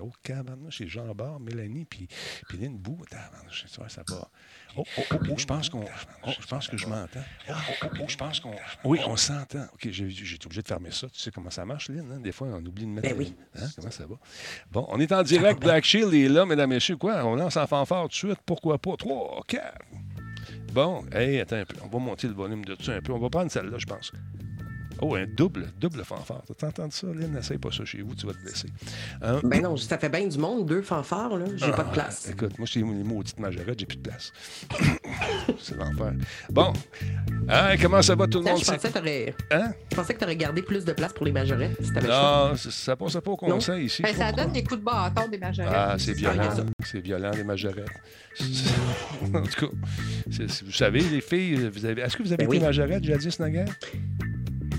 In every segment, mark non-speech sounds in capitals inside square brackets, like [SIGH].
Oh, cabanon, chez Jean Bart, Mélanie, puis, puis Lynn Bou. Je sais ça va. Oh, oh, oh, oh, je pense qu'on. Oh, je pense que je m'entends. Oh, je pense qu'on. Oui, on s'entend. OK, j'ai été obligé de fermer ça. Tu sais comment ça marche, Lynn? Hein? Des fois, on oublie de mettre. Ben oui. Hein? Comment ça va? Bon, on est en direct. Black Shield est là, mesdames et messieurs. Quoi? On lance en fanfare tout de suite. Pourquoi pas? 3, 4. Bon, hey, attends un peu. On va monter le volume de tout un peu. On va prendre celle-là, je pense. Oh, un double, double fanfare. T'as entendu ça, Lynn? N'essaye pas ça chez vous, tu vas te blesser. Hein? Ben non, ça fait bien du monde, deux fanfares, là. J'ai pas de ah, place. Écoute, moi, je suis les maudites majorettes, j'ai plus de place. [COUGHS] C'est l'enfer. Bon. Hein, comment ça va tout le monde? Je pensais que t'aurais... Hein? Je pensais que t'aurais gardé plus de place pour les majorettes, si t'avais Non, ça, ça passe pas au conseil ici. Ben, ça donne des coups de bâton des majorettes. Ah, c'est violent. C'est violent, les majorettes. [LAUGHS] en tout cas, vous savez, les filles, vous avez... est-ce que vous avez ben été majorette jadis, Naguère?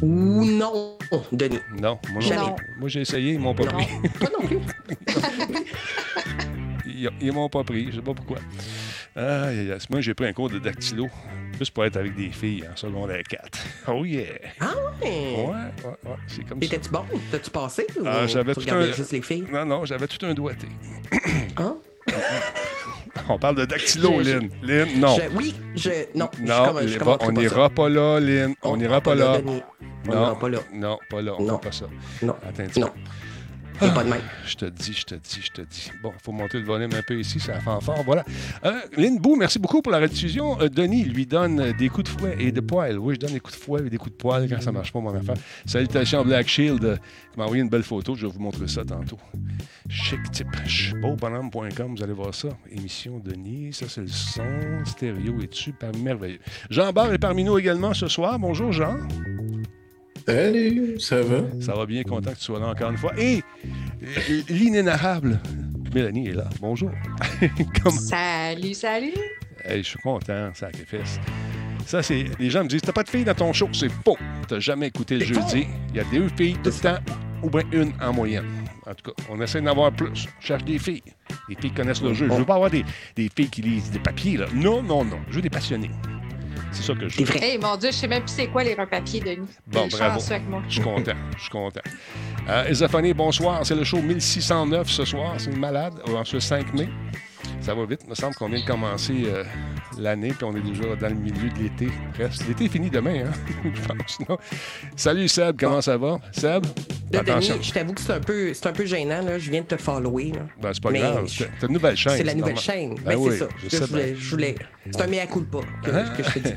Ou non, Denis. Non, moi, non. moi j'ai essayé, ils m'ont pas pris. [LAUGHS] Toi non plus. [LAUGHS] ils, ils m'ont pas pris, je sais pas pourquoi. Ah, moi, j'ai pris un cours de dactylo, juste pour être avec des filles en secondaire 4. [LAUGHS] Oh yeah! Ah ouais? Ouais, ouais, ouais. C'est comme ça. T'étais-tu bon? T'as-tu passé? Ou ah, j'avais tout un... juste les filles? Non, non, j'avais tout un doigté. [COUGHS] Hein? [LAUGHS] On parle de dactylo, Lynn. Lynn, non. oui, je. Non, non je, on n'ira pas là, Lynn. On n'ira pas là. On n'ira pas là. Non, pas là. On ne pas ça. Non. Attends Non. Ah, pas de main. Je te dis, je te dis, je te dis. Bon, il faut monter le volume un peu ici, ça fait fort. Voilà. Euh, Lynn Bou, merci beaucoup pour la rediffusion. Euh, Denis lui donne des coups de fouet et de poils. Oui, je donne des coups de fouet et des coups de poils quand ça marche pas, mon affaire. Salutations Black Shield qui m'a envoyé une belle photo. Je vais vous montrer ça tantôt. Chic type. Beaubonhomme.com, vous allez voir ça. Émission Denis, ça c'est le son. Stéréo est super merveilleux. Jean Barre est parmi nous également ce soir. Bonjour, Jean. Salut, ça va? Ça va bien, content que tu sois là encore une fois. Et l'inénarrable, Mélanie est là. Bonjour. [LAUGHS] Salut, salut. je suis content, sacrifice. Ça, c'est. Les gens me disent T'as pas de filles dans ton show? C'est faux. T'as jamais écouté le jeudi. Il y a deux filles tout le temps, ou bien une en moyenne. En tout cas, on essaie d'en avoir plus. Je cherche des filles. Des filles qui connaissent le jeu. Je veux pas avoir des, des filles qui lisent des papiers, là. Non, non, non. Je veux des passionnés. C'est ça que je veux. Hey, mon Dieu, je sais même plus c'est quoi les repapiers, Denis. Bon, bravo. Je suis content. Je suis content. Euh, bonsoir. C'est le show 1609 ce soir. C'est une malade. En ce 5 mai. Ça va vite. Il me semble qu'on vient de commencer euh, l'année, puis on est déjà dans le milieu de l'été. L'été est fini demain, hein? [LAUGHS] je pense. Non? Salut Seb, comment ça va? Seb? Attention. je t'avoue que c'est un, peu, un peu gênant. Là. Je viens de te follower. Ben, c'est pas grave. C'est une nouvelle chaîne. C'est la nouvelle chaîne. Ben, ben, c'est ça. Je, voulais, C'est un mea culpa que, hein? que je te dis.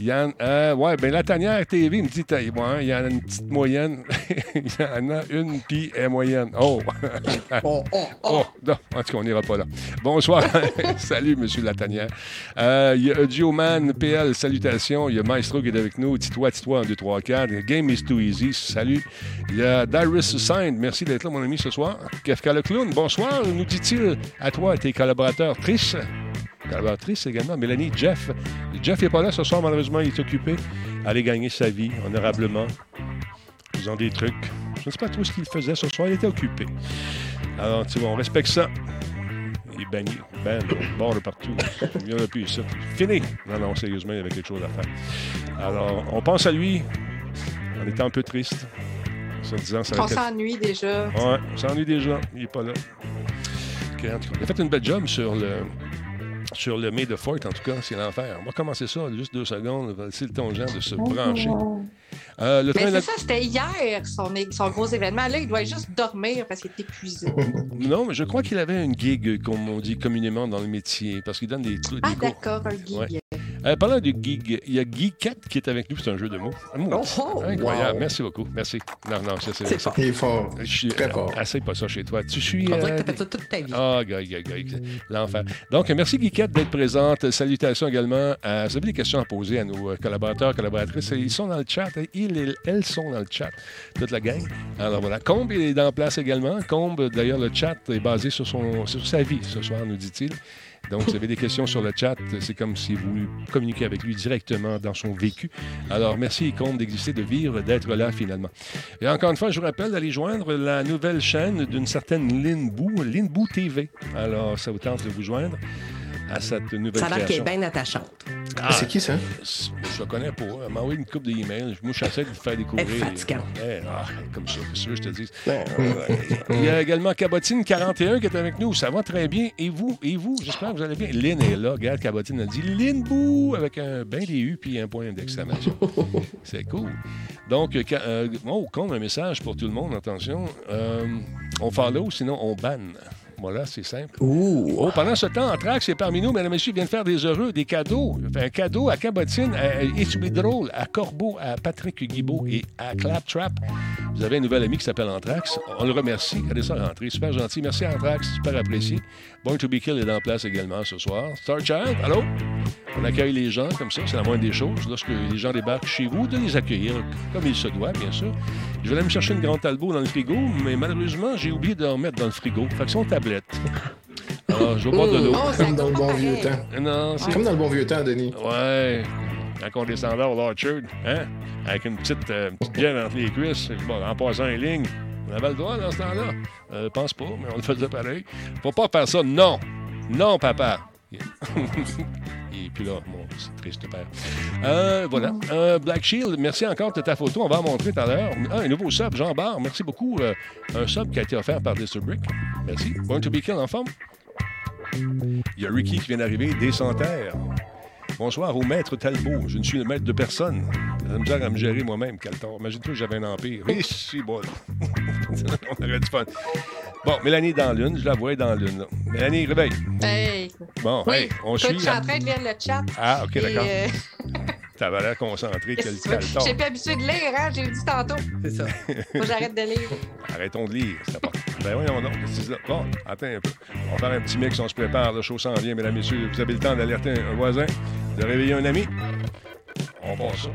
Yann, euh, ouais, ben la tanière TV me dit, il y en a une petite moyenne. [LAUGHS] Il y en a une, puis est moyenne. Oh. [LAUGHS] oh, oh, oh. oh. Non, en tout cas, on n'ira pas là. Bonsoir. [LAUGHS] Salut, monsieur Latanière. Euh, il y a Geoman PL, salutations. Il y a Maestro qui est avec nous. Titois, Titois, 1, 2, 3, 4. Game is too easy. Salut. Il y a Darius Signed. Merci d'être là, mon ami, ce soir. Kefka le clown, bonsoir. Nous dit-il à toi et tes collaborateurs. Trish collaboratrice également, Mélanie, Jeff. Jeff n'est pas là ce soir, malheureusement, il est occupé. Aller gagner sa vie honorablement. Ont des trucs. Je ne sais pas trop ce qu'il faisait ce soir, il était occupé. Alors, tu vois, on respecte ça. Il est banni, ban, bord de partout. Il n'y en a plus ça. Fini! Non, non, sérieusement, il y avait quelque chose à faire. Alors, on pense à lui. On était un peu triste. disant, ça on s'ennuie déjà. Ouais, on s'ennuie déjà. Il n'est pas là. il a fait une belle job sur le, sur le May de Fort, en tout cas, c'est l'enfer. On va commencer ça, juste deux secondes. C'est le temps de se brancher. Euh, le Mais c'est ça, c'était hier, son, son, gros événement. Là, il doit juste dormir parce qu'il est épuisé. [LAUGHS] non, mais je crois qu'il avait une gig, comme on dit communément dans le métier, parce qu'il donne des trucs. Ah, d'accord, un gig. Euh, parlant de gig, il y a Geekette qui est avec nous, c'est un jeu de mots. Oh, oh, Incroyable, merci beaucoup. Merci. Non, non, c'est C'est fort. Il est fort. Je suis très fort. Essaye pas ça chez toi. Tu suis. On dirait que t'as fait ça toute ta vie. Ah, gars, gars, gars. L'enfer. Donc, merci Geekette d'être présente. Salutations également. À, vous avez des questions à poser à nos collaborateurs, collaboratrices. Ils sont dans le chat. Ils, elles sont dans le chat. Toute la gang. Alors voilà. Combe est en place également. Combe, d'ailleurs, le chat est basé sur, son, sur sa vie ce soir, nous dit-il. Donc, vous avez des questions sur le chat. C'est comme si vous communiquiez avec lui directement dans son vécu. Alors, merci, compte d'exister, de vivre, d'être là finalement. Et encore une fois, je vous rappelle d'aller joindre la nouvelle chaîne d'une certaine Lynn Bou, Lynn Bou TV. Alors, ça vous tente de vous joindre à cette nouvelle Ça a l'air qu'elle est bien attachante. Ah, c'est qui ça? Je le connais pas. Elle m'a envoyé une coupe d'emails. Moi, j'essaie de lui faire découvrir. Eh, ah, comme ça, c'est sûr, je te dis? [LAUGHS] Il y a également Cabotine41 qui est avec nous. Ça va très bien. Et vous? Et vous? J'espère que vous allez bien. Lynn est là. Regarde, Cabotine a dit Lynn Bou avec un bain des U puis un point d'exclamation. [LAUGHS] c'est cool. Donc, euh, oh, compte un message pour tout le monde. Attention. Euh, on follow, sinon on banne. Voilà, c'est simple. Oh, pendant ce temps, Anthrax est parmi nous, mesdames et messieurs, vient de faire des heureux, des cadeaux. Un cadeau à Cabotine, à It's Drôle, à Corbeau, à Patrick Guibault et à Claptrap. Vous avez un nouvel ami qui s'appelle Anthrax. On le remercie. Regardez ça rentrer. Super gentil. Merci Anthrax. Super apprécié. Born to be Kill est en place également ce soir. Star Child, allô? On accueille les gens comme ça. C'est la moindre des choses. Lorsque les gens débarquent chez vous, de les accueillir comme il se doit, bien sûr. Je vais aller me chercher une grande talbot dans le frigo, mais malheureusement, j'ai oublié de remettre dans le frigo. Fait que son tablette. Alors, je vais boire de l'eau. Oh, comme dans le bon vieux temps. Non, c'est comme dans le bon vieux temps, Denis. Ouais. Quand on descendait au l'Orchard, hein? Avec une petite, euh, petite bière entre les cuisses, bon, en passant en ligne. On avait le droit dans ce temps-là. Euh, je pense pas, mais on le faisait pareil. Faut pas faire ça. Non. Non, papa. [LAUGHS] Et puis là, c'est triste, père. Euh, voilà. Euh, Black Shield, merci encore de ta photo. On va en montrer tout à l'heure. Ah, un nouveau sub, Jean Barre. Merci beaucoup. Euh, un sub qui a été offert par Brick. Merci. Going to be kill en forme. Il y a Ricky qui vient d'arriver, des. Bonsoir au maître Talbot. Je ne suis le maître de personne. J'ai la misère à me gérer moi-même, Caltor. Imagine-toi que j'avais un empire. Oui, c'est bon. On aurait du fun. Bon, Mélanie dans l'une. Je la vois dans l'une. Mélanie, réveille. Hey. Bon, hey, on suit. Je suis en train de lire le chat. Ah, OK, d'accord. Euh... [LAUGHS] T'avais l'air concentré, quel calton. J'ai pas habitué de lire, hein? J'ai dit tantôt. C'est ça. Faut que j'arrête de lire. Arrêtons de lire. C'est pas... Ben voyons donc. C'est ça. Bon, attends un peu. On va faire un petit mix, on se prépare. Le show s'en vient, mesdames, messieurs. Vous avez le temps d'alerter un voisin, de réveiller un ami. On passe ça.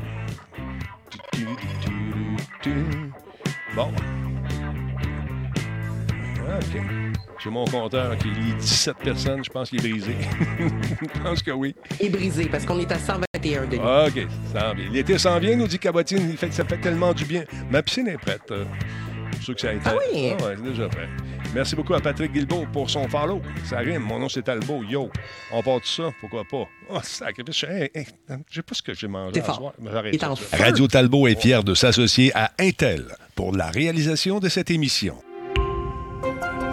Bon. OK. J'ai mon compteur qui lit 17 personnes. Je pense qu'il est brisé. [LAUGHS] je pense que oui. Il est brisé parce qu'on est à 121 degrés. OK. Ça L'été s'en vient, nous dit Cabotine. Il fait que ça fait tellement du bien. Ma piscine est prête. Que ça a été. Ah oui? Ah ouais, c'est déjà prêt. Merci beaucoup à Patrick Guilbeault pour son follow. Ça rime. Mon nom, c'est Talbot. Yo. On part de ça? Pourquoi pas? Oh, sacrifice. Hey, hey, je sais pas ce que j'ai mangé. T'es fort. Radio Talbot est fier de s'associer à Intel pour la réalisation de cette émission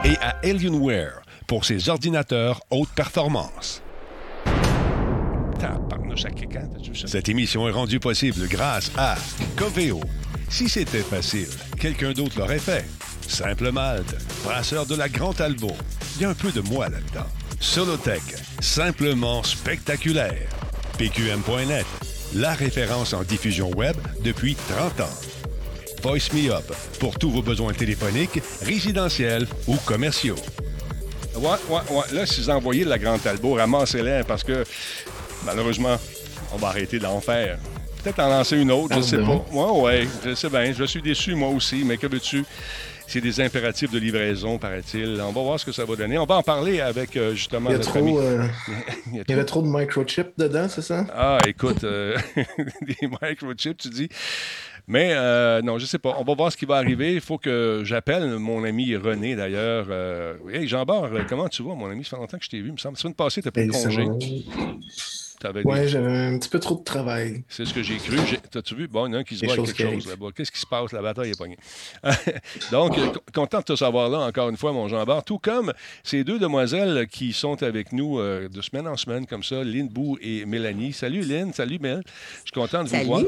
et à Alienware pour ses ordinateurs haute performance. Cette émission est rendue possible grâce à Coveo. Si c'était facile, quelqu'un d'autre l'aurait fait. Simple Malte, brasseur de la Grande Albo. Il y a un peu de moi là-dedans. Solotech, simplement spectaculaire. PQM.net, la référence en diffusion web depuis 30 ans. Voice Me Up pour tous vos besoins téléphoniques, résidentiels ou commerciaux. Ouais, ouais, ouais. Là, si vous envoyez de la Grande Talbot, ramassez-la parce que malheureusement, on va arrêter d'en faire. Peut-être en lancer une autre, je sais pas. Ouais, ouais, je sais bien. Je suis déçu, moi aussi, mais que veux-tu? C'est des impératifs de livraison, paraît-il. On va voir ce que ça va donner. On va en parler avec euh, justement il y a trop, euh, [LAUGHS] il, y avait trop de microchips dedans, c'est ça? Ah, écoute, euh, [LAUGHS] des microchips, tu dis. Mais euh, non, je sais pas. On va voir ce qui va arriver. Il faut que j'appelle mon ami René, d'ailleurs. Euh, hey, Jean-Bart, comment tu vas, mon ami? Ça fait longtemps que je t'ai vu, il me semble. La semaine passée, tu as pris de congé. Oui, j'avais un petit peu trop de travail. C'est ce que j'ai cru. T'as-tu vu? Bon, il y en a un qui se voit quelque chose là-bas. Qu'est-ce qui se passe? La bataille est pognée. [LAUGHS] Donc, euh, content de te savoir là, encore une fois, mon Jean-Bart. Tout comme ces deux demoiselles qui sont avec nous euh, de semaine en semaine, comme ça, Lynn Bou et Mélanie. Salut, Lynn. Salut, Mel. Je suis content de vous voir.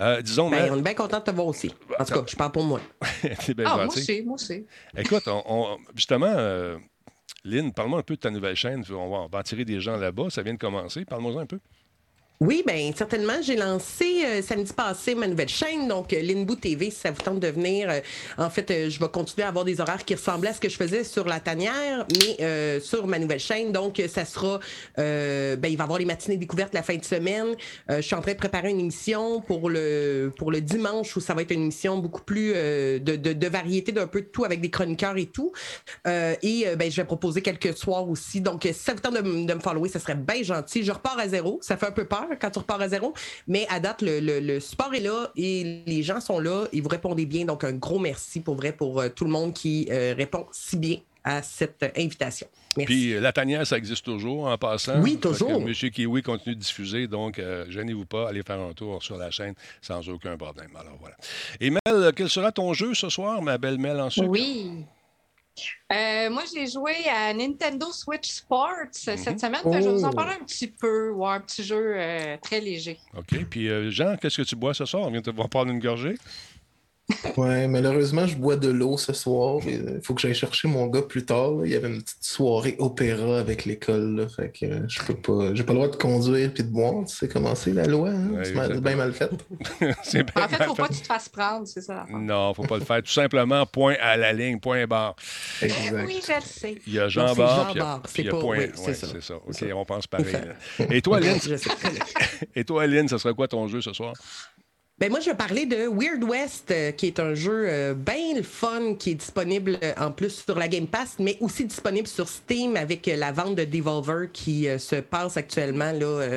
Euh, disons, ben, On est bien content de te voir aussi. En tout cas, je parle pour moi. [LAUGHS] ah, moi aussi, moi aussi. Écoute, on, justement, Lynn, parle-moi un peu de ta nouvelle chaîne. On va, attirer des gens là-bas. Ça vient de commencer. Parle-moi un peu. Oui, bien, certainement. J'ai lancé euh, samedi passé ma nouvelle chaîne, donc euh, TV, si ça vous tente de venir. Euh, en fait, je vais continuer à avoir des horaires qui ressemblaient à ce que je faisais sur la tanière, mais sur ma nouvelle chaîne. Donc, ça sera, ben, il va y avoir les matinées découvertes la fin de semaine. je suis en train de préparer une émission pour le, pour le dimanche où ça va être une émission beaucoup plus de, variété, d'un peu de tout avec des chroniqueurs et tout. et ben, je vais proposer quelques soirs aussi. Donc, si ça vous tente de, de me follower, ça serait bien gentil. Je repars à zéro. Ça fait un peu peur quand tu repars à zéro. Mais à date, le, le, support est là et les gens sont là et vous répondez bien. Donc, un gros merci pour vrai pour euh, tout le monde qui euh, répond si bien à cette invitation. Merci. Puis la tanière, ça existe toujours en passant. Oui, toujours. Monsieur Kiwi continue de diffuser, donc gênez-vous pas, allez faire un tour sur la chaîne sans aucun problème. Alors voilà. Et Mel, quel sera ton jeu ce soir, ma belle Mel en sucre? Oui. Euh, moi, j'ai joué à Nintendo Switch Sports cette mhm. semaine. Je vais vous en oh. parler un petit peu. Ouais, un petit jeu euh, très léger. OK. Puis, euh, Jean, qu'est-ce que tu bois ce soir? On vient de te voir prendre une gorgée. Ouais, malheureusement, je bois de l'eau ce soir. Il faut que j'aille chercher mon gars plus tard. Il y avait une petite soirée opéra avec l'école. Fait que euh, je peux pas. J'ai pas le droit de conduire puis de boire. Tu sais comment c'est la loi, hein? c'est bien mal fait. [LAUGHS] c'est en fait, faut pas que tu te fasses prendre, c'est ça. Non, faut pas le faire. Tout simplement, point à la ligne, point barre. Exact. Oui, je le sais. Il y a Jean Barre, puis il y a, point. Oui, c'est ça. ça. OK, on pense pareil. [LAUGHS] Et toi, Aline? [LAUGHS] Et toi, Aline, ça serait quoi ton jeu ce soir? Ben moi, je vais parler de Weird West, euh, qui est un jeu euh, bien le fun, qui est disponible euh, en plus sur la Game Pass, mais aussi disponible sur Steam avec la vente de Devolver qui se passe actuellement là,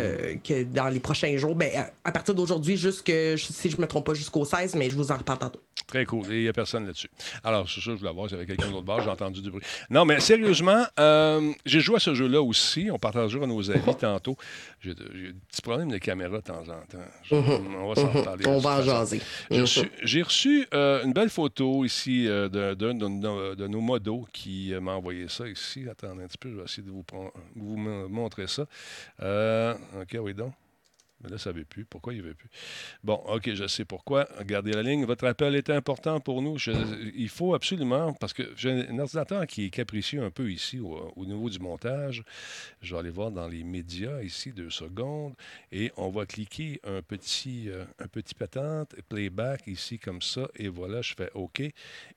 que dans les prochains jours. Ben, à partir d'aujourd'hui, jusque, si je me trompe pas, jusqu'au 16, mais je vous en reparle tantôt. Très cool. Et il n'y a personne là-dessus. Alors, c'est ça, je voulais voir s'il y avait quelqu'un d'autre bord. J'ai entendu du bruit. Non, mais sérieusement, euh, j'ai joué à ce jeu-là aussi. On partagera nos avis [LAUGHS] tantôt. J'ai des petits problèmes de caméra de temps en temps. Mhm. On va s'en mhm. parler. On va en jaser. J'ai reçu, euh, une belle photo ici euh, d'un de, nos modos qui m'a envoyé ça ici. Attendez un petit peu, je vais essayer de vous, vous montrer ça. OK, oui donc. Mais là, ça ne veut plus. Pourquoi il ne veut plus? Bon, OK, je sais pourquoi. Gardez la ligne. Votre appel est important pour nous. il faut absolument, parce que j'ai un ordinateur qui est capricieux un peu ici au, niveau du montage. Je vais aller voir dans les médias ici, deux secondes, et on va cliquer un petit, euh, un petit patente, playback ici comme ça, et voilà, je fais OK.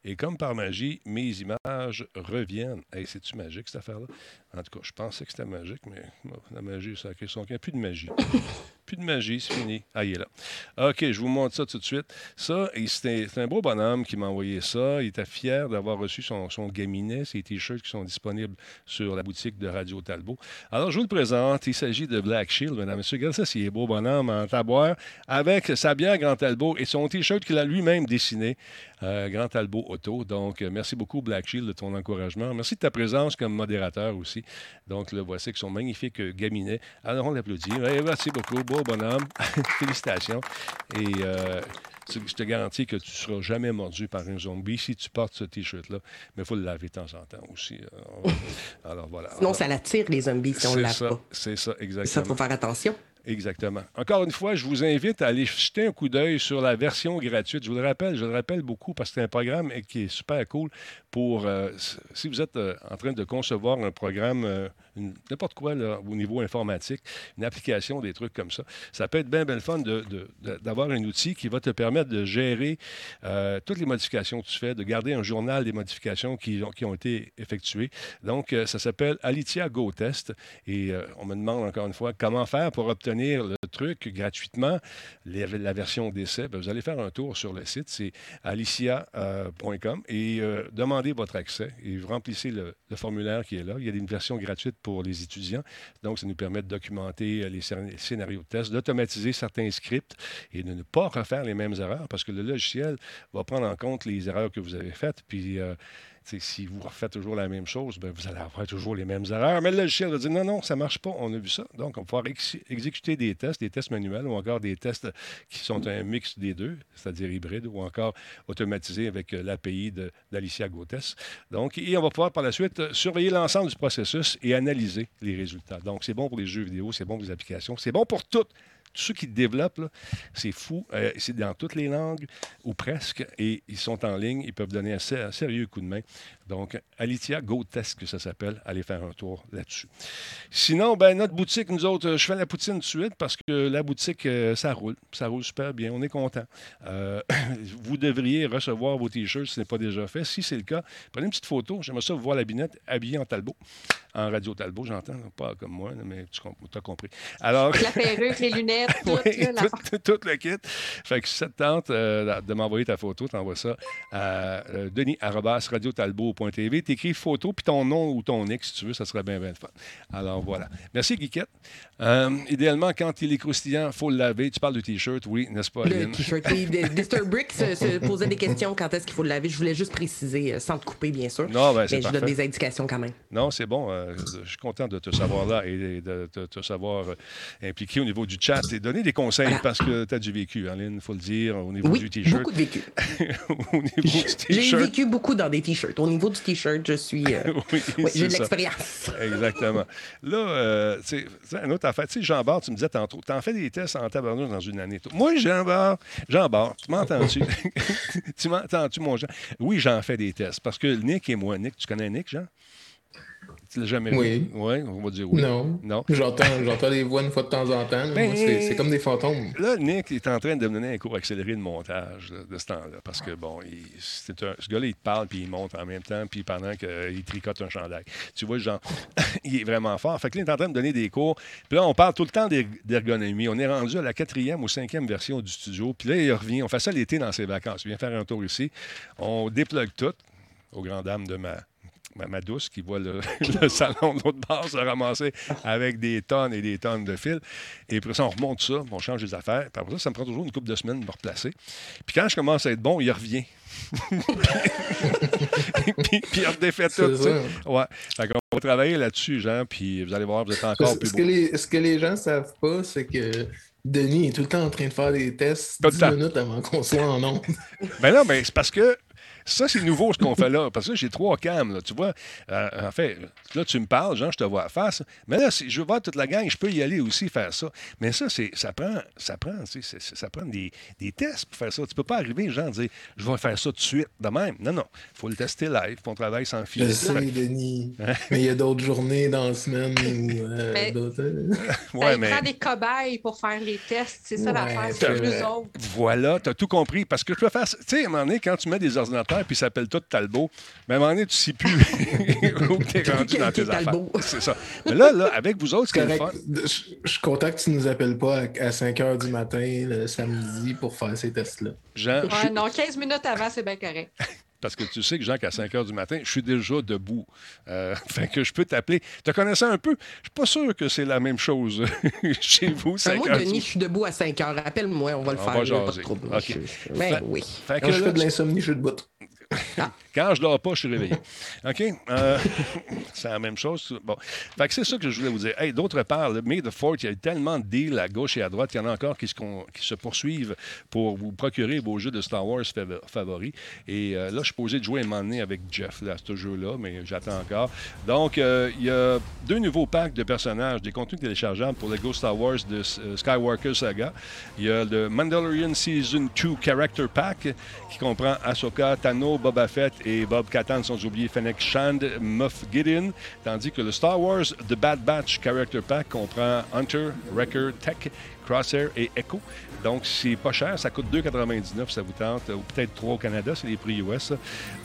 Et comme par magie, mes images reviennent. Hey, c'est-tu magique cette affaire-là? En tout cas, je pensais que c'était magique, mais la magie, ça a créé son Plus de magie. Plus de magie, c'est fini. Ah, il est là. OK, je vous montre ça tout de suite. Ça, c'est un, beau bonhomme qui m'a envoyé ça. Il était fier d'avoir reçu son, son gaminet, ses t-shirts qui sont disponibles sur la boutique de Radio Talbot. Alors, je vous le présente. Il s'agit de Black Shield, mesdames et messieurs. Regardez ça, c'est beau bonhomme en taboire avec sa bière Grand Talbot et son t-shirt qu'il a lui-même dessiné. Euh, Grand Talbot Auto. Donc, euh, merci beaucoup, Black Shield, de ton encouragement. Merci de ta présence comme modérateur aussi. Donc, le voici avec son magnifique gaminet. Alors, on l'applaudit. merci beaucoup. Beau bonhomme. [LAUGHS] Félicitations. Et euh, je te garantis que tu ne seras jamais mordu par un zombie si tu portes ce T-shirt-là. Mais il faut le laver de temps en temps aussi. Alors, voilà. Sinon, ça l'attire, les zombies, si on ne le lave pas. C'est ça, exactement. Ça, il faut faire attention. Exactement. Encore une fois, je vous invite à aller jeter un coup d'œil sur la version gratuite. Je vous le rappelle, je le rappelle beaucoup parce que c'est un programme qui est super cool pour, euh, si vous êtes euh, en train de concevoir un programme, euh, n'importe quoi au niveau informatique, une application, des trucs comme ça, ça peut être bien, bien le fun d'avoir un outil qui va te permettre de gérer toutes les modifications que tu fais, de garder un journal des modifications qui ont, qui ont été effectuées. Donc, ça s'appelle Alitia Go Test et on me demande encore une fois comment faire pour obtenir le truc gratuitement, la version d'essai. Ben, vous allez faire un tour sur le site, c'est alicia.com et demandez votre accès et vous remplissez le, formulaire qui est là. Il y a une version gratuite pour les étudiants. Donc, ça nous permet de documenter euh, les scénarios de test, d'automatiser certains scripts et de ne pas refaire les mêmes erreurs parce que le logiciel va prendre en compte les erreurs que vous avez faites. Puis, euh, si vous refaites toujours la même chose, ben, vous allez avoir toujours les mêmes erreurs. Mais le logiciel va dire non, non, ça ne marche pas, on a vu ça. Donc, on va pouvoir exécuter des tests, des tests manuels ou encore des tests qui sont un mix des deux, c'est-à-dire hybride ou encore automatisé avec euh, l'API d'Alicia Gotes. Donc, et on va pouvoir par la suite surveiller l'ensemble du processus et analyser les résultats. Donc, c'est bon pour les jeux vidéo, c'est bon pour les applications, c'est bon pour toutes tous ceux qui développent, c'est fou. Euh, c'est dans toutes les langues, ou presque, et ils sont en ligne. Ils peuvent donner un, sérieux coup de main. Donc, Alitia Go Test, que ça s'appelle. Allez faire un tour là-dessus. Sinon, ben, notre boutique, nous autres, je fais la poutine tout de suite parce que la boutique, euh, ça roule. Ça roule super bien. On est content. Euh, [COUGHS] vous devriez recevoir vos T-shirts si ce n'est pas déjà fait. Si c'est le cas, prenez une petite photo. J'aimerais ça vous voir la binette habillée en talbot. En radio talbot, j'entends. Pas comme moi, mais tu as compris. Alors... La perruque, les lunettes. [LAUGHS] tout, le kit. Fait que si ça te tente euh, de m'envoyer ta photo, t'envoies ça à euh, denis twitch.tv. T'écris photo puis ton nom ou ton nick, si tu veux, ça serait bien, bien fun. Alors voilà. Merci, Guiquette. Euh, idéalement, quand il est croustillant, il faut le laver. Tu parles du T-shirt, oui, n'est-ce pas, Le t-shirt. Oui, de- Disturb Brick se, se posait des questions quand est-ce qu'il faut le laver? Je voulais juste préciser, euh, sans te couper, bien sûr. Non, ben, mais je donne des indications quand même. Non, c'est bon. euh, je suis content de te savoir là et de te, savoir euh, impliqué au niveau du chat et donner des conseils Voilà. parce que tu as du vécu, hein, Lynn, il faut le dire, au niveau Oui, du T-shirt. beaucoup de vécu. [LAUGHS] au niveau du J'ai vécu beaucoup dans des t-shirts. Au niveau du t-shirt, je suis. euh, [LAUGHS] Oui, oui, c'est j'ai de l'expérience. [LAUGHS] Exactement. Là, euh, tu sais, tu sais, un autre affaire. Tu sais, Jean Bart, tu me disais tantôt, tu en fais des tests en tabarnouche dans une année. Moi, Jean Bart, Jean Bart, tu m'entends-tu? [LAUGHS] tu m'entends-tu, mon Jean? Oui, j'en fais des tests parce que Nick et moi, Nick, tu connais Nick, Jean? Tu l'as jamais Oui. vu? Oui, on va dire oui. Non. Non. J'entends, j'entends les voix une fois de temps en temps. Ben- c'est, comme des fantômes. Là, Nick est en train de me donner un cours accéléré de montage là, de ce temps-là. Parce que, bon, il- c'est un- ce gars-là, il te parle puis il monte en même temps, puis pendant qu'il tricote un chandail. Tu vois, genre, [LAUGHS] il est vraiment fort. Fait que là, il est en train de me donner des cours. Puis là, on parle tout le temps d'er- d'ergonomie. On est rendu à la quatrième ou cinquième version du studio. Puis là, il revient. On fait ça l'été dans ses vacances. Il vient faire un tour ici. On déplugue tout, aux grandes dames de ma. Ma, ma douce qui voit le, [LAUGHS] le salon de l'autre bord se ramasser avec des tonnes et des tonnes de fils. Et après ça, on remonte ça, on change les affaires. Puis après ça, ça me prend toujours une couple de semaines de me replacer. Puis quand je commence à être bon, il revient. [LAUGHS] puis, puis il redéfait tout. Ouais. Qu'on va travailler là-dessus, Jean, puis vous allez voir, vous êtes encore plus ce beau. que les, ce que les gens savent pas, c'est que Denis est tout le temps en train de faire des tests Tout le 10 temps. minutes avant qu'on soit en onde. Ben non, ben c'est parce que ça, c'est nouveau ce qu'on fait là. Parce que là, j'ai trois cams, là, tu vois. Euh, en fait, là, tu me parles, Jean, je te vois face. Mais là, si je veux voir toute la gang, je peux y aller aussi faire ça. Mais ça, c'est, ça prend, ça prend, tu sais, ça prend des, des tests pour faire ça. Tu peux pas arriver, Jean, dire, je vais faire ça tout de suite, de même. Non, non. Il faut le tester live, on travaille sans Je filer. sais, Denis. Mais il y a d'autres journées dans la semaine où. euh, [LAUGHS] Mais- [LAUGHS] Ouais, ça mais prend des cobayes pour faire les tests. C'est ça Ouais, l'affaire. c'est vrai. autres. Voilà, tu as tout compris. Parce que je peux faire. ça- Tu sais, à un moment donné, quand tu mets des ordinateurs puis ça s'appelle tout Talbot, mais à un moment donné, tu sais plus [LAUGHS] où tu es rendu dans tes affaires. Talbot. C'est ça. Mais là, là, avec vous autres, ce qui est le Correct. fun. Je, suis content que tu nous appelles pas à, à 5 h du matin le samedi pour faire ces tests-là. Jean, je Ouais, non, 15 minutes avant, c'est bien correct. [LAUGHS] parce que tu sais que Jean, qu'à 5 h du matin, je suis déjà debout. Euh, [LAUGHS] fait que je peux t'appeler. Tu connais ça un peu? Je suis pas sûr que c'est la même chose [LAUGHS] chez vous, 5 Moi, Denis, je suis debout à 5 heures. Rappelle-moi, on va le On faire. va pas de trouble. OK. Je- je- Ben Fait- oui. Fait que Quand je là, fais de l'insomnie, je suis debout. [LAUGHS] Quand je dors pas, je suis réveillé. OK? Euh, [LAUGHS] c'est la même chose. Bon. Fait que c'est ça que je voulais vous dire. Hey, d'autre part, le May the Fort, il y a tellement de deals à gauche et à droite. Il y en a encore qui se, poursuivent pour vous procurer vos jeux de Star Wars fav- favoris. Et euh, là, je suis posé de jouer un moment donné avec Jeff là, à ce jeu-là, mais j'attends encore. Donc, euh, il y a deux nouveaux packs de personnages, des contenus téléchargeables pour le Go Star Wars de Skywalker Saga. Il y a le Mandalorian Season 2 Character Pack qui comprend Ahsoka, Tano, Boba Fett et Bob Katan, sans oublier Fennec Shand, Moff Gideon. Tandis que le Star Wars The Bad Batch Character Pack comprend Hunter, Wrecker, Tech, Crosshair et Echo. Donc, c'est pas cher. Ça coûte 2,99 ça vous tente. Ou peut-être 3 au Canada, c'est les prix US.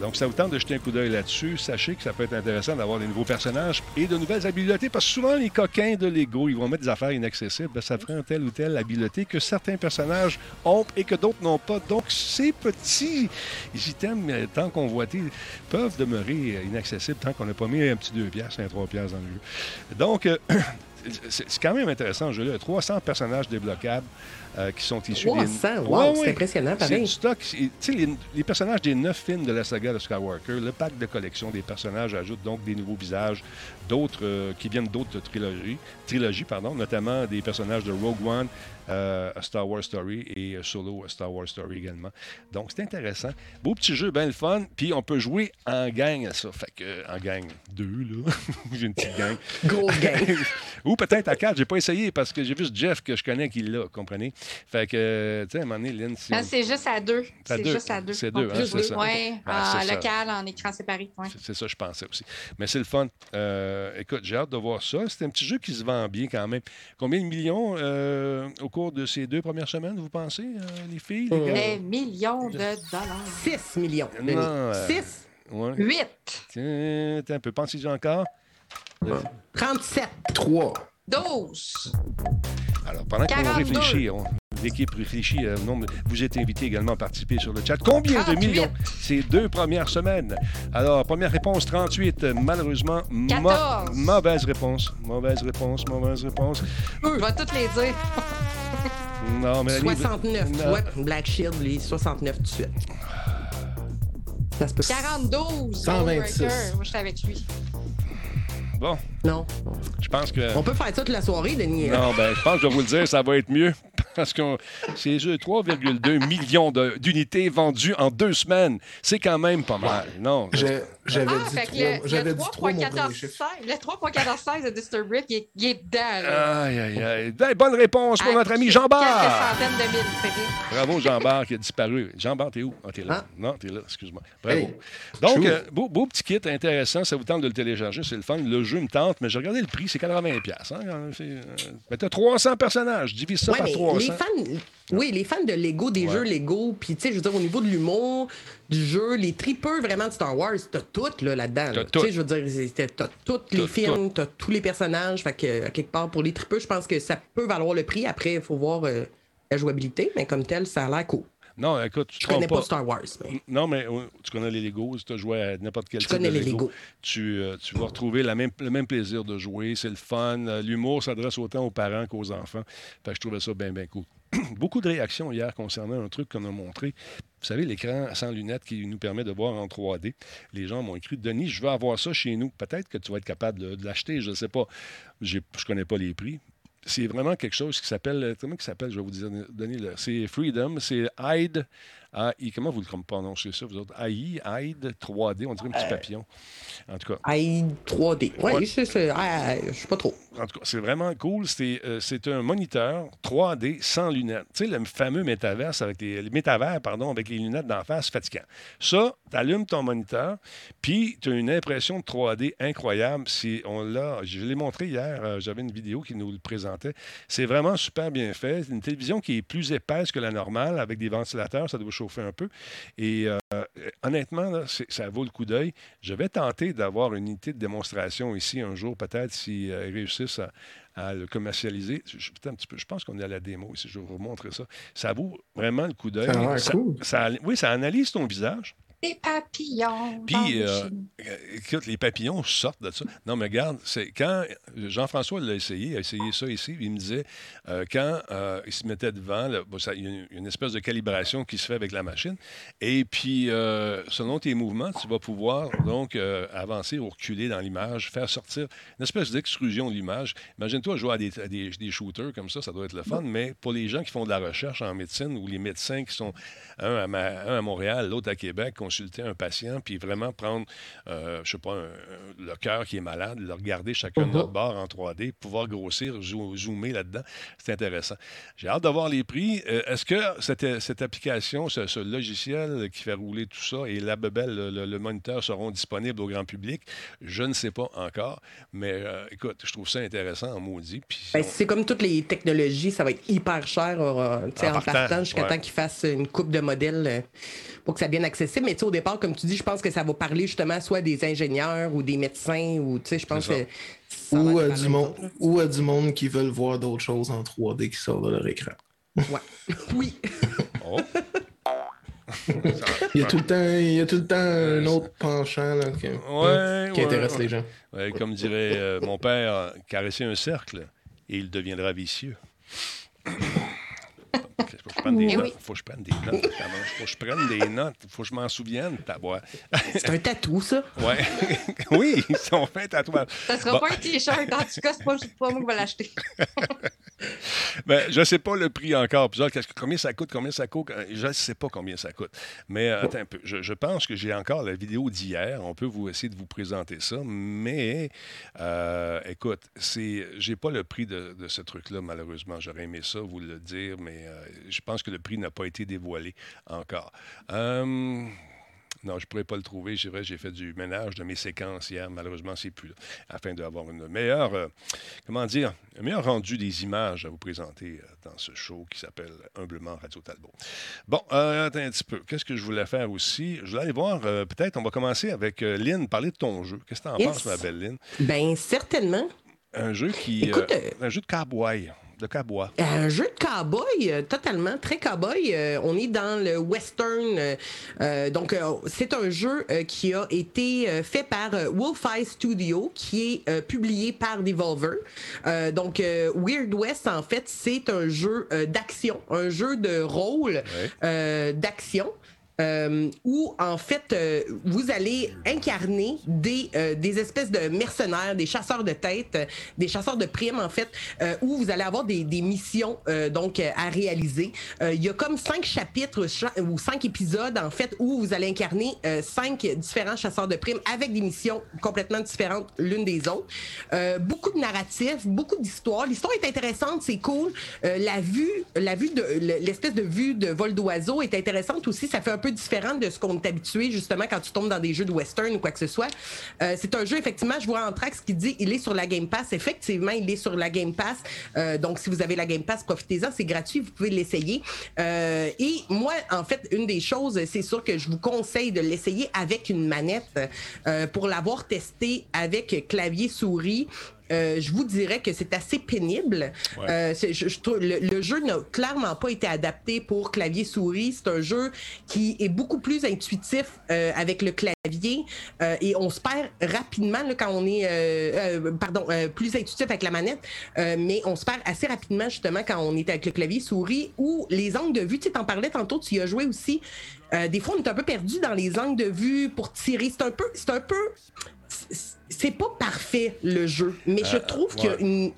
Donc, ça vous tente de jeter un coup d'œil là-dessus. Sachez que ça peut être intéressant d'avoir des nouveaux personnages et de nouvelles habiletés. Parce que souvent, les coquins de Lego, ils vont mettre des affaires inaccessibles. Ben, ça prend telle ou telle habileté que certains personnages ont et que d'autres n'ont pas. Donc, ces petits items, euh, tant convoités, peuvent demeurer euh, inaccessibles tant qu'on n'a pas mis un petit 2 piastres, un 3 piastres dans le jeu. Donc, euh, [CLEARS THROAT] c'est quand même intéressant, ce jeu-là. Il y a 300 personnages débloquables euh, qui sont issus 300, des... wow, Ouais, c'est ouais. impressionnant, C'est pareil. du stock. Tu sais, les, les personnages des neuf films de la saga de Skywalker, le pack de collection des personnages ajoute donc des nouveaux visages, d'autres euh, qui viennent d'autres trilogies, trilogies pardon, notamment des personnages de Rogue One, euh, A Star Wars Story et Solo, A Star Wars Story également. Donc, c'est intéressant. Beau petit jeu, bien le fun. Puis, on peut jouer en gang à ça. Fait que, en gang deux, là. [LAUGHS] J'ai une petite gang. Grosse gang. [LAUGHS] Ou peut-être à quatre. J'ai pas essayé parce que j'ai vu ce Jeff que je connais qui l'a, comprenez? Fait que, euh, tu sais, à un moment donné, Lynn, si Non, on- Ah, c'est juste à deux. C'est à C'est deux. juste à deux. C'est deux, hein, c'est ça. ouais, Ah, en ça. local, en écran séparé. ouais. C'est- C'est ça, je pensais aussi. Mais c'est le fun. Euh, écoute, j'ai hâte de voir ça. C'est un petit jeu qui se vend bien quand même. Combien de millions euh, au cours de ces deux premières semaines, vous pensez, euh, les filles, les gars? Des millions de dollars. 6 millions. Non, Denis. euh, 6, Ouais. Huit. Tiens, attends un peu. Pensez-y encore. 37. 3. 12. Alors, pendant qu'on 42. réfléchit, on l'équipe réfléchit. euh, vous êtes invité également à participer sur le chat. Combien de 38. millions? Ces deux premières semaines? Alors, première réponse, 38. euh, Malheureusement, 14. mauvaise réponse. Mauvaise réponse, mauvaise réponse. Je vais toutes les dire. Non, mais 69. Non. Ouais, Black Shield, les 69 tout de suite. Ça se peut. 42. 126. Goldbreaker. Moi, j'étais avec lui. Bon, Non. je pense que... On peut faire ça toute la soirée, Denis. Non, ben, je pense que je vais vous le dire, ça va être mieux. [LAUGHS] Parce que c'est juste 3,2 millions d'unités vendues en deux semaines. C'est quand même pas mal. Non. J'avais Ah, dit fait que trois- le, j'avais le dit trois, mon premier 3.14.16 chiffre. le 3.14.16 de Disturbrick, il, est- il est dedans. Là. Aïe, aïe, aïe. Ben, bonne réponse pour notre ami Jean Bart. centaines de mille. Fait que- Bravo, Jean Bart qui a disparu. Jean Bart, t'es où? Ah, t'es là. Ah. Non, t'es là, excuse-moi. Bravo. Hey. Donc, euh, beau, beau petit kit intéressant. Ça vous tente de le télécharger, c'est le fun. Le jeu me tente, mais j'ai regardé le prix, c'est 80$. piastres, Hein? C'est, euh, mais t'as 300 personnages. Divise ça Ouais, par mais 300. les fans, oui, les fans de Lego, des Ouais. jeux Lego, puis tu sais, je veux dire, au niveau de l'humour, du jeu, les tripeurs vraiment de Star Wars, t'as tout là, là-dedans. T'as là. tout. Tu sais, je veux dire, t'as tous les films, t'as tous les personnages. Fait que, quelque part, pour les tripeurs, je pense que ça peut valoir le prix. Après, il faut voir euh, la jouabilité, mais comme tel, ça a l'air cool. Non, écoute, tu Je connais pas Star Wars, mais. Non, mais euh, tu connais les Legos. Si tu as joué à n'importe quel Je type connais de les Legos. Tu, euh, tu vas retrouver la même, le même plaisir de jouer. C'est le fun. Euh, L'humour s'adresse autant aux parents qu'aux enfants. Fait que je trouvais ça bien, bien cool. [CLEARS THROAT] Beaucoup de réactions hier concernant un truc qu'on a montré. Vous savez, l'écran sans lunettes qui nous permet de voir en 3D. Les gens m'ont écrit Denis, je veux avoir ça chez nous. Peut-être que tu vas être capable de, l'acheter, je ne sais pas. Je ne connais pas les prix. C'est vraiment quelque chose qui s'appelle. Comment il s'appelle? Je vais vous dire, donner le. C'est Freedom. C'est Hide. AI, comment vous le prononcez ça, vous autres? AI, Hide 3D, on dirait un petit papillon. En tout cas, AI 3D. Ouais, Ouais. c'est ça. Ah, je sais pas trop. en tout cas, c'est vraiment cool. C'est euh, c'est un moniteur 3D sans lunettes. Tu sais, le fameux métaverse avec les, le métavers, pardon, avec les lunettes d'en face fatigant. Ça, tu allumes ton moniteur, puis tu as une impression de 3D incroyable. Si on l'a, je l'ai montré hier, euh, j'avais une vidéo qui nous le présentait. C'est vraiment super bien fait. C'est une télévision qui est plus épaisse que la normale, avec des ventilateurs, ça doit chauffer un peu. Et euh, honnêtement, là, ça vaut le coup d'œil. Je vais tenter d'avoir une unité de démonstration ici un jour, peut-être, si euh, réussissent à, à le commercialiser. Je, un petit peu, je pense qu'on est à la démo ici, je vais vous montrer ça. Ça vaut vraiment le coup d'œil. Ça cool. ça- oui, ça analyse ton visage. Des papillons. Puis, euh. Euh, Écoute, les papillons sortent de ça. Non, mais regarde, c'est quand Jean-François l'a essayé, il a essayé ça ici, il me disait, euh, quand euh, il se mettait devant, bon, il y a une, une espèce de calibration qui se fait avec la machine. Et puis, selon tes mouvements, tu vas pouvoir donc avancer ou reculer dans l'image, faire sortir une espèce d'extrusion de l'image. Imagine-toi jouer à des, à des- des shooters comme ça, ça doit être le fun, mais pour les gens qui font de la recherche en médecine ou les médecins qui sont, un à, Ma- un à Montréal, l'autre à Québec, consulter un patient, puis vraiment prendre, euh, je sais pas, un- le cœur qui est malade, le regarder chacun de notre bord en 3D, pouvoir grossir, zo- zoomer là-dedans, c'est intéressant. J'ai hâte de voir les prix. Euh, Est-ce que cette, cette application, ce, ce logiciel qui fait rouler tout ça et la bebelle, le, le- le moniteur seront disponibles au grand public? Je ne sais pas encore, mais euh, écoute, je trouve ça intéressant en maudit. Ben, on- c'est comme toutes les technologies, ça va être hyper cher euh, En en, partant, jusqu'à ouais. temps qu'ils fassent une coupe de modèles pour que ça devienne accessible. Mais au départ, comme tu dis, je pense que ça va parler justement soit des ingénieurs ou des médecins ou tu sais, je pense que. Ou à, du monde, ou à du monde qui veulent voir d'autres choses en 3D qui sortent de leur écran. Ouais. [LAUGHS] oui. Oh. Il y a tout le temps, il y a tout le temps un autre penchant là, qui, Ouais, qui ouais, intéresse ouais. les gens. Ouais, comme dirait euh, mon père, caresser un cercle et il deviendra vicieux. Faut que je prenne des notes. oui. Faut que je prenne des notes. tabarnak. Faut que je prenne des notes. Faut que je m'en souvienne. taboire. C'est un tatou, ça. Ouais. [LAUGHS] oui, ils sont faits tatouages. Ça sera Bon. pas un t-shirt. En tout cas, c'est pas, moi qui vais l'acheter. [LAUGHS] Ben, je ne sais pas le prix encore. Puis, genre, combien ça coûte, combien ça coûte? Euh, Je ne sais pas combien ça coûte. Mais euh, attends un peu. Je, je pense que j'ai encore la vidéo d'hier. On peut vous essayer de vous présenter ça. Mais euh, écoute, c'est, j'ai pas le prix de, de ce truc-là, malheureusement. J'aurais aimé ça, vous le dire, mais euh, je pense que le prix n'a pas été dévoilé encore. Euh, non, je ne pourrais pas le trouver. C'est vrai, j'ai fait du ménage de mes séquences hier. Malheureusement, c'est plus là. Afin d'avoir une meilleure, euh, comment dire, un meilleur rendu des images à vous présenter euh, dans ce show qui s'appelle Humblement Radio Talbot. Bon, euh, attends un petit peu. Qu'est-ce que je voulais faire aussi? Je voulais aller voir, peut-être, on va commencer avec Lynn, parler de ton jeu. Qu'est-ce que tu en Yes. penses, ma belle Lynn? Ben, certainement. Un jeu qui. Écoute, un jeu de cowboy. De cowboy. Un jeu de cowboy, totalement, très cowboy. on est dans le western. donc, c'est un jeu qui a été fait par Wolfeye Studio, qui est publié par Devolver. donc, Weird West, en fait, c'est un jeu d'action, un jeu de rôle d'action. Euh, où en fait euh, vous allez incarner des, euh, des espèces de mercenaires, des chasseurs de tête, des chasseurs de primes en fait, où vous allez avoir des, des missions donc à réaliser. Il y a comme cinq chapitres ou cinq épisodes en fait où vous allez incarner cinq différents chasseurs de primes avec des missions complètement différentes l'une des autres. beaucoup de narratifs, beaucoup d'histoires. L'histoire est intéressante, c'est cool. la vue, la vue de l'espèce de vue de vol d'oiseau est intéressante aussi. Ça fait un différent de ce qu'on est habitué, justement, quand tu tombes dans des jeux de western ou quoi que ce soit. Euh, c'est un jeu, effectivement, je vois en ce qui dit il est sur la Game Pass. Effectivement, il est sur la Game Pass. Euh, donc, si vous avez la Game Pass, profitez-en. C'est gratuit, vous pouvez l'essayer. Euh, et moi, en fait, une des choses, c'est sûr que je vous conseille de l'essayer avec une manette pour l'avoir testé avec clavier souris. Euh, je vous dirais que c'est assez pénible. Euh, je, le, jeu n'a clairement pas été adapté pour clavier-souris. C'est un jeu qui est beaucoup plus intuitif euh, avec le clavier et on se perd rapidement quand on est, pardon, plus intuitif avec la manette, mais on se perd assez rapidement justement quand on est avec le clavier-souris ou les angles de vue. Tu t'en parlais tantôt, tu y as joué aussi. des fois, on est un peu perdu dans les angles de vue pour tirer. C'est un peu, c'est un peu, c'est pas parfait le jeu, mais je euh, trouve qu'il y a une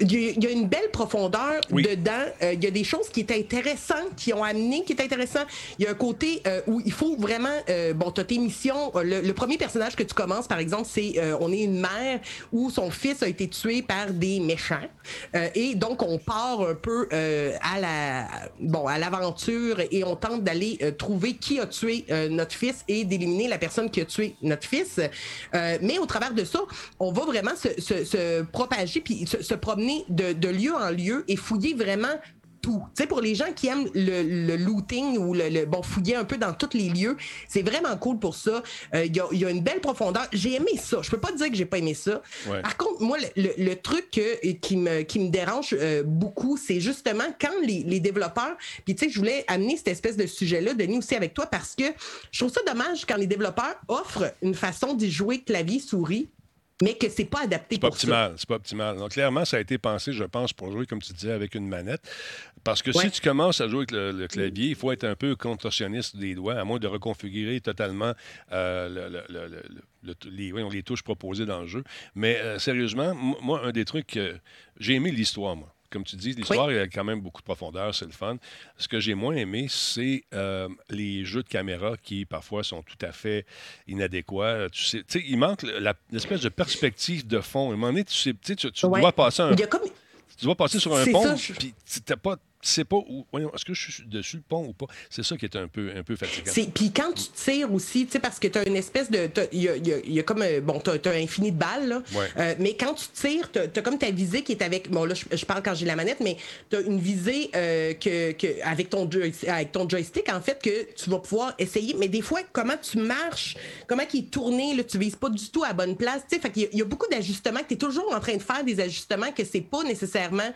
il y, a une belle profondeur dedans. Euh, il y a des choses qui étaient intéressantes, qui ont amené, qui est intéressant. Il y a un côté euh, où il faut vraiment. Euh, bon, tu as tes missions. Le, premier personnage que tu commences, par exemple, c'est on est une mère où son fils a été tué par des méchants. et donc, on part un peu à la bon à l'aventure et on tente d'aller trouver qui a tué notre fils et d'éliminer la personne qui a tué notre fils. mais au travers de ça, on va vraiment se, se, propager puis se, se promener de, lieu en lieu et fouiller vraiment tout. Tu sais, pour les gens qui aiment le, looting ou le, bon fouiller un peu dans tous les lieux, c'est vraiment cool pour ça. Euh, il y, a, une belle profondeur. J'ai aimé ça. Je peux pas dire que j'ai pas aimé ça. Par contre, moi, le, truc qui me qui me dérange euh, beaucoup, c'est justement quand les, développeurs. Puis tu sais, je voulais amener cette espèce de sujet-là, Denis, aussi avec toi, parce que je trouve ça dommage quand les développeurs offrent une façon d'y jouer clavier souris mais que c'est pas adapté pour pas optimal, C'est pas optimal. Donc, clairement, ça a été pensé, je pense, pour jouer, comme tu disais, avec une manette. Parce que si tu commences à jouer avec le, clavier, il faut être un peu contorsionniste des doigts, à moins de reconfigurer totalement euh, les, les, touches proposées dans le jeu. Mais euh, sérieusement, moi, un des trucs, j'ai aimé l'histoire, moi comme tu dis, l'histoire a quand même beaucoup de profondeur, c'est le fun. Ce que j'ai moins aimé, c'est euh, les jeux de caméra qui parfois sont tout à fait inadéquats. Tu sais, il manque l'espèce de perspective de fond. À un moment donné, tu, sais, tu, tu dois passer un, tu dois passer sur un pont, puis tu n'as pas sais pas où. est-ce que je suis dessus le pont ou pas? C'est ça qui est un peu, un peu fatigant. Puis quand tu tires aussi, tu sais, parce que tu as une espèce de. Il y a, comme. Euh, bon, tu as, un infini de balles, là. Euh, mais quand tu tires, tu as, comme ta visée qui est avec. Bon, là, je, parle quand j'ai la manette, mais tu as une visée euh, que, que, avec, ton avec ton joystick, en fait, que tu vas pouvoir essayer. Mais des fois, comment tu marches, comment il est tourné, là, tu vises pas du tout à bonne place. Tu sais, fait qu'il y, a beaucoup d'ajustements, que tu es toujours en train de faire des ajustements que c'est pas nécessairement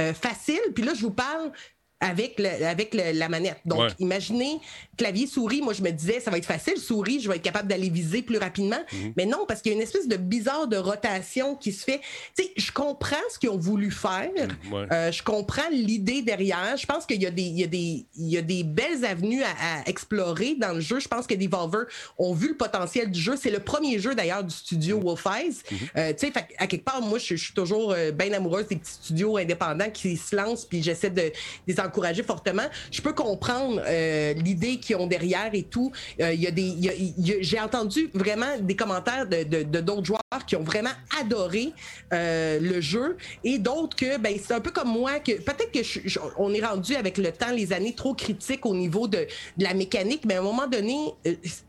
euh, facile. Puis là, je vous parle avec, avec la manette. Donc, imaginez clavier, souris. Moi, je me disais, ça va être facile. Souris, je vais être capable d'aller viser plus rapidement. Mhm. Mais non, parce qu'il y a une espèce de bizarre de rotation qui se fait. Tu sais, je comprends ce qu'ils ont voulu faire. Mhm, euh, je comprends l'idée derrière. Je pense qu'il y, a des, il y, a des, il y a des belles avenues à, explorer dans le jeu. Je pense que Devolver ont vu le potentiel du jeu. C'est le premier jeu, d'ailleurs, du studio mhm. Wolf Eyes. Euh, tu sais, à quelque part, moi, je, suis toujours euh, bien amoureuse des petits studios indépendants qui se lancent, puis j'essaie de, de encourager fortement. Je peux comprendre euh, l'idée qu'ils ont derrière et tout. Euh, des, j'ai entendu vraiment des commentaires de, d'autres joueurs qui ont vraiment adoré euh, le jeu et d'autres que ben c'est un peu comme moi que peut-être que on est rendu avec le temps les années trop critiques au niveau de, de la mécanique mais à un moment donné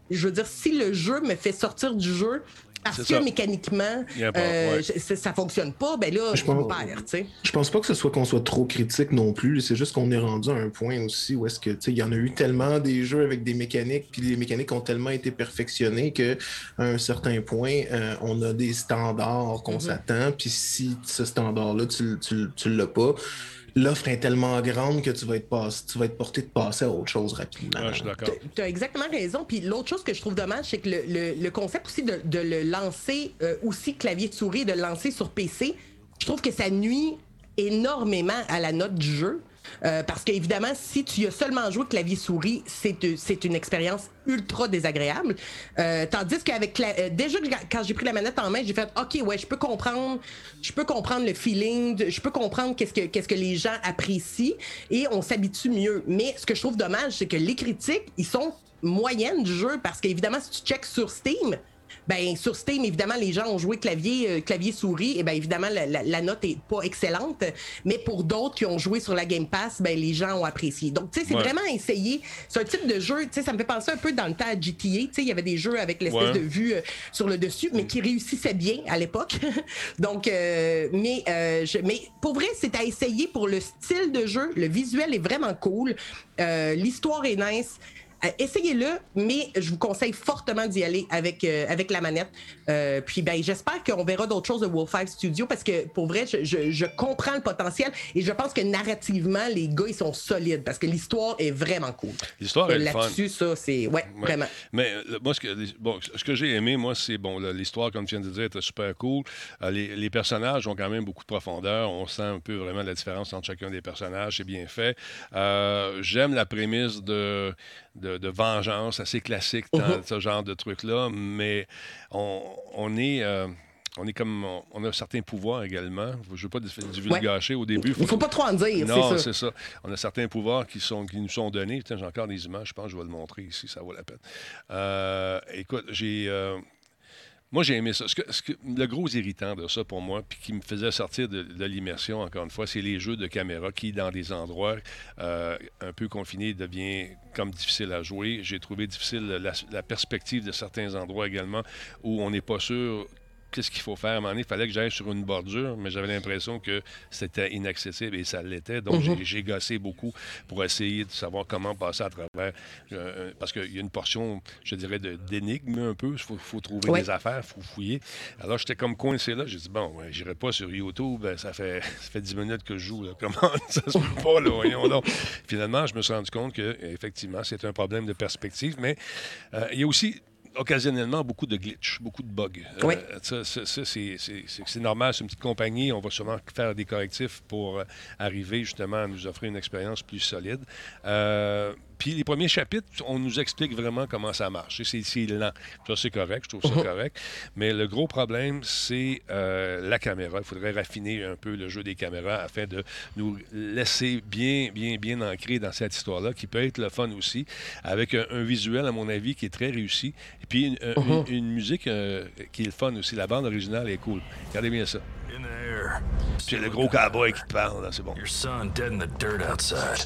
je veux dire si le jeu me fait sortir du jeu parce que ça. mécaniquement, Il y a pas- euh, ouais. je- ça, ça fonctionne pas, ben là, Je je pense- perds, tu sais. Je pense pas que ce soit qu'on soit trop critique non plus. C'est juste qu'on est rendu à un point aussi où est-ce que, tu sais, il y en a eu tellement des jeux avec des mécaniques, puis les mécaniques ont tellement été perfectionnées que à un certain point, euh, on a des standards qu'on Mhm. s'attend. Puis si ce standard-là, tu, tu, tu l'as pas, l'offre est tellement grande que tu vas être, pass- tu vas être porté de passer à autre chose rapidement. Ouais, je suis d'accord. Tu as exactement raison. Puis l'autre chose que je trouve dommage, c'est que le, le- le concept aussi de, de le lancer euh, aussi clavier-souris, de le lancer sur PC, je trouve que ça nuit énormément à la note du jeu. Euh, parce qu'évidemment, si tu as seulement joué clavier-souris, c'est euh, c'est une expérience ultra désagréable. Euh, tandis qu'avec euh, déjà quand j'ai pris la manette en main, j'ai fait OK, ouais, je peux comprendre, je peux comprendre le feeling, je peux comprendre qu'est-ce que qu'est-ce que les gens apprécient et on s'habitue mieux. Mais ce que je trouve dommage, c'est que les critiques, ils sont moyennes du jeu parce qu'évidemment, si tu checks sur Steam, ben sur Steam, évidemment, les gens ont joué clavier, euh, clavier souris, et ben évidemment, la, la- la note est pas excellente. Mais pour d'autres qui ont joué sur la Game Pass, ben les gens ont apprécié. Donc, tu sais, c'est Ouais. vraiment essayé. C'est un type de jeu, tu sais, ça me fait penser un peu dans le temps à GTA. Tu sais, il y avait des jeux avec l'espèce Ouais. de vue euh, sur le dessus, mais qui réussissaient bien à l'époque. [LAUGHS] Donc, euh, mais, je- mais pour vrai, c'est à essayer pour le style de jeu. Le visuel est vraiment cool. L'histoire est nice. Euh, Essayez-le, mais je vous conseille fortement d'y aller avec, euh, avec la manette. Euh, puis ben, j'espère qu'on verra d'autres choses de Wolf 5 Studio parce que pour vrai, je, je- je comprends le potentiel et je pense que narrativement, les gars, ils sont solides parce que l'histoire est vraiment cool. L'histoire est. Là-dessus, ça, c'est. Ouais, Ouais. vraiment. Mais euh, moi, ce que, bon, ce que j'ai aimé, moi, c'est bon, l'histoire, comme tu viens de dire, était super cool. Les, les personnages ont quand même beaucoup de profondeur. On sent un peu vraiment la différence entre chacun des personnages. C'est bien fait. J'aime la prémisse de, de, de vengeance, assez classique dans Mhm. ce genre de truc-là, mais on, on est. euh, on est comme. On, on a certains pouvoirs également. Je ne veux pas divulgacher au début. Il faut pas trop en dire, Non, c'est ça. On a certains pouvoirs qui, sont, qui nous sont donnés. J'ai encore des images, je pense que je vais le montrer ici, ça vaut la peine. Euh, écoute, j'ai. euh, moi, j'ai aimé ça. Ce que- le gros irritant de ça pour moi, puis qui me faisait sortir de, l'immersion, encore une fois, c'est les jeux de caméra qui, dans des endroits euh, un peu confinés, devient comme difficile à jouer. J'ai trouvé difficile la perspective de certains endroits également où on n'est pas sûr qu'est-ce qu'il faut faire? À un moment donné, il fallait que j'aille sur une bordure, mais j'avais l'impression que c'était inaccessible et ça l'était. Donc, Mhm. j'ai- j'ai gossé beaucoup pour essayer de savoir comment passer à travers. euh, parce qu'il y a une portion, je dirais, d'énigme un peu. Il faut, faut trouver Ouais. des affaires, il faut fouiller. Alors, j'étais comme coincé là. J'ai dit, bon, ouais, j'irai pas sur YouTube. Ben, Ça fait, [LAUGHS] ça fait 10 minutes que je joue. Là. Comment [LAUGHS] ça se peut pas, là? Voyons donc. Finalement, je me suis rendu compte que, effectivement, c'est un problème de perspective. Mais euh, il y a aussi occasionnellement beaucoup de glitches, beaucoup de bugs. Oui. Euh, c'est- c'est c'est- c'est normal, c'est une petite compagnie. On va sûrement faire des correctifs pour euh, arriver justement à nous offrir une expérience plus solide. Euh, puis les premiers chapitres, on nous explique vraiment comment ça marche. C'est c'est lent. Ça, c'est correct, je trouve ça correct. Mais le gros problème, c'est euh, la caméra. Il faudrait raffiner un peu le jeu des caméras afin de nous laisser bien, bien, bien ancré dans cette histoire-là, qui peut être le fun aussi, avec un, un visuel, à mon avis, qui est très réussi. Et puis une, une- une- une musique euh, qui est le fun aussi. La bande originale est cool. Regardez bien ça. Puis le gros cowboy qui te parle, là, c'est bon. Your son dead in the dirt outside.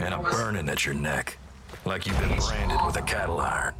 And a burning at your neck. Like you've been branded with a cattle iron.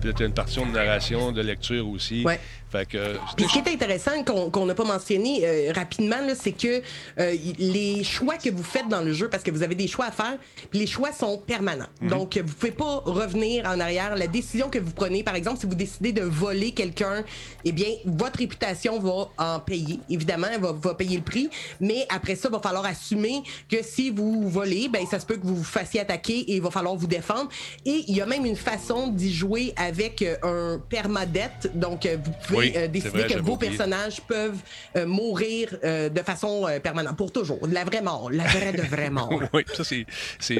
Puis là, une partition de narration, de lecture aussi. Ouais. Fait que. Puis ce qui est intéressant qu'on qu'on n'a pas mentionné euh, rapidement, là, c'est que euh, les choix que vous faites dans le jeu, parce que vous avez des choix à faire, les choix sont permanents. Donc, vous pouvez pas revenir en arrière. La décision que vous prenez, par exemple, si vous décidez de voler quelqu'un, eh bien, votre réputation va en payer. Évidemment, elle va, va payer le prix. Mais après ça, il va falloir assumer que si vous volez, ben ça se peut que vous vous fassiez attaquer et il va falloir vous défendre. Et il y a même une façon d'y jouer avec euh, un permadeath. Donc, euh, vous pouvez Oui, euh, décider vrai, que vos oublié. personnages peuvent euh, mourir euh, de façon permanente, pour toujours. La vraie mort, la vraie de vraie mort. [LAUGHS] oui, ça, c'est.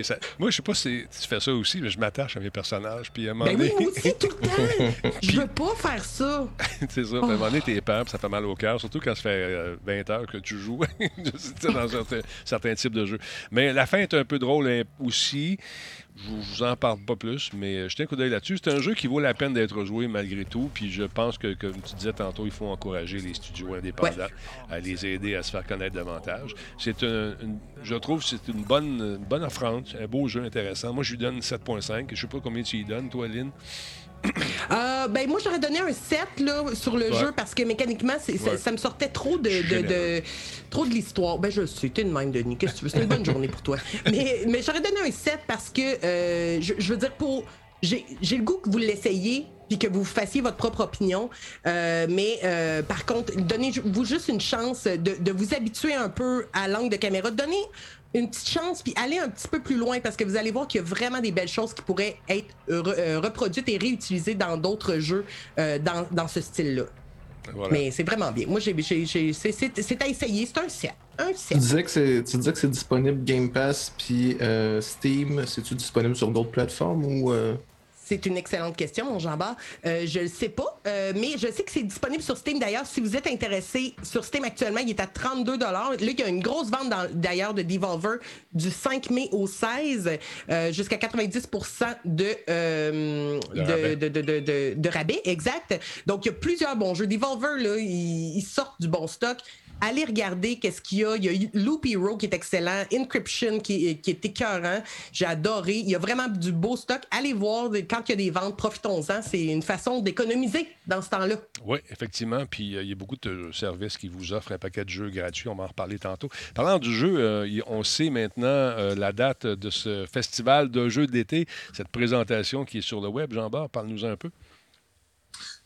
ça- Moi, je sais pas si tu fais ça aussi, mais je m'attache à mes personnages. Puis à un moment Ben oui, moi aussi, tout le temps. [LAUGHS] Je veux pas faire ça. [LAUGHS] c'est ça. puis À un moment donné, t'es peur, puis ça fait mal au cœur, surtout quand ça fait euh, 20 heures que tu joues dans certains, certains types de jeux. Mais la fin est un peu drôle hein, aussi. Je vous- je vous en parle pas plus, mais euh, jetez un coup d'œil là-dessus. C'est un jeu qui vaut la peine d'être joué malgré tout. Puis je pense que, comme tu disais tantôt, il faut encourager les studios indépendants à les aider à se faire connaître davantage. C'est un, une- je trouve que c'est une bonne, une bonne offrande, un beau jeu intéressant. Moi, je lui donne 7.5. Je sais pas combien tu y donnes, toi, Lynn? Euh, ben, moi, j'aurais donné un 7 là, sur le Ouais. jeu parce que mécaniquement, ça- me sortait trop de, de, de- trop de l'histoire. Ben, je sais, t'es de même, Denis. Qu'est-ce que tu veux? C'est une bonne journée pour toi. Mais, mais j'aurais donné un 7 parce que, euh, je, je veux dire, pour. J'ai j'ai le goût que vous l'essayiez puis que vous fassiez votre propre opinion. Euh, mais euh, par contre, donnez-vous juste une chance de, de vous habituer un peu à l'angle de caméra. Donnez une petite chance puis allez un petit peu plus loin parce que vous allez voir qu'il y a vraiment des belles choses qui pourraient être euh, re- reproduites et réutilisées dans d'autres jeux euh, dans, dans ce style-là. Voilà. Mais c'est vraiment bien. Moi, j'ai, c'est, à essayer. C'est un 7. Un Tu 7. disais que c'est, tu disais que c'est disponible Game Pass puis euh, Steam. C'est-tu disponible sur d'autres plateformes ou euh, C'est une excellente question, mon Jean-Bart. Euh, je ne sais pas, euh, mais je sais que c'est disponible sur Steam. D'ailleurs, si vous êtes intéressé, sur Steam actuellement, il est à 32 Là, il y a une grosse vente d'ailleurs de Devolver du 5 mai au 16, euh, jusqu'à 90 de, De de, rabais. de, de, de, de- de rabais, exact. Donc, il y a plusieurs bons jeux. Devolver, là, ils, ils sortent du bon stock. Allez regarder qu'est-ce qu'il y a. Il y a Loop Hero qui est excellent, Encryption qui, est- écœurant. J'ai adoré. Il y a vraiment du beau stock. Allez voir quand il y a des ventes, profitons-en. C'est une façon d'économiser dans ce temps-là. Oui, effectivement. Puis euh, il y a beaucoup de services qui vous offrent un paquet de jeux gratuits. On va en reparler tantôt. Parlant du jeu, euh, on sait maintenant euh, la date de ce festival de jeux d'été, cette présentation qui est sur le web. Jean-Bart, parle-nous un peu.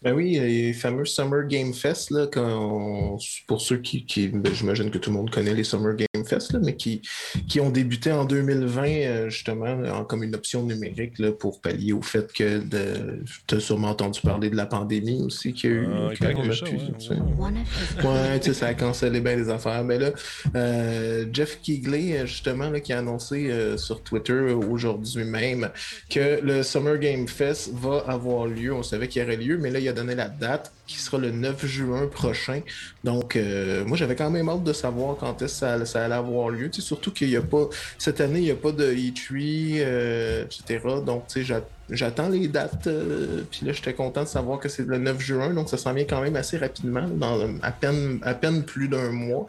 Ben oui, les fameux Summer Game Fest, là, quand- pour ceux qui, qui- ben, j'imagine que tout le monde connaît les Summer Game Fest, là, mais qui, qui ont débuté en 2020, euh, justement, en- comme une option numérique là, pour pallier au fait que tu as sûrement entendu parler de la pandémie aussi qu'il y a eu. Ah, a ça, pu, ouais, tu sais. ouais. Ouais, tu sais, ça a cancellé bien des affaires. Mais là, euh, Jeff Keighley, euh, justement, là, qui a annoncé euh, sur Twitter aujourd'hui même que le Summer Game Fest va avoir lieu. On savait qu'il y aurait lieu, mais là, il a donné la date qui sera le 9 juin prochain. Donc, euh, moi, j'avais quand même hâte de savoir quand est-ce que ça, allait avoir lieu. Surtout qu'il n'y a pas, cette année, il n'y a pas de E3, euh, etc. Donc, tu sais, j'a- j'attends les dates. euh, puis là, j'étais content de savoir que c'est le 9 juin. Donc, ça s'en vient quand même assez rapidement, dans à peine, à peine plus d'un mois.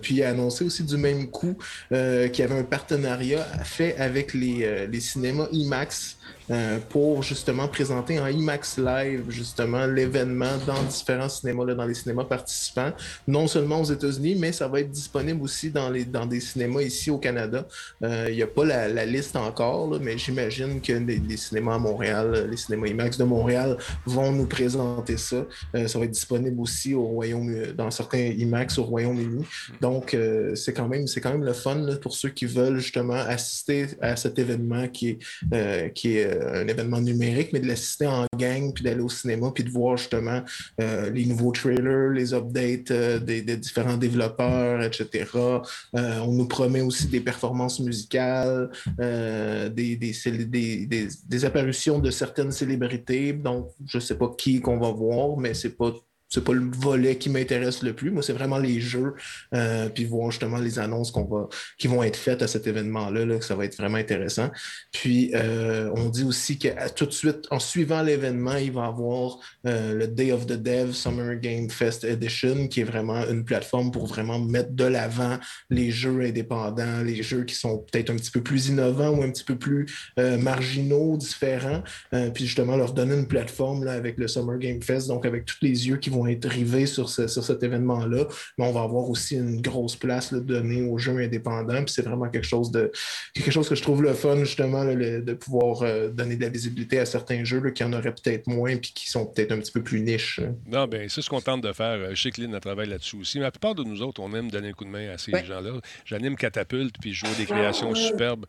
Puis, il a annoncé aussi du même coup qu'il y avait un partenariat fait avec les, les cinémas IMAX. Euh, pour justement présenter en IMAX Live justement l'événement dans différents cinémas, là, dans les cinémas participants, non seulement aux États-Unis, mais ça va être disponible aussi dans, les, dans des cinémas ici au Canada. Euh, Il n'y a pas la, la liste encore, là, mais j'imagine que les, les cinémas à Montréal, euh, les cinémas IMAX de Montréal vont nous présenter ça. Euh, ça va être disponible aussi au Royaume, dans certains IMAX au Royaume-Uni. Donc, euh, c'est quand même, quand même le fun là, pour ceux qui veulent justement assister à cet événement qui est, euh, qui est euh, un événement numérique, mais de l'assister en gang, puis d'aller au cinéma, puis de voir justement euh, les nouveaux trailers, les updates euh, des, différents développeurs, etc. Euh, on nous promet aussi des performances musicales, euh, des, des, des, apparitions de certaines célébrités. Donc, je sais pas qui qu'on va voir, mais c'est pas c'est pas le volet qui m'intéresse le plus. Moi, c'est vraiment les jeux, euh, puis voir justement les annonces qu'on va, qui vont être faites à cet événement-là, là, que ça va être vraiment intéressant. Puis, euh, on dit aussi que à- tout de suite, en suivant l'événement, il va y avoir euh, le Day of the Dev Summer Game Fest Edition, qui est vraiment une plateforme pour vraiment mettre de l'avant les jeux indépendants, les jeux qui sont peut-être un petit peu plus innovants ou un petit peu plus euh, marginaux, différents, euh, puis justement leur donner une plateforme là, avec le Summer Game Fest, donc avec tous les yeux qui vont être rivés sur, ce- sur cet événement-là, mais on va avoir aussi une grosse place là, donnée aux jeux indépendants, puis c'est vraiment quelque chose de quelque chose que je trouve le fun, justement, là, le- de pouvoir euh, donner de la visibilité à certains jeux là, qui en auraient peut-être moins, puis qui sont peut-être un petit peu plus niches. hein. Non, bien, c'est ce qu'on tente de faire. Euh, Je sais que Lynn a travaillé là-dessus aussi. Mais la plupart de nous autres, on aime donner un coup de main à ces Ouais. gens-là. J'anime Catapulte, puis je joue des créations superbes.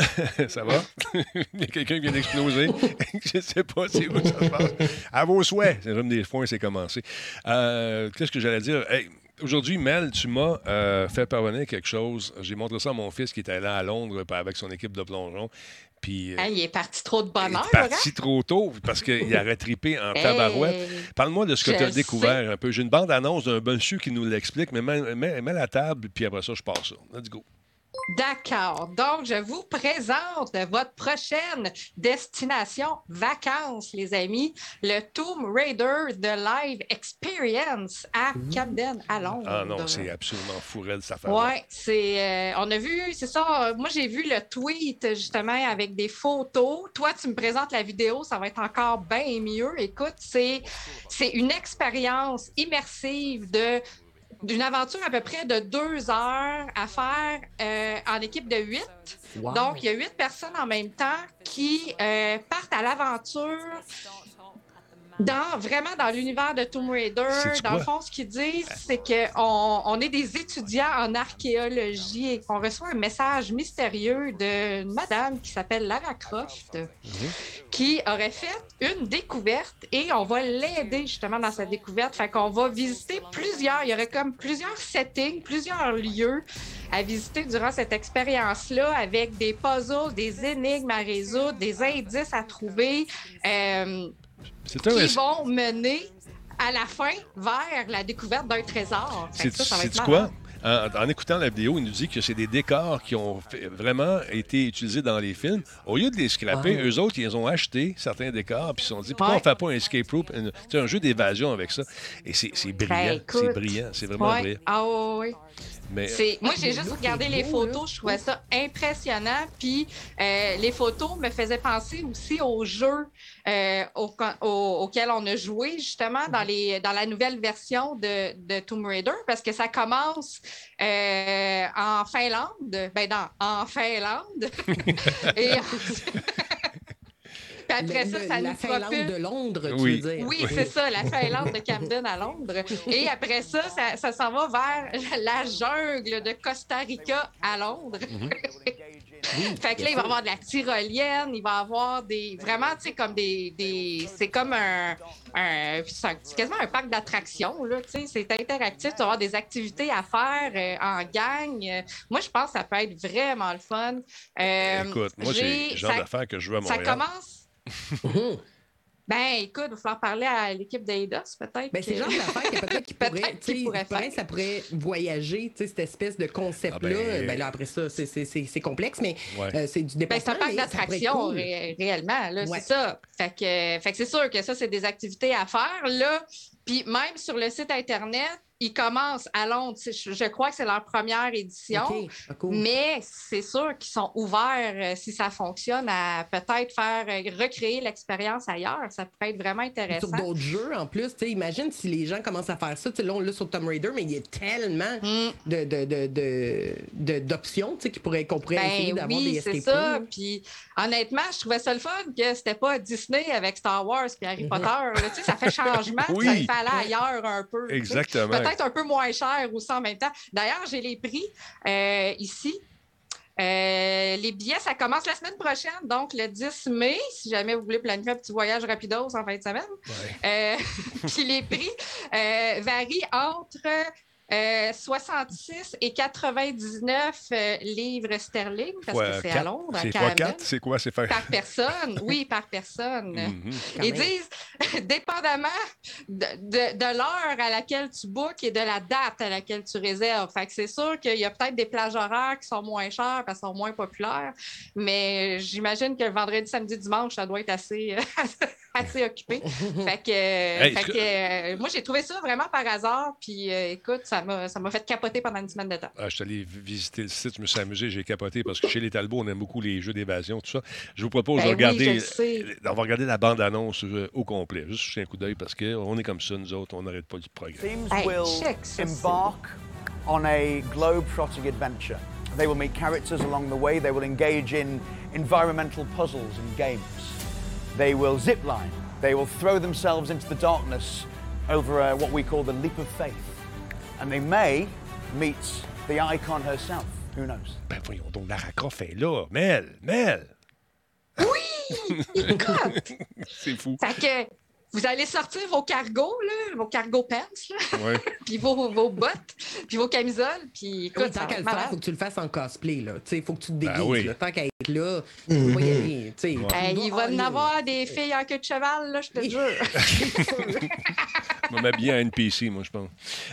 [LAUGHS] ça va? [LAUGHS] Il y a quelqu'un qui vient d'exploser. [LAUGHS] je ne sais pas c'est où ça se passe. À vos souhaits. C'est comme des foins, c'est commencé. Euh, Qu'est-ce que j'allais dire? Hey, Aujourd'hui, Mel, tu m'as euh, fait parvenir quelque chose. J'ai montré ça à mon fils qui était allé à Londres euh, avec son équipe de plongeon. Puis, il est parti trop de il bonheur. est parti trop tôt parce qu'il a retripé en tabarouette. Hey. Parle-moi de ce que tu as découvert un peu. J'ai une bande-annonce d'un monsieur qui nous l'explique, mais mets, mets- mets la table, puis après ça, je passe ça. Let's go. D'accord. Donc, je vous présente votre prochaine destination vacances, les amis. Le Tomb Raider The Live Experience à Camden, à Londres. Ah non, c'est absolument fourré de sa femme. Oui, c'est. euh, on a vu, c'est ça. Moi, j'ai vu le tweet justement avec des photos. Toi, tu me présentes la vidéo, ça va être encore bien mieux. Écoute, c'est c'est une expérience immersive de d'une aventure à peu près de deux heures à faire euh, en équipe de huit. Wow. Donc, il y a huit personnes en même temps qui euh, partent à l'aventure dans, vraiment dans l'univers de Tomb Raider. Dans le fond, ce qu'ils disent, c'est qu'on on est des étudiants en archéologie et qu'on reçoit un message mystérieux d'une madame qui s'appelle Lara Croft, qui aurait fait une découverte et on va l'aider justement dans sa découverte. Fait qu'on va visiter plusieurs, il y aurait comme plusieurs settings, plusieurs lieux à visiter durant cette expérience-là avec des puzzles, des énigmes à résoudre, des indices à trouver. euh, Un. qui vont mener à la fin vers la découverte d'un trésor. C'est ça, ça va être c'est quoi? malade. En, en écoutant la vidéo, il nous dit que c'est des décors qui ont fait- vraiment été utilisés dans les films. Au lieu de les scraper, Ah. eux autres, ils ont acheté certains décors puis ils se sont dit pourquoi Ouais. on fait pas un escape room, un, un jeu d'évasion avec ça. Et c'est brillant, Ben, c'est brillant, c'est vraiment Ouais. brillant. Ah ouais, ouais. Mais C'est- Moi, j'ai juste regardé les beau, là. photos, je trouvais ça impressionnant. Puis euh, les photos me faisaient penser aussi au jeu euh, au- au- auquel on a joué justement dans, les, dans la nouvelle version de, de Tomb Raider, parce que ça commence euh, en Finlande, ben dans, en Finlande. [LAUGHS] Et Puis après Le- ça, le- ça la nous Finlande propulse. de Londres, tu Oui. veux dire. Oui, c'est ça, la Finlande de Camden à Londres. Et après ça, ça, ça s'en va vers [LAUGHS] la jungle de Costa Rica à Londres. [LAUGHS] fait que là, il va y avoir de la tyrolienne, il va y avoir des. Vraiment, tu sais, comme des. des c'est comme un. un- c'est quasiment un parc d'attractions, là, tu sais. C'est interactif, tu vas avoir des activités à faire euh, en gang. Euh, moi, je pense que ça peut être vraiment le fun. Euh, écoute, moi, c'est j'ai- le genre ça- d'affaires que je veux à ça Montréal. commence. [LAUGHS] Ben, écoute, il va falloir parler à l'équipe d'Eidos, peut-être. Ben, c'est le genre d'affaire que peut-être [LAUGHS] qu'il Peut-être pourrait, qu'il tu sais, pourrait faire. ça pourrait voyager, tu sais, cette espèce de concept-là. Ah ben- ben... là, après ça, c'est- c'est c'est- c'est complexe, mais Ouais. euh, c'est du Ben, dépassement. c'est un parc mais ça pourrait être d'attractions cool. ré- réellement, là, Ouais. c'est ça. Fait que, fait que c'est sûr que ça, c'est des activités à faire. Là, puis même sur le site Internet, ils commencent à Londres. Je, je crois que c'est leur première édition. Ah, cool. Mais c'est sûr qu'ils sont ouverts, euh, si ça fonctionne, à peut-être faire euh, recréer l'expérience ailleurs. Ça pourrait être vraiment intéressant. Sur d'autres jeux, en plus, imagine si les gens commencent à faire ça. Tu sais, là, on l'a sur Tomb Raider, mais il y a tellement Mm. de, de, de, de- de- d'options, sais, qui pourraient- qu'on pourrait essayer Ben d'avoir des oui, c'est ça. Puis honnêtement, je trouvais ça le fun que c'était pas Disney avec Star Wars puis Harry Potter. là. Tu sais, ça fait [LAUGHS] changement. Oui. Ça fait aller ailleurs un peu. Exactement. Peut-être un peu moins cher aussi en même temps. D'ailleurs, j'ai les prix euh, ici. Euh, les billets, ça commence la semaine prochaine, donc le 10 mai, si jamais vous voulez planifier un petit voyage rapidos en fin de semaine. Ouais. Euh, [LAUGHS] puis les prix euh, varient entre euh, 66 et 99 euh, livres sterling, parce que c'est à. Londres, C'est Camden. 4, c'est quoi? C'est. Par personne, oui, par personne. [LAUGHS] Mhm. Ils disent, [LAUGHS] dépendamment de, de- de l'heure à laquelle tu bookes et de la date à laquelle tu réserves. Fait que c'est sûr qu'il y a peut-être des plages horaires qui sont moins chères parce qu'elles sont moins populaires, mais j'imagine que le vendredi, samedi, dimanche, ça doit être assez, [LAUGHS] assez occupé. fait que, Hey, fait que, euh, moi, j'ai trouvé ça vraiment par hasard, puis euh, écoute, ça ça m'a fait capoter pendant une semaine de temps. Ah, je suis allé visiter le site, je me suis amusé, j'ai capoté parce que chez les Talbots, on aime beaucoup les jeux d'évasion, tout ça. Je vous propose Ben de oui, regarder, sais. on va regarder la bande-annonce euh, au complet, juste jeter un coup d'œil parce qu'on est comme ça, nous autres, on n'arrête pas du progrès. Teams Hey, will check ça, on a globe-trotting adventure. They will meet characters along the way. They will engage in environmental puzzles and games. They will zip line. They will throw themselves into the darkness over uh, what we call the leap of faith. And they may meet the icon herself. Who knows? Ben voyons donc, Lara Croft est là. Mel, Mel, Écoute! [LAUGHS] c'est fou. Fait que vous allez sortir vos cargos, là, vos cargo pants, là, Ouais. [LAUGHS] puis vos, vos bottes, puis vos camisoles, puis écoute, Oui, tant qu'à le faire, il faut que tu le fasses en cosplay. Il faut que tu te déguises. Ben oui. là. Tant qu'à être là, tu peux pas y aller. Hey, il va y en avoir des filles en queue de cheval, là, je te jure. [LAUGHS] Je vais m'habiller en NPC, moi, je pense.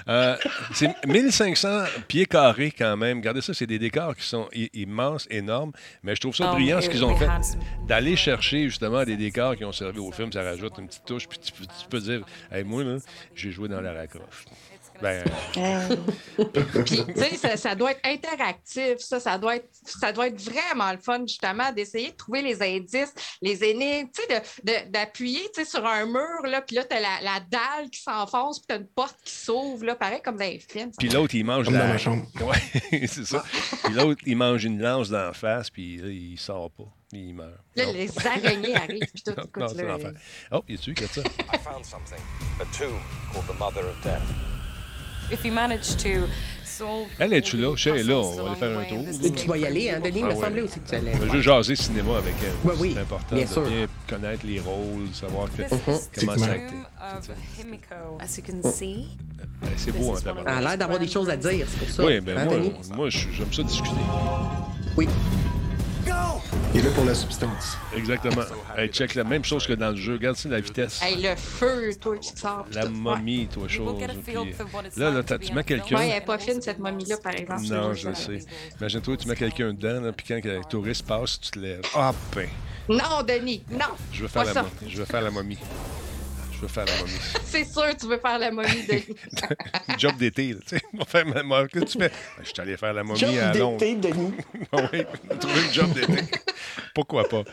Euh, c'est 1500 pieds carrés quand même. Regardez ça, c'est des décors qui sont immenses, énormes. Mais je trouve ça Oh, brillant ce qu'ils ont fait. D'aller chercher justement des décors qui ont servi au film, ça rajoute une petite touche. Tu, peux- dire, hey, moi, j'ai joué dans Lara Croft. Ben, [LAUGHS] Puis, tu sais, ça, ça doit être interactif, ça, ça doit être, ça doit être vraiment le fun, justement, d'essayer de trouver les indices, les énigmes, tu sais, de- de- d'appuyer, tu sais, sur un mur, là, puis là, t'as la, la dalle qui s'enfonce, puis t'as une porte qui s'ouvre, là, pareil comme dans les films. puis l'autre, il mange Comme la... dans ma chambre. [LAUGHS] Ouais, c'est ça. Puis l'autre, il mange une lance d'en face, puis là, il sort pas. Puis il meurt. Là, Non. les araignées arrivent, puis tout, Non, écoute, non, c'est là, l'enfer. Oh, il est dessus, regarde ça. I found something. A tomb called the Mother of Death. If you manage to solve Elle est-tu là? all the Chez elle est là, on va aller faire un tour. Tu vas y aller, hein, Denis? Il Ah me ouais. semblait aussi que tu allais. On va juste jaser cinéma avec elle. Oui, oui, C'est important bien de sûr. bien connaître les rôles, savoir que- This comment ça can see, Ben, C'est beau, hein, Elle a l'air d'avoir des choses à dire, c'est pour ça. Oui, ben Hein, moi, moi j'aime ça discuter. Oui. Il est là pour la substance. Exactement. Hey, check la même chose que dans le jeu. Regarde ça, la vitesse. Hey, le feu, toi, qui sort. La momie, toi, chose. puis- Là, là, tu mets quelqu'un-. Ouais, elle est pas fine, cette momie-là, par exemple. Non, je sais. Imagine-toi, tu mets quelqu'un dedans, là, puis quand le touriste passe, tu te lèves. Ah, ben, Non, Denis, non. je veux faire la momie. Je veux faire la momie. Je veux faire la momie. [LAUGHS] C'est sûr, tu veux faire la momie, [LAUGHS] Denis. Job d'été, là, tu sais. On va faire ma momie. Qu'est-ce que tu fais? Ben, Je suis allé faire la momie à Londres. Denis. [LAUGHS] Ah oui, on a trouvé une job d'été. Pourquoi pas?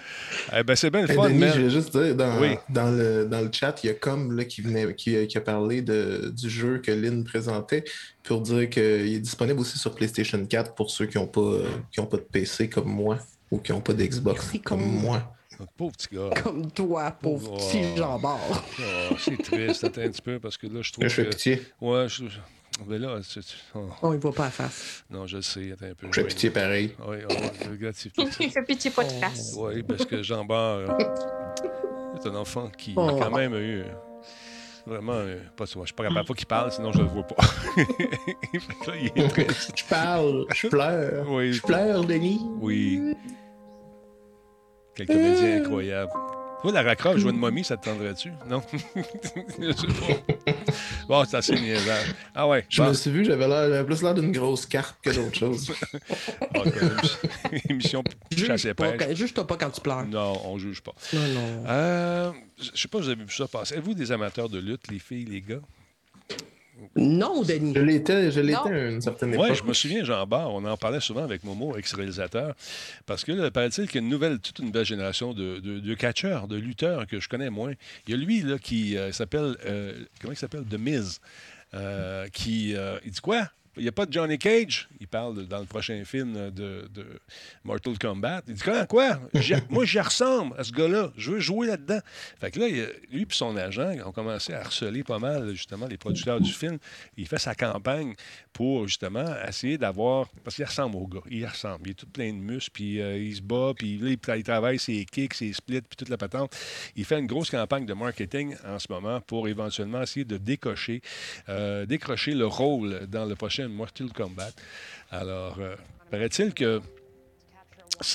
Eh ben, c'est bien le fun, Denis, je vais juste dire, dans, Oui. dans, le, dans le chat, il y a comme là, qui, venait, qui, qui a parlé de, du jeu que Lynn présentait pour dire qu'il est disponible aussi sur PlayStation 4 pour ceux qui n'ont pas, qui ont pas de PC comme moi ou qui n'ont pas d'Xbox comme- moi. Pauvre petit gars. Comme toi, pauvre Oh. petit jambard. Oh, c'est triste, attends un petit peu, parce que là, je trouve Je fais que... pitié. Ouais, je... Mais là, c'est- oh, On ne voit pas à face. non, je le sais, attends un peu. Je fais pitié pareil. Oui, oh, regarde, c'est [LAUGHS] Il pitié. fait pitié pas de face. Oui, parce que Jean Bart est un enfant qui Oh. a quand même eu... euh, Vraiment, euh, pas. Je suis pas capable pas qu'il parle, sinon je le vois pas. [LAUGHS] Là, il est triste. [LAUGHS] Je parle, je pleure. Oui. Je pleure, Denis. Oui. Quel comédien incroyable. Toi, la raccroche, jouer une momie, ça te tendrait-tu? Non? [LAUGHS] Je sais pas. Bon, c'est assez niaisage. Ah ouais. Je bon. me suis vu, j'avais l'air- j'avais plus l'air d'une grosse carte que d'autre chose. Une émission chasse et pas, pêche. quand- juge-toi pas quand tu pleures. Non, on juge pas. Non, non. Euh, je sais pas si vous avez vu ça passer. Êtes-vous des amateurs de lutte, les filles, les gars? Non, Denis. Je l'étais, je l'étais Non. à une certaine époque. Oui, je me souviens, Jean Bart, on en parlait souvent avec Momo, ex-réalisateur, parce que là, paraît-il qu'il y a une nouvelle, toute une belle génération de, de, de catcheurs, de lutteurs que je connais moins. Il y a lui là, qui euh, s'appelle, euh, comment il s'appelle? The Miz, euh, qui, euh, il dit quoi? Il n'y a pas de Johnny Cage. Il parle dans le prochain film de, de Mortal Kombat. Il dit quoi? quoi? [LAUGHS] Moi, j'y ressemble à ce gars-là. Je veux jouer là-dedans. Fait que là, lui et son agent ont commencé à harceler pas mal, justement, les producteurs du film. Il fait sa campagne pour, justement, essayer d'avoir... Parce qu'il ressemble au gars. Il ressemble. Il est tout plein de muscles, puis euh, il se bat, puis là, il travaille ses kicks, ses splits, puis toute la patente. Il fait une grosse campagne de marketing en ce moment pour éventuellement essayer de décocher, euh, décrocher le rôle dans le prochain Mortal Kombat. Alors, euh, paraît-il que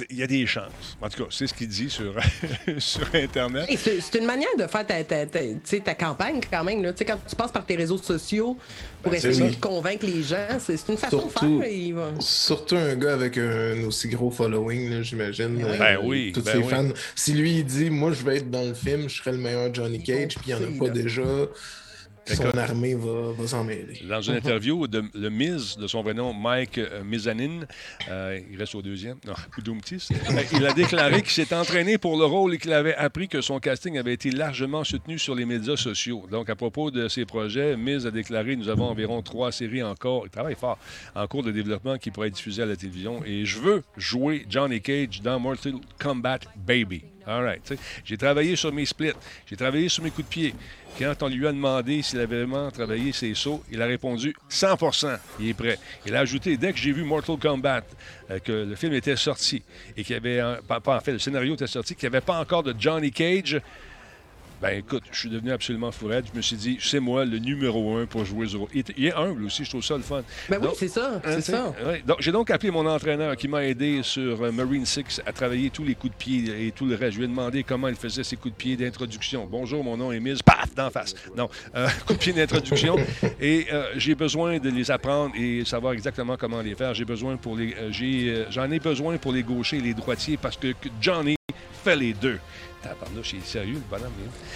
il y a des chances. En tout cas, c'est ce qu'il dit sur, [LAUGHS] sur Internet. C'est une manière de faire ta, ta, campagne quand même. Là. Quand tu passes par tes réseaux sociaux pour Ben, essayer de convaincre les gens, c'est une façon Surtout- de faire. il va- Surtout un gars avec un aussi gros following, j'imagine. Euh, Ben oui, Tous ben ses oui. fans. Si lui, il dit, moi, je vais être dans le film, je serai le meilleur Johnny Cage, puis il n'y en a pas là. déjà, son Écoute. armée va, va s'en mêler. Dans une interview de le Miz, de son vrai nom, Mike euh, Mizanin, euh, il reste au deuxième, non, [LAUGHS] euh, il a déclaré qu'il s'est entraîné pour le rôle et qu'il avait appris que son casting avait été largement soutenu sur les médias sociaux. Donc, à propos de ses projets, Miz a déclaré Nous avons environ trois séries encore, il travaille fort, en cours de développement qui pourraient être diffusées à la télévision. Et je veux jouer Johnny Cage dans Mortal Kombat Baby. All right. tu sais. J'ai travaillé sur mes splits, j'ai travaillé sur mes coups de pied. Quand on lui a demandé s'il avait vraiment travaillé ses sauts, il a répondu 100% il est prêt. Il a ajouté dès que j'ai vu Mortal Kombat, euh, que le film était sorti et qu'il y avait, pas, le scénario était sorti, qu'il n'y avait pas encore de Johnny Cage, Ben écoute, je suis devenu absolument fourette. Je me suis dit, c'est moi le numéro un pour jouer Zoro. Il est- humble aussi, je trouve ça le fun. Ben oui, c'est ça, hein, c'est ça. ouais. Donc, j'ai donc appelé mon entraîneur qui m'a aidé sur euh, Marine 6 à travailler tous les coups de pied et tout le reste. Je lui ai demandé comment il faisait ses coups de pied d'introduction. Bonjour, mon nom est Miz. Paf, d'en face. Non, euh, [LAUGHS] coups de pied d'introduction. et euh, j'ai besoin de les apprendre et savoir exactement comment les faire. J'ai besoin pour les, euh, j'ai, euh, j'en ai besoin pour les gauchers et les droitiers parce que Johnny fait les deux. Tabarnouche, il est sérieux, le bonhomme.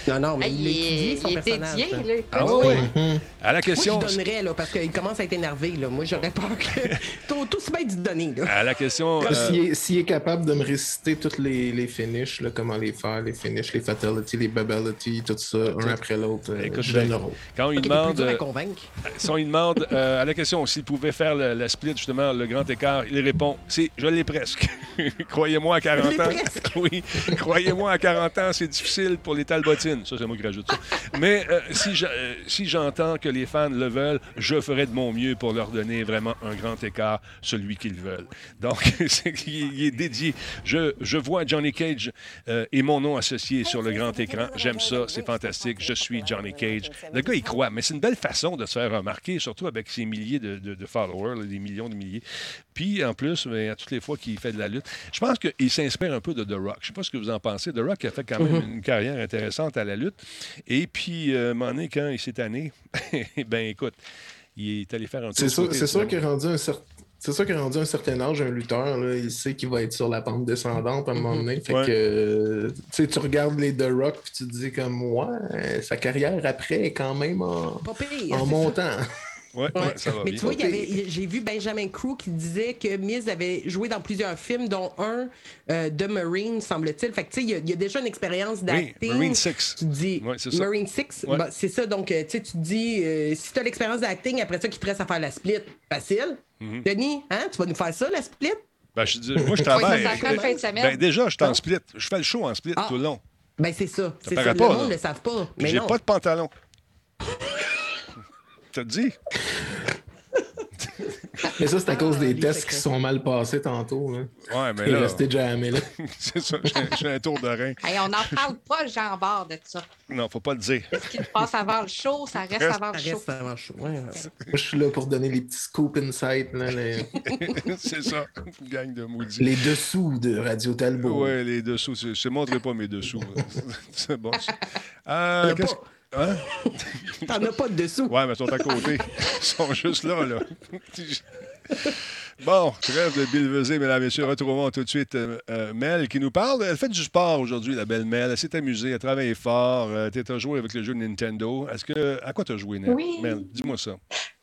Non, non, mais il il son est personnage. dédié, là. là. Ah Oui. oui. À la question. Moi, je donnerais, là, parce qu'il commence à être énervé. Là. Moi, j'aurais peur que. [LAUGHS] Tout, tout se met du donner. Là. À la question. Euh, S'il est, capable de me réciter tous les, les finishes, là, comment les faire, les finishes, les fatalities, les babalities, tout ça, un après l'autre, euh, Écoute, je rôle. quand il Ok, t'es plus demande. euh, convaincre. Si on lui demande euh, à la question s'il pouvait faire le- la split, justement, le grand écart, il répond c'est je l'ai presque. [LAUGHS] Croyez-moi, à 40 Je l'ai ans. presque. [LAUGHS] Oui, croyez-moi, à 40 ans, c'est difficile pour les talbotines. Ça, c'est moi qui rajoute ça. [LAUGHS] Mais euh, si je- euh, si j'entends que les fans le veulent, je ferai de mon mieux pour leur donner vraiment un grand écart, celui qu'ils veulent. Donc, [LAUGHS] c'est il est dédié. Je, je vois Johnny Cage euh, et mon nom associé sur le grand écran. J'aime ça, c'est fantastique. Je suis Johnny Cage. Le gars, il croit, mais c'est une belle façon de se faire remarquer, surtout avec ses milliers de, de- de followers, là, des millions de milliers. Puis, en plus, mais à toutes les fois qu'il fait de la lutte, je pense qu'il s'inspire un peu de The Rock. Je ne sais pas ce que vous en pensez. The Rock a fait quand même une carrière intéressante à la lutte. Et puis, euh, à un moment donné, quand il s'est tanné, [LAUGHS] ben écoute, il est allé faire un tour C'est sûr, qu'il est rendu un certain. C'est sûr qu'il est rendu un certain âge, un lutteur, là, il sait qu'il va être sur la pente descendante à un moment donné. Fait Ouais. que tu regardes les The Rock puis tu te dis comme ouais, euh, sa carrière après est quand même en, pire. montant. [LAUGHS] Ouais, ouais, Ouais. ça va Mais bien. tu vois, il y avait- j'ai vu Benjamin Crew qui disait que Miz avait joué dans plusieurs films, dont un euh, de Marine, semble-t-il. Fait que tu sais, il y a- il y, a déjà une expérience Oui, d'acting. Marine 6. Tu te dis Ouais, c'est ça. Marine 6, Ouais. bah, c'est ça. Donc, euh, tu sais, tu te dis, euh, si tu as l'expérience d'acting, après ça, qui te reste à faire la split, facile. Mhm. Denis, hein, tu vas nous faire ça, la split? Ben, je dis, moi, je [LAUGHS] travaille. Ben, déjà, je suis en Ah. split. Je fais le show en split Ah. tout le long. Ben, c'est ça. Ça. Le monde ne le savent pas. J'ai pas de pantalon. [LAUGHS] T'as dit? Mais ça, c'est à Ah, cause des tests qui sont mal passés tantôt. Ouais, mais Il est là, resté jamais là. [LAUGHS] c'est ça, j'ai j'ai un tour de rein. Hey, on n'en parle pas, Jean Bord, de ça. Non, faut pas le dire. Ce qui se passe avant le show, ça reste Reste- avant le Ça show. reste avant le show. Ouais, ouais. Moi, je suis là pour donner les petits scoops insight, là, les, [LAUGHS] c'est ça, gang de maudits. les dessous de Radio Talbot. Ouais, les dessous. Je je montrerai pas mes dessous. [LAUGHS] c'est bon. ça. Euh, qu'est-ce- Hein? T'en as pas de dessous. Ouais, mais ils sont à côté. Ils sont juste là, là. Bon, trêve de bilvesé, mesdames et messieurs. Retrouvons tout de suite euh, euh, Mel qui nous parle. Elle fait du sport aujourd'hui, la belle Mel. Elle s'est amusée, elle travaille fort. Euh, tu as joué avec le jeu Nintendo. Est-ce que. À quoi tu as joué, Nel? Oui. Mel? Dis-moi ça.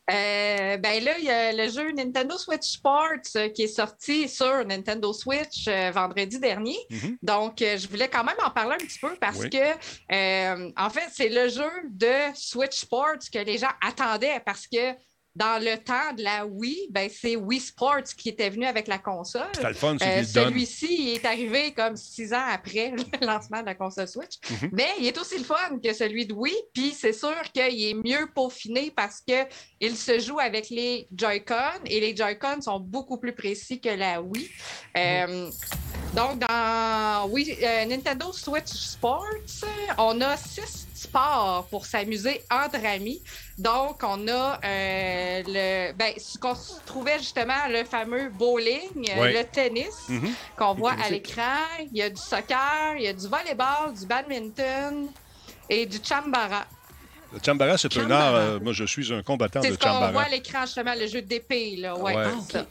Euh, ben là, il y a le jeu Nintendo Switch Sports euh, qui est sorti sur Nintendo Switch euh, vendredi dernier. Mhm. Donc, je voulais quand même en parler un petit peu parce Oui. que, en fait, c'est le jeu de Switch Sports que les gens attendaient parce que dans le temps de la Wii, ben, c'est Wii Sports qui était venu avec la console. C'était le fun, c'est Euh. Celui-ci est arrivé comme six ans après [LAUGHS] le lancement de la console Switch. Mhm. Mais il est aussi le fun que celui de Wii. Puis c'est sûr qu'il est mieux peaufiné parce qu'il se joue avec les Joy-Con et les Joy-Con sont beaucoup plus précis que la Wii. Euh, donc, dans Wii- euh, Nintendo Switch Sports, on a six sports pour s'amuser entre amis. Donc, on a euh, le, ben, ce qu'on se trouvait justement le fameux bowling, euh, Ouais. le tennis Mhm. qu'on voit à l'écran. Il y a du soccer, il y a du volleyball, du badminton et du chambara. Le Chambara, c'est un Chambara. art. euh, moi, je suis un combattant C'est de ce qu'on voit Chambara. à l'écran, justement, le jeu d'épée. Là. Ouais, Ouais. ça.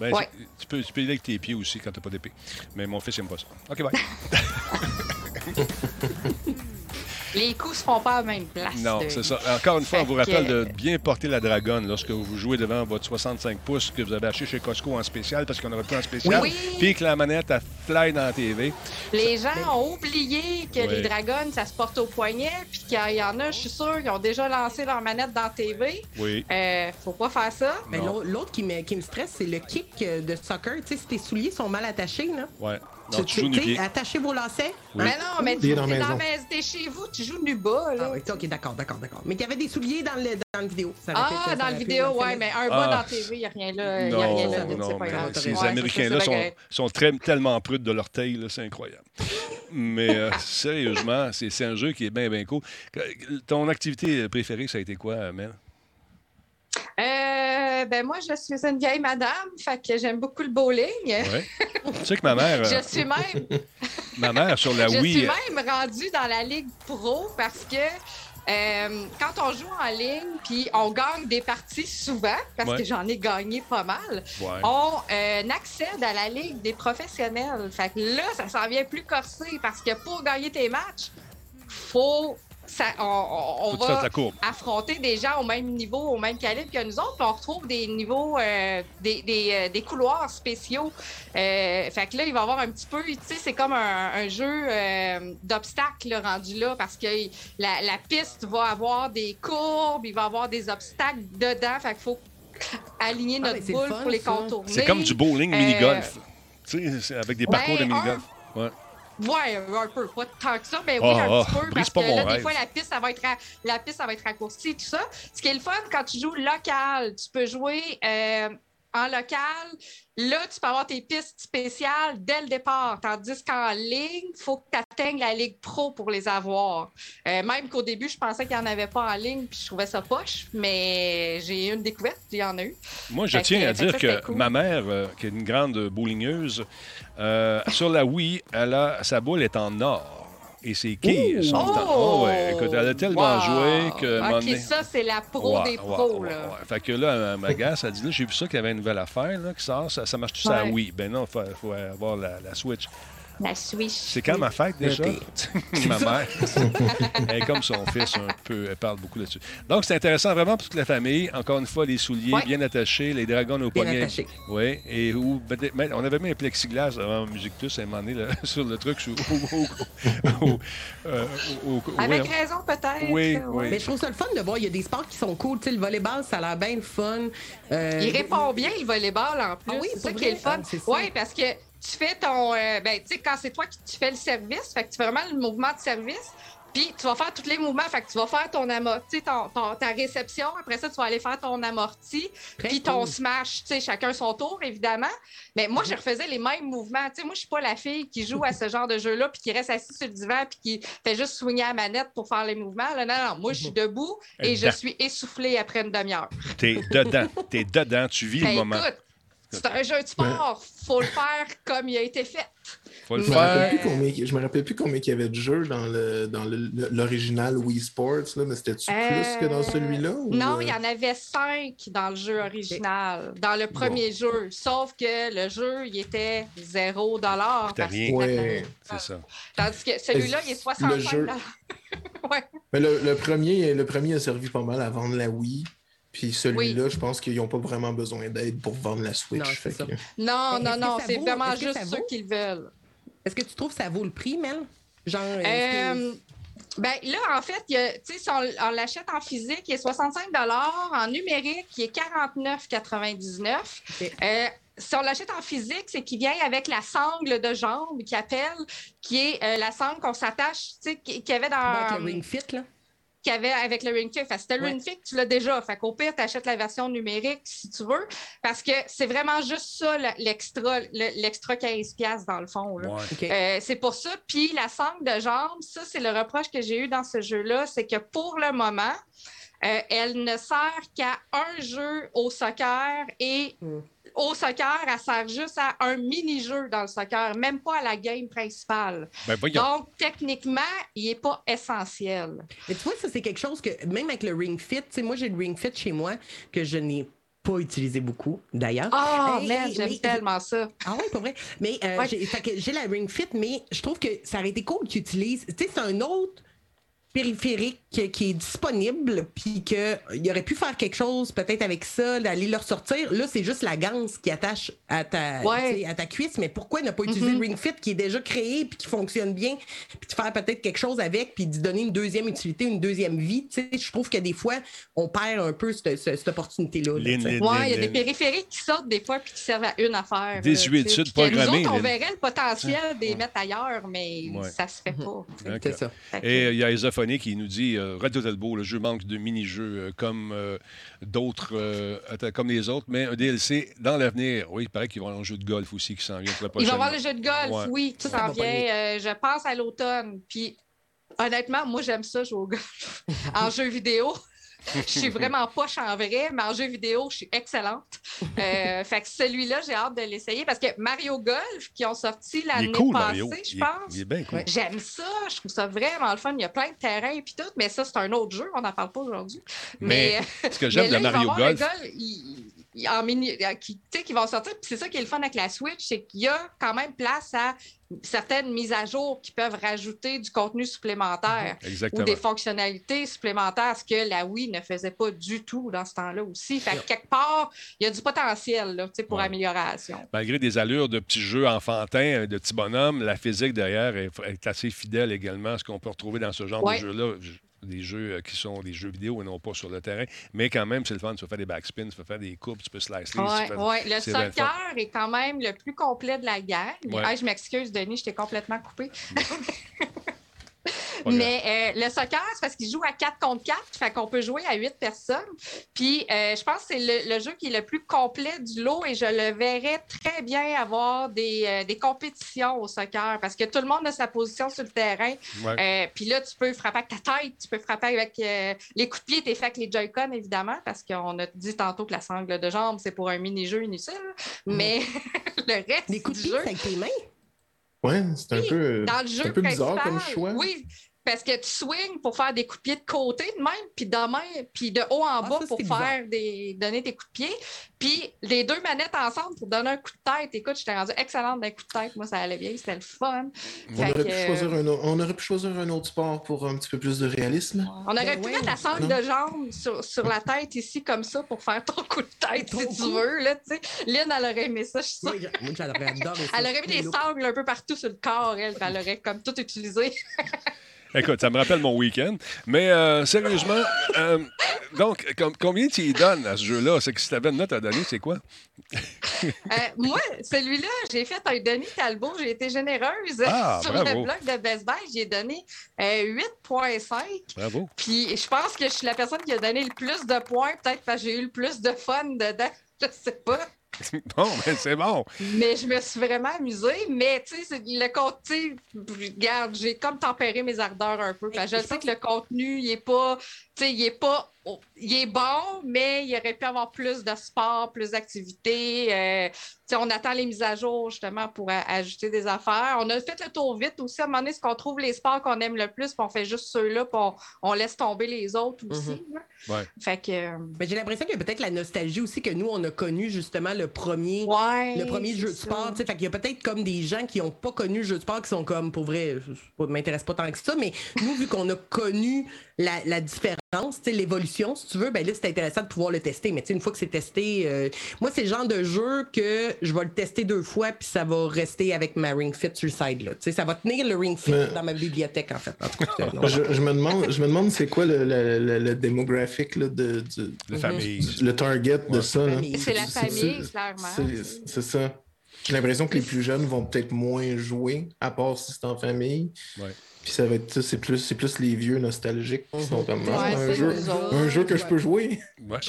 Ben, Ouais. tu, peux, tu peux y aller avec tes pieds aussi quand tu n'as pas d'épée. Mais mon fils n'aime pas ça. OK, bye. [LAUGHS] Les coups se font pas à la même place. Non, de- c'est ça. Encore une fois, on vous que- rappelle de bien porter la dragonne lorsque vous jouez devant votre 65 pouces que vous avez acheté chez Costco en spécial parce qu'on aurait plus en spécial. Oui. Puis que la manette, elle fly dans la TV. Les gens ont oublié que les dragons, ça se porte au poignet, puis qu'il y en a, je suis sûr, qui ont déjà lancé leur manette dans la TV. Oui. Euh, faut pas faire ça. Mais L'autre qui me, qui me stresse, c'est le kick euh, de soccer. Tu sais, si tes souliers sont mal attachés, là. Ouais. Non, tu nu-pied. attachez vos lacets. Oui. Mais non, mais tu T'es es dans dans la la maison. maison, t'es chez vous, tu joues nu bas, là. Ah, oui, ok, d'accord, d'accord, d'accord. Mais il y avait des souliers dans le, dans le vidéo. Ça Ah, fait- ça dans pu vidéo, ouais, le- mais un bas Ah. dans la TV, il n'y a rien là. y a rien là, Non, non, pas mais grave. ces Ouais, Américains-là sont, sont très, tellement prudes de leur taille, c'est incroyable. Mais euh, [LAUGHS] sérieusement, c'est c'est un jeu qui est bien, bien cool. Ton activité préférée, ça a été quoi, Mel? Euh, ben moi, je suis une vieille madame, fait que j'aime beaucoup le bowling. Ouais. tu sais que ma mère, [LAUGHS] Je suis même, [LAUGHS] ma mère sur la je Wii. suis même rendue dans la ligue pro parce que euh, quand on joue en ligne, puis on gagne des parties souvent, parce Ouais. que j'en ai gagné pas mal, Ouais. on euh, accède à la ligue des professionnels. Fait que là, ça s'en vient plus corsé parce que pour gagner tes matchs, faut ça, on, va affronter des gens au même niveau, au même calibre que nous autres, puis on retrouve des niveaux, euh, des, des, euh, des couloirs spéciaux. Euh, fait que là, il va y avoir un petit peu, tu sais, c'est comme un, un jeu euh, d'obstacles rendu là, parce que la, la piste va avoir des courbes, il va y avoir des obstacles dedans, fait qu'il faut aligner Ah, notre boule fun, pour les ça. contourner. C'est comme du bowling Euh, mini-golf. Tu sais, c'est avec des parcours de Ben, mini-golf. Ouais. Ouais, un peu, pas tant que ça, mais oui, Oh, un oh, petit peu, brise parce que là, des fois, la piste, ça va être ra- la piste, ça va être raccourcie, tout ça. Ce qui est le fun, quand tu joues local, tu peux jouer euh, en local. Là, tu peux avoir tes pistes spéciales dès le départ, tandis qu'en ligne, il faut que tu atteignes la Ligue Pro pour les avoir. Euh, même qu'au début, je pensais qu'il n'y en avait pas en ligne, puis je trouvais ça poche, mais j'ai eu une découverte, il y en a eu. Moi, je Fait tiens que- à dire ça, que cool. ma mère, euh, qui est une grande bowlingeuse, euh, sur la Wii, elle a, sa boule est en or. Et ses quilles sont en or. Oh, ouais, écoute, elle a tellement Wow! joué que. OK, donné- ça, c'est la pro Ouais, des ouais, pros, ouais, là. ouais. Fait que là, elle m'agace, elle dit là, j'ai vu ça qu'il y avait une nouvelle affaire là, qui sort, ça, ça marche tout ça Ouais. oui. Ben non, il faut, faut avoir la, la Switch. La Switch. C'est quand ma fête déjà? [LAUGHS] ma mère. [LAUGHS] elle est comme son fils un peu, elle parle beaucoup là-dessus. Donc c'est intéressant vraiment pour toute la famille. Encore une fois, les souliers Ouais. bien attachés, les dragons au Bien poignet. attachés. Oui, et où, on avait mis un plexiglas avant Musique Plus à un moment donné là, [LAUGHS] sur le truc. sur- au- euh, au- au- Avec raison, peut-être. Oui. Mais je trouve ça le fun de voir. Il y a des sports qui sont cool. Tu sais, le volleyball, ça a l'air bien le fun. Euh, Il répond bien le volleyball en plus. Ah oui, c'est ça qui est le fun. Ah, oui, parce que tu fais ton. euh, ben, tu sais, quand c'est toi qui tu fais le service, fait que tu fais vraiment le mouvement de service. Puis tu vas faire tous les mouvements. Fait que tu vas faire ton amorti, ton, ton- ta réception. Après ça, tu vas aller faire ton amorti. Puis ton cool. smash. Tu sais, chacun son tour, évidemment. Mais moi, je refaisais les mêmes mouvements. Tu sais, moi, je suis pas la fille qui joue à ce genre de jeu-là, puis qui reste assise sur le divan, puis qui fait juste swinger à la manette pour faire les mouvements. Là, non, non. Moi, je suis debout et je suis essoufflée après une demi-heure. T'es dedans. T'es dedans. Tu vis le Ben, moment. écoute, c'est un jeu de sport. Faut le faire comme il a été fait. Faut le Je me rappelle faire. plus combien, je me rappelle plus combien il y avait de jeux dans le dans l'original Wii Sports, là, mais c'était-tu plus que dans celui-là? ou, Euh, Non, euh, il y en avait cinq dans le jeu original, dans le premier jeu. Sauf que le jeu, il était 0 T'as rien. Ouais. C'est ça. Tandis que celui-là, il est 65 Le jeu- [LAUGHS] ouais. Mais le, le premier, le premier a servi pas mal à vendre la Wii. Puis celui-là, je pense qu'ils n'ont pas vraiment besoin d'aide pour vendre la Switch. Non, c'est Fait ça. que- Non, Mais non, c'est vraiment juste ceux qui le veulent. Est-ce que tu trouves que ça vaut le prix, Mel? Genre, est-ce que- Euh, ben là, en fait, y a- tu sais, si on, on l'achète en physique, il est 65 En numérique, il est 49,99 Ok. Euh, si on l'achète en physique, c'est qu'il vient avec la sangle de jambe qui appelle, qui est euh, la sangle qu'on s'attache, tu sais, qui- qu'il y avait dans. avec le Ring Fit, là? Qu'il y avait avec le Ring Fit. Si t'as le Ouais. Ring Fit, tu l'as déjà. Fait qu'au pire, tu achètes la version numérique si tu veux. Parce que c'est vraiment juste ça, le- l'extra, le- l'extra 15$ piastres, dans le fond. Ouais. Euh, c'est pour ça. Puis la sangle de jambe, ça, c'est le reproche que j'ai eu dans ce jeu-là, c'est que pour le moment, euh, elle ne sert qu'à un jeu au soccer et Mm. Au soccer, elle sert juste à un mini-jeu dans le soccer, même pas à la game principale. Ben. Donc, techniquement, il n'est pas essentiel. Mais tu vois, ça, c'est quelque chose que, même avec le Ring Fit, tu sais, moi, j'ai le Ring Fit chez moi que je n'ai pas utilisé beaucoup, d'ailleurs. Oh, Hey, man, hey, j'aime mais- tellement ça. Ah ouais, pas vrai. Mais euh, Ouais. j'ai, fait que j'ai la Ring Fit, mais je trouve que ça aurait été cool qu'ils utilisent. Tu sais, c'est un autre périphérique qui est disponible, puis qu'il aurait pu faire quelque chose peut-être avec ça, d'aller le ressortir. Là, c'est juste la ganse qui attache à ta, Ouais. à ta cuisse, mais pourquoi ne pas utiliser le Ring Fit qui est déjà créé, puis qui fonctionne bien, puis de faire peut-être quelque chose avec, puis de donner une deuxième utilité, une deuxième vie? Tu sais, je trouve que des fois, on perd un peu cette, cette- cette opportunité-là. Ouais, il y a des périphériques qui sortent des fois puis qui servent à une affaire. Des là, huiles tu sais. sud Puis que programmées, Nous autres, on verrait le potentiel des mettre ailleurs, mais Ouais. ça se fait pas. D'accord. C'est ça. Et il y a Isa Téléphonique. Il nous dit euh, Radio Talbot, le jeu manque de mini-jeux euh, comme euh, d'autres, euh, comme les autres, mais un DLC dans l'avenir. Oui, il paraît qu'il va y avoir un jeu de golf aussi qui s'en vient Il va y avoir le jeu de golf, Ouais. oui, qui s'en vient, euh, je pense, à l'automne. Puis, honnêtement, moi, j'aime ça jouer au golf [LAUGHS] en jeu vidéo. [LAUGHS] Je suis [LAUGHS] vraiment poche en vrai, mais en jeu vidéo, je suis excellente. [LAUGHS] Euh, fait que celui-là, j'ai hâte de l'essayer parce que Mario Golf, qui ont sorti l'année cool, passée, Mario. je Il est- pense. Il est bien cool. J'aime ça, je trouve ça vraiment le fun. Il y a plein de terrains et tout, mais ça, c'est un autre jeu, on n'en parle pas aujourd'hui. Mais Mais, ce que j'aime de Mario Golf, gars, il- il- en mini, euh, qui, vont sortir. Puis c'est ça qui est le fun avec la Switch, c'est qu'il y a quand même place à certaines mises à jour qui peuvent rajouter du contenu supplémentaire ou exactement. des fonctionnalités supplémentaires, ce que la Wii ne faisait pas du tout dans ce temps-là aussi. Fait que quelque part, il y a du potentiel là, pour Ouais. amélioration. Malgré des allures de petits jeux enfantins, de petits bonhommes, la physique derrière est, est assez fidèle également à ce qu'on peut retrouver dans ce genre Ouais. de jeux-là. Des jeux euh, qui sont des jeux vidéo et non pas sur le terrain. Mais quand même, c'est le fun. Tu peux faire des backspins, tu peux faire des coupes, tu peux slice les. Ouais, tu peux- ouais. Le soccer est quand même le plus complet de la gang. Ouais. Hey, je m'excuse, Denis, je t'ai complètement coupé. [LAUGHS] Mais euh, le soccer, c'est parce qu'il joue à 4 contre 4, fait qu'on peut jouer à 8 personnes. Puis euh, je pense que c'est le, le jeu qui est le plus complet du lot et je le verrais très bien avoir des, euh, des compétitions au soccer parce que tout le monde a sa position sur le terrain. Ouais. Euh, Puis là, tu peux frapper avec ta tête, tu peux frapper avec euh, les coups de pied, t'es fait avec les Joy-Con, évidemment, parce qu'on a dit tantôt que la sangle de jambe, c'est pour un mini-jeu inutile. Mais [LAUGHS] le reste Des coups de pied jeu, c'est avec tes mains? Ouais, c'est un Oui, peu, dans le jeu un peu bizarre comme choix. Oui, parce que tu swings pour faire des coups de pied de côté de même, puis de main, puis de haut en Ah, bas ça, pour faire des, donner des coups de pied. Puis les deux manettes ensemble pour donner un coup de tête. Écoute, j'étais rendue excellente d'un coup de tête. Moi, ça allait bien, c'était le fun. On aurait, que, pu choisir un, on aurait pu choisir un autre sport pour un petit peu plus de réalisme. On aurait Ben pu ouais. mettre la sangle de jambe sur, sur la tête ici, comme ça, pour faire ton coup de tête, Ton si tu veux. Là, tu sais. Lynn, elle aurait aimé ça, je suis sûre. [LAUGHS] Ça. Elle aurait mis des sangles un peu partout sur le corps, elle. Elle aurait comme tout utilisé. [LAUGHS] Écoute, ça me rappelle mon week-end. Mais euh, sérieusement, euh, donc, com- combien tu y donnes à ce jeu-là? C'est que si tu avais une note à donner, c'est quoi? [LAUGHS] Euh, moi, celui-là, j'ai fait un Denis Talbot. J'ai été généreuse Ah, [LAUGHS] sur bravo. le blog de Best Buy. J'ai donné euh, 8,5. Bravo. Puis je pense que je suis la personne qui a donné le plus de points, peut-être parce que j'ai eu le plus de fun dedans. [LAUGHS] Je sais pas. [LAUGHS] Bon, ben c'est bon. Mais je me suis vraiment amusée. Mais tu sais, le contenu, regarde, j'ai comme tempéré mes ardeurs un peu. Parce que je sais que le contenu, il est pas, tu sais, il est pas, oh, il est bon, mais il aurait pu avoir plus de sport, plus d'activités. Euh, tu sais, on attend les mises à jour justement pour ajouter des affaires. On a fait le tour vite aussi. À un moment donné, ce qu'on trouve les sports qu'on aime le plus, puis on fait juste ceux-là, puis on, on laisse tomber les autres aussi. Ouais. Fait que, euh, Mais j'ai l'impression qu'il y a peut-être la nostalgie aussi que nous, on a connu justement le premier. ouais. Le premier jeu de sport, tu sais, fait qu'il y a peut-être comme des gens qui n'ont pas connu le jeu de sport qui sont comme, pour vrai, ça m'intéresse pas tant que ça, mais nous, vu qu'on a connu la, la différence, l'évolution, si tu veux, ben là, c'est intéressant de pouvoir le tester. Mais tu sais, une fois que c'est testé, euh, moi, c'est le genre de jeu que je vais le tester deux fois, puis ça va rester avec ma Ring Fit sur le side, là. Tu sais, ça va tenir le Ring Fit Mais- dans ma bibliothèque, en fait. En tout cas, non. Je, je me demande, je me demande c'est quoi le, le, le- le démographique là, de, du- De famille. le target de ça. C'est la famille, clairement. c'est- C'est ça. J'ai l'impression que les plus jeunes vont peut-être moins jouer, à part si c'est en famille. Ouais. Puis ça va être ça, c'est plus, c'est plus les vieux nostalgiques qui sont comme Ouais, Ah, un, c'est jeu, un jeu que je peux jouer.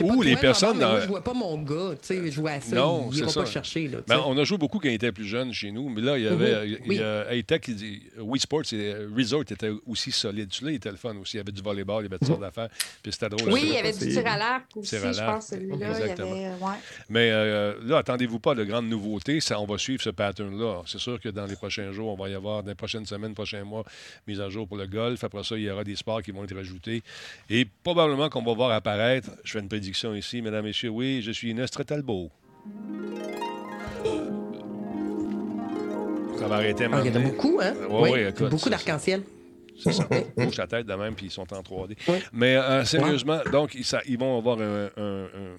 Ou les personnes. je vois pas mon gars, tu sais, jouer à ça. Non, il ira c'est pas chercher, là. tu Ben, on a joué beaucoup quand il était plus jeune chez nous, mais là, il y avait. Mhm. il y a Hightech, il dit- Wii Sports, et Resort était aussi solide. Celui-là, il était le fun aussi. Il y avait du volleyball, il y avait toutes sortes d'affaires. Puis c'était drôle. Oui, il y avait du tir à l'arc aussi, Tir à je pense, celui-là. Il y Exactement. avait, ouais. Mais euh, là, attendez-vous pas de grandes nouveautés. Ça, on va suivre ce pattern-là. C'est sûr que dans les prochains jours, on va y avoir, dans les prochaines semaines, prochains mois, mise à jour pour le golf. Après ça, il y aura des sports qui vont être rajoutés. Et probablement qu'on va voir apparaître, je fais une prédiction ici, mesdames, messieurs, oui, je suis Nestre Talbot. Ça va arrêter à un Ah, il y en a beaucoup, hein? Ouais, Oui, ouais, écoute, beaucoup d'arc-en-ciel. C'est ça. [LAUGHS] Bouge la tête de même, puis ils sont en 3D. Ouais. Mais euh, sérieusement, donc, ils, ça- ils vont avoir un, un- un-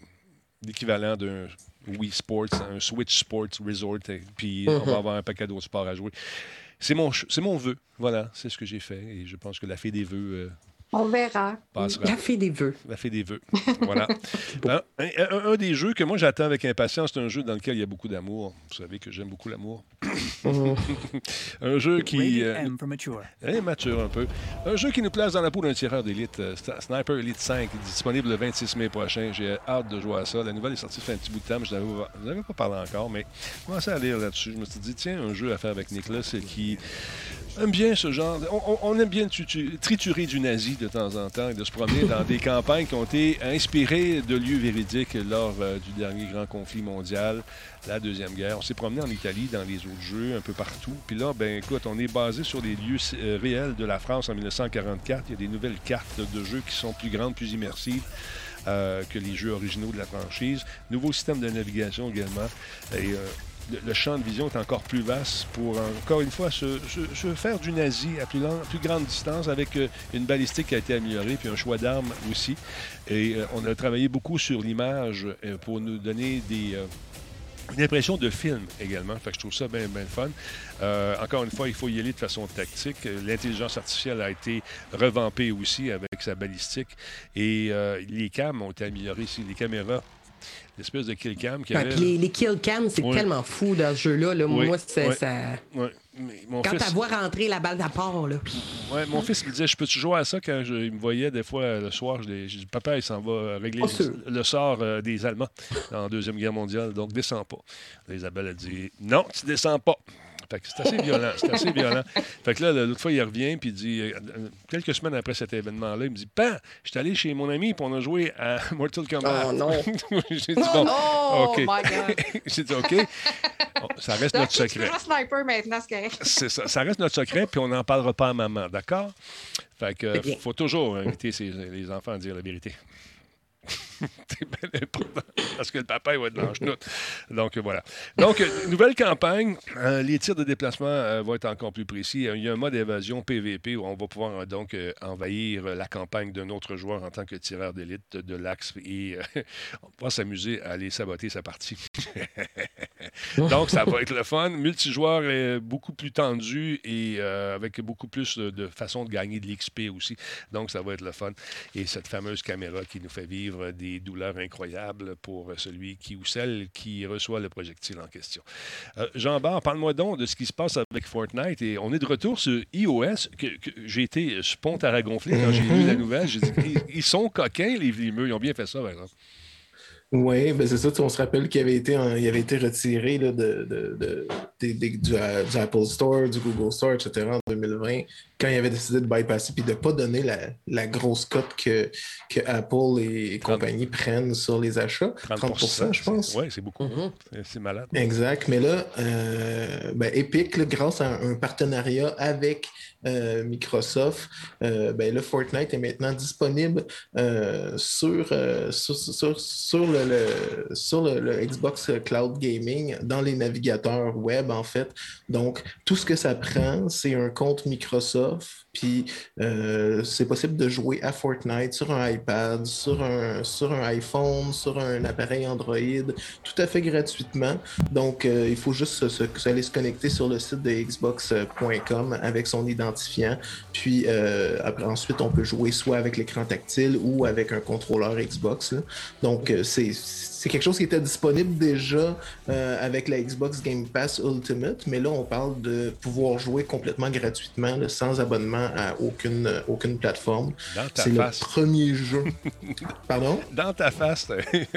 l'équivalent d'un Wii Sports, un Switch Sports Resort, puis on va avoir un paquet d'autres sports à jouer. C'est mon, c'est mon vœu. Voilà, c'est ce que j'ai fait. Et je pense que la fée des vœux euh, On verra. Passera. La fée des vœux. La fée des vœux. Voilà. [LAUGHS] un, un- un des jeux que moi j'attends avec impatience, c'est un jeu dans lequel il y a beaucoup d'amour. Vous savez que j'aime beaucoup l'amour. [LAUGHS] un jeu qui. Euh, M for mature. est mature un peu. Un jeu qui nous place dans la peau d'un tireur d'élite. euh, Sniper Elite 5, disponible le 26 mai prochain. J'ai hâte de jouer à ça. La nouvelle est sortie fait un petit bout de temps, mais je n'avais avais pas parlé encore, mais je commençais à lire là-dessus. Je me suis dit, tiens, un jeu à faire avec Nicolas, c'est qui aime bien ce genre. On, aime bien tu- tu- triturer du nazi de temps en temps et de se promener dans des campagnes qui ont été inspirées de lieux véridiques lors euh, du dernier grand conflit mondial, la Deuxième Guerre. On s'est promené en Italie, dans les autres jeux, un peu partout. Puis là, ben écoute, on est basé sur des lieux euh, réels de la France en 1944. Il y a des nouvelles cartes de jeux qui sont plus grandes, plus immersives. euh, que les jeux originaux de la franchise. Nouveau système de navigation également. Le, champ de vision est encore plus vaste pour, encore une fois, se, faire du nazi à plus, grande distance avec euh, une balistique qui a été améliorée, puis un choix d'armes aussi. Et euh, on a travaillé beaucoup sur l'image euh, pour nous donner des... euh, une impression de film également. Fait que je trouve ça bien, fun. Euh, encore une fois, il faut y aller de façon tactique. Euh, L'intelligence artificielle a été revampée aussi avec sa balistique. Et euh, les cams ont été améliorés ici. Les caméras, l'espèce de kill cam avait... les, les kill cams, c'est Ouais. tellement fou dans ce jeu-là. là. Oui, Moi, c'est ouais. ça. Ouais. Mais mon Quand fils- tu vois rentrer la balle d'apport, là. Ouais, mon fils me disait, je peux-tu jouer à ça quand je, il me voyait des fois euh, le soir? J'ai dit, papa, il s'en va euh, régler le, sort euh, des Allemands la Deuxième Guerre mondiale, donc descends pas. Là, Isabelle a dit, non, tu descends pas. Fait que c'est assez violent, c'est assez violent. Fait que là, l'autre fois, il revient, puis il dit, euh, euh, quelques semaines après cet événement-là, il me dit, Pan, je suis allé chez mon ami, puis on a joué à [LAUGHS] Mortal Kombat. Oh non. [LAUGHS] J'ai dit, bon, Oh OK. my God. [LAUGHS] J'ai dit, OK. Bon, ça reste notre tu secret. sniper maintenant, c'est correct. C'est ça. Ça reste notre secret, puis on n'en parlera pas à maman, d'accord? Fait que faut toujours inviter ses- les enfants à dire la vérité. [LAUGHS] C'est bien important parce que le papa il va être dans chenoute. Donc voilà. Donc euh, nouvelle campagne, Euh, les tirs de déplacement euh, vont être encore plus précis. Il y a un mode évasion PVP où on va pouvoir donc envahir la campagne d'un autre joueur en tant que tireur d'élite de l'axe et [LAUGHS] on va s'amuser à aller saboter sa partie. [LAUGHS] Donc, ça va être le fun. Multijoueur est beaucoup plus tendu et avec beaucoup plus de façons de gagner de l'XP aussi. Donc, ça va être le fun. Et cette fameuse caméra qui nous fait vivre des douleurs incroyables pour celui qui ou celle qui reçoit le projectile en question. Euh, Jean Bart, parle-moi donc de ce qui se passe avec Fortnite. Et on est de retour sur iOS. Que, que j'ai été spont à gonfler quand j'ai lu la [LAUGHS] nouvelle. J'ai dit, ils, ils sont coquins, les vlimeux. Ils ont bien fait ça, par exemple. Oui, ben c'est ça. On se rappelle qu'il avait été, en- il avait été retiré là, de, de- de- du, euh, du Apple Store, du Google Store, etc. en 2020, quand il avait décidé de bypasser puis de ne pas donner la, la grosse cote que, que Apple et, 30. compagnie prennent sur les achats. 30%, je pense. Oui, c'est beaucoup. Mhm. C'est- C'est malade. Exact. Mais là, euh, ben, Epic, là, grâce à un, un partenariat avec euh, Microsoft, euh, ben, Fortnite est maintenant disponible euh, sur, euh, sur, sur- sur le, sur le Xbox Cloud Gaming, dans les navigateurs web, en fait. Donc, tout ce que ça prend, c'est un compte Microsoft, puis euh, c'est possible de jouer à Fortnite sur un iPad, sur un, sur un iPhone, sur un appareil Android, tout à fait gratuitement. Donc, euh, il faut juste se, se- aller se connecter sur le site de xbox.com avec son identifiant. Puis, euh, après, ensuite, on peut jouer soit avec l'écran tactile ou avec un contrôleur Xbox. Donc, c'est c'est quelque chose qui était disponible déjà euh, avec la Xbox Game Pass Ultimate, mais là, on parle de pouvoir jouer complètement gratuitement, là, sans abonnement à aucune, euh, aucune plateforme. Dans ta C'est le premier jeu. [LAUGHS] Pardon? Dans ta face,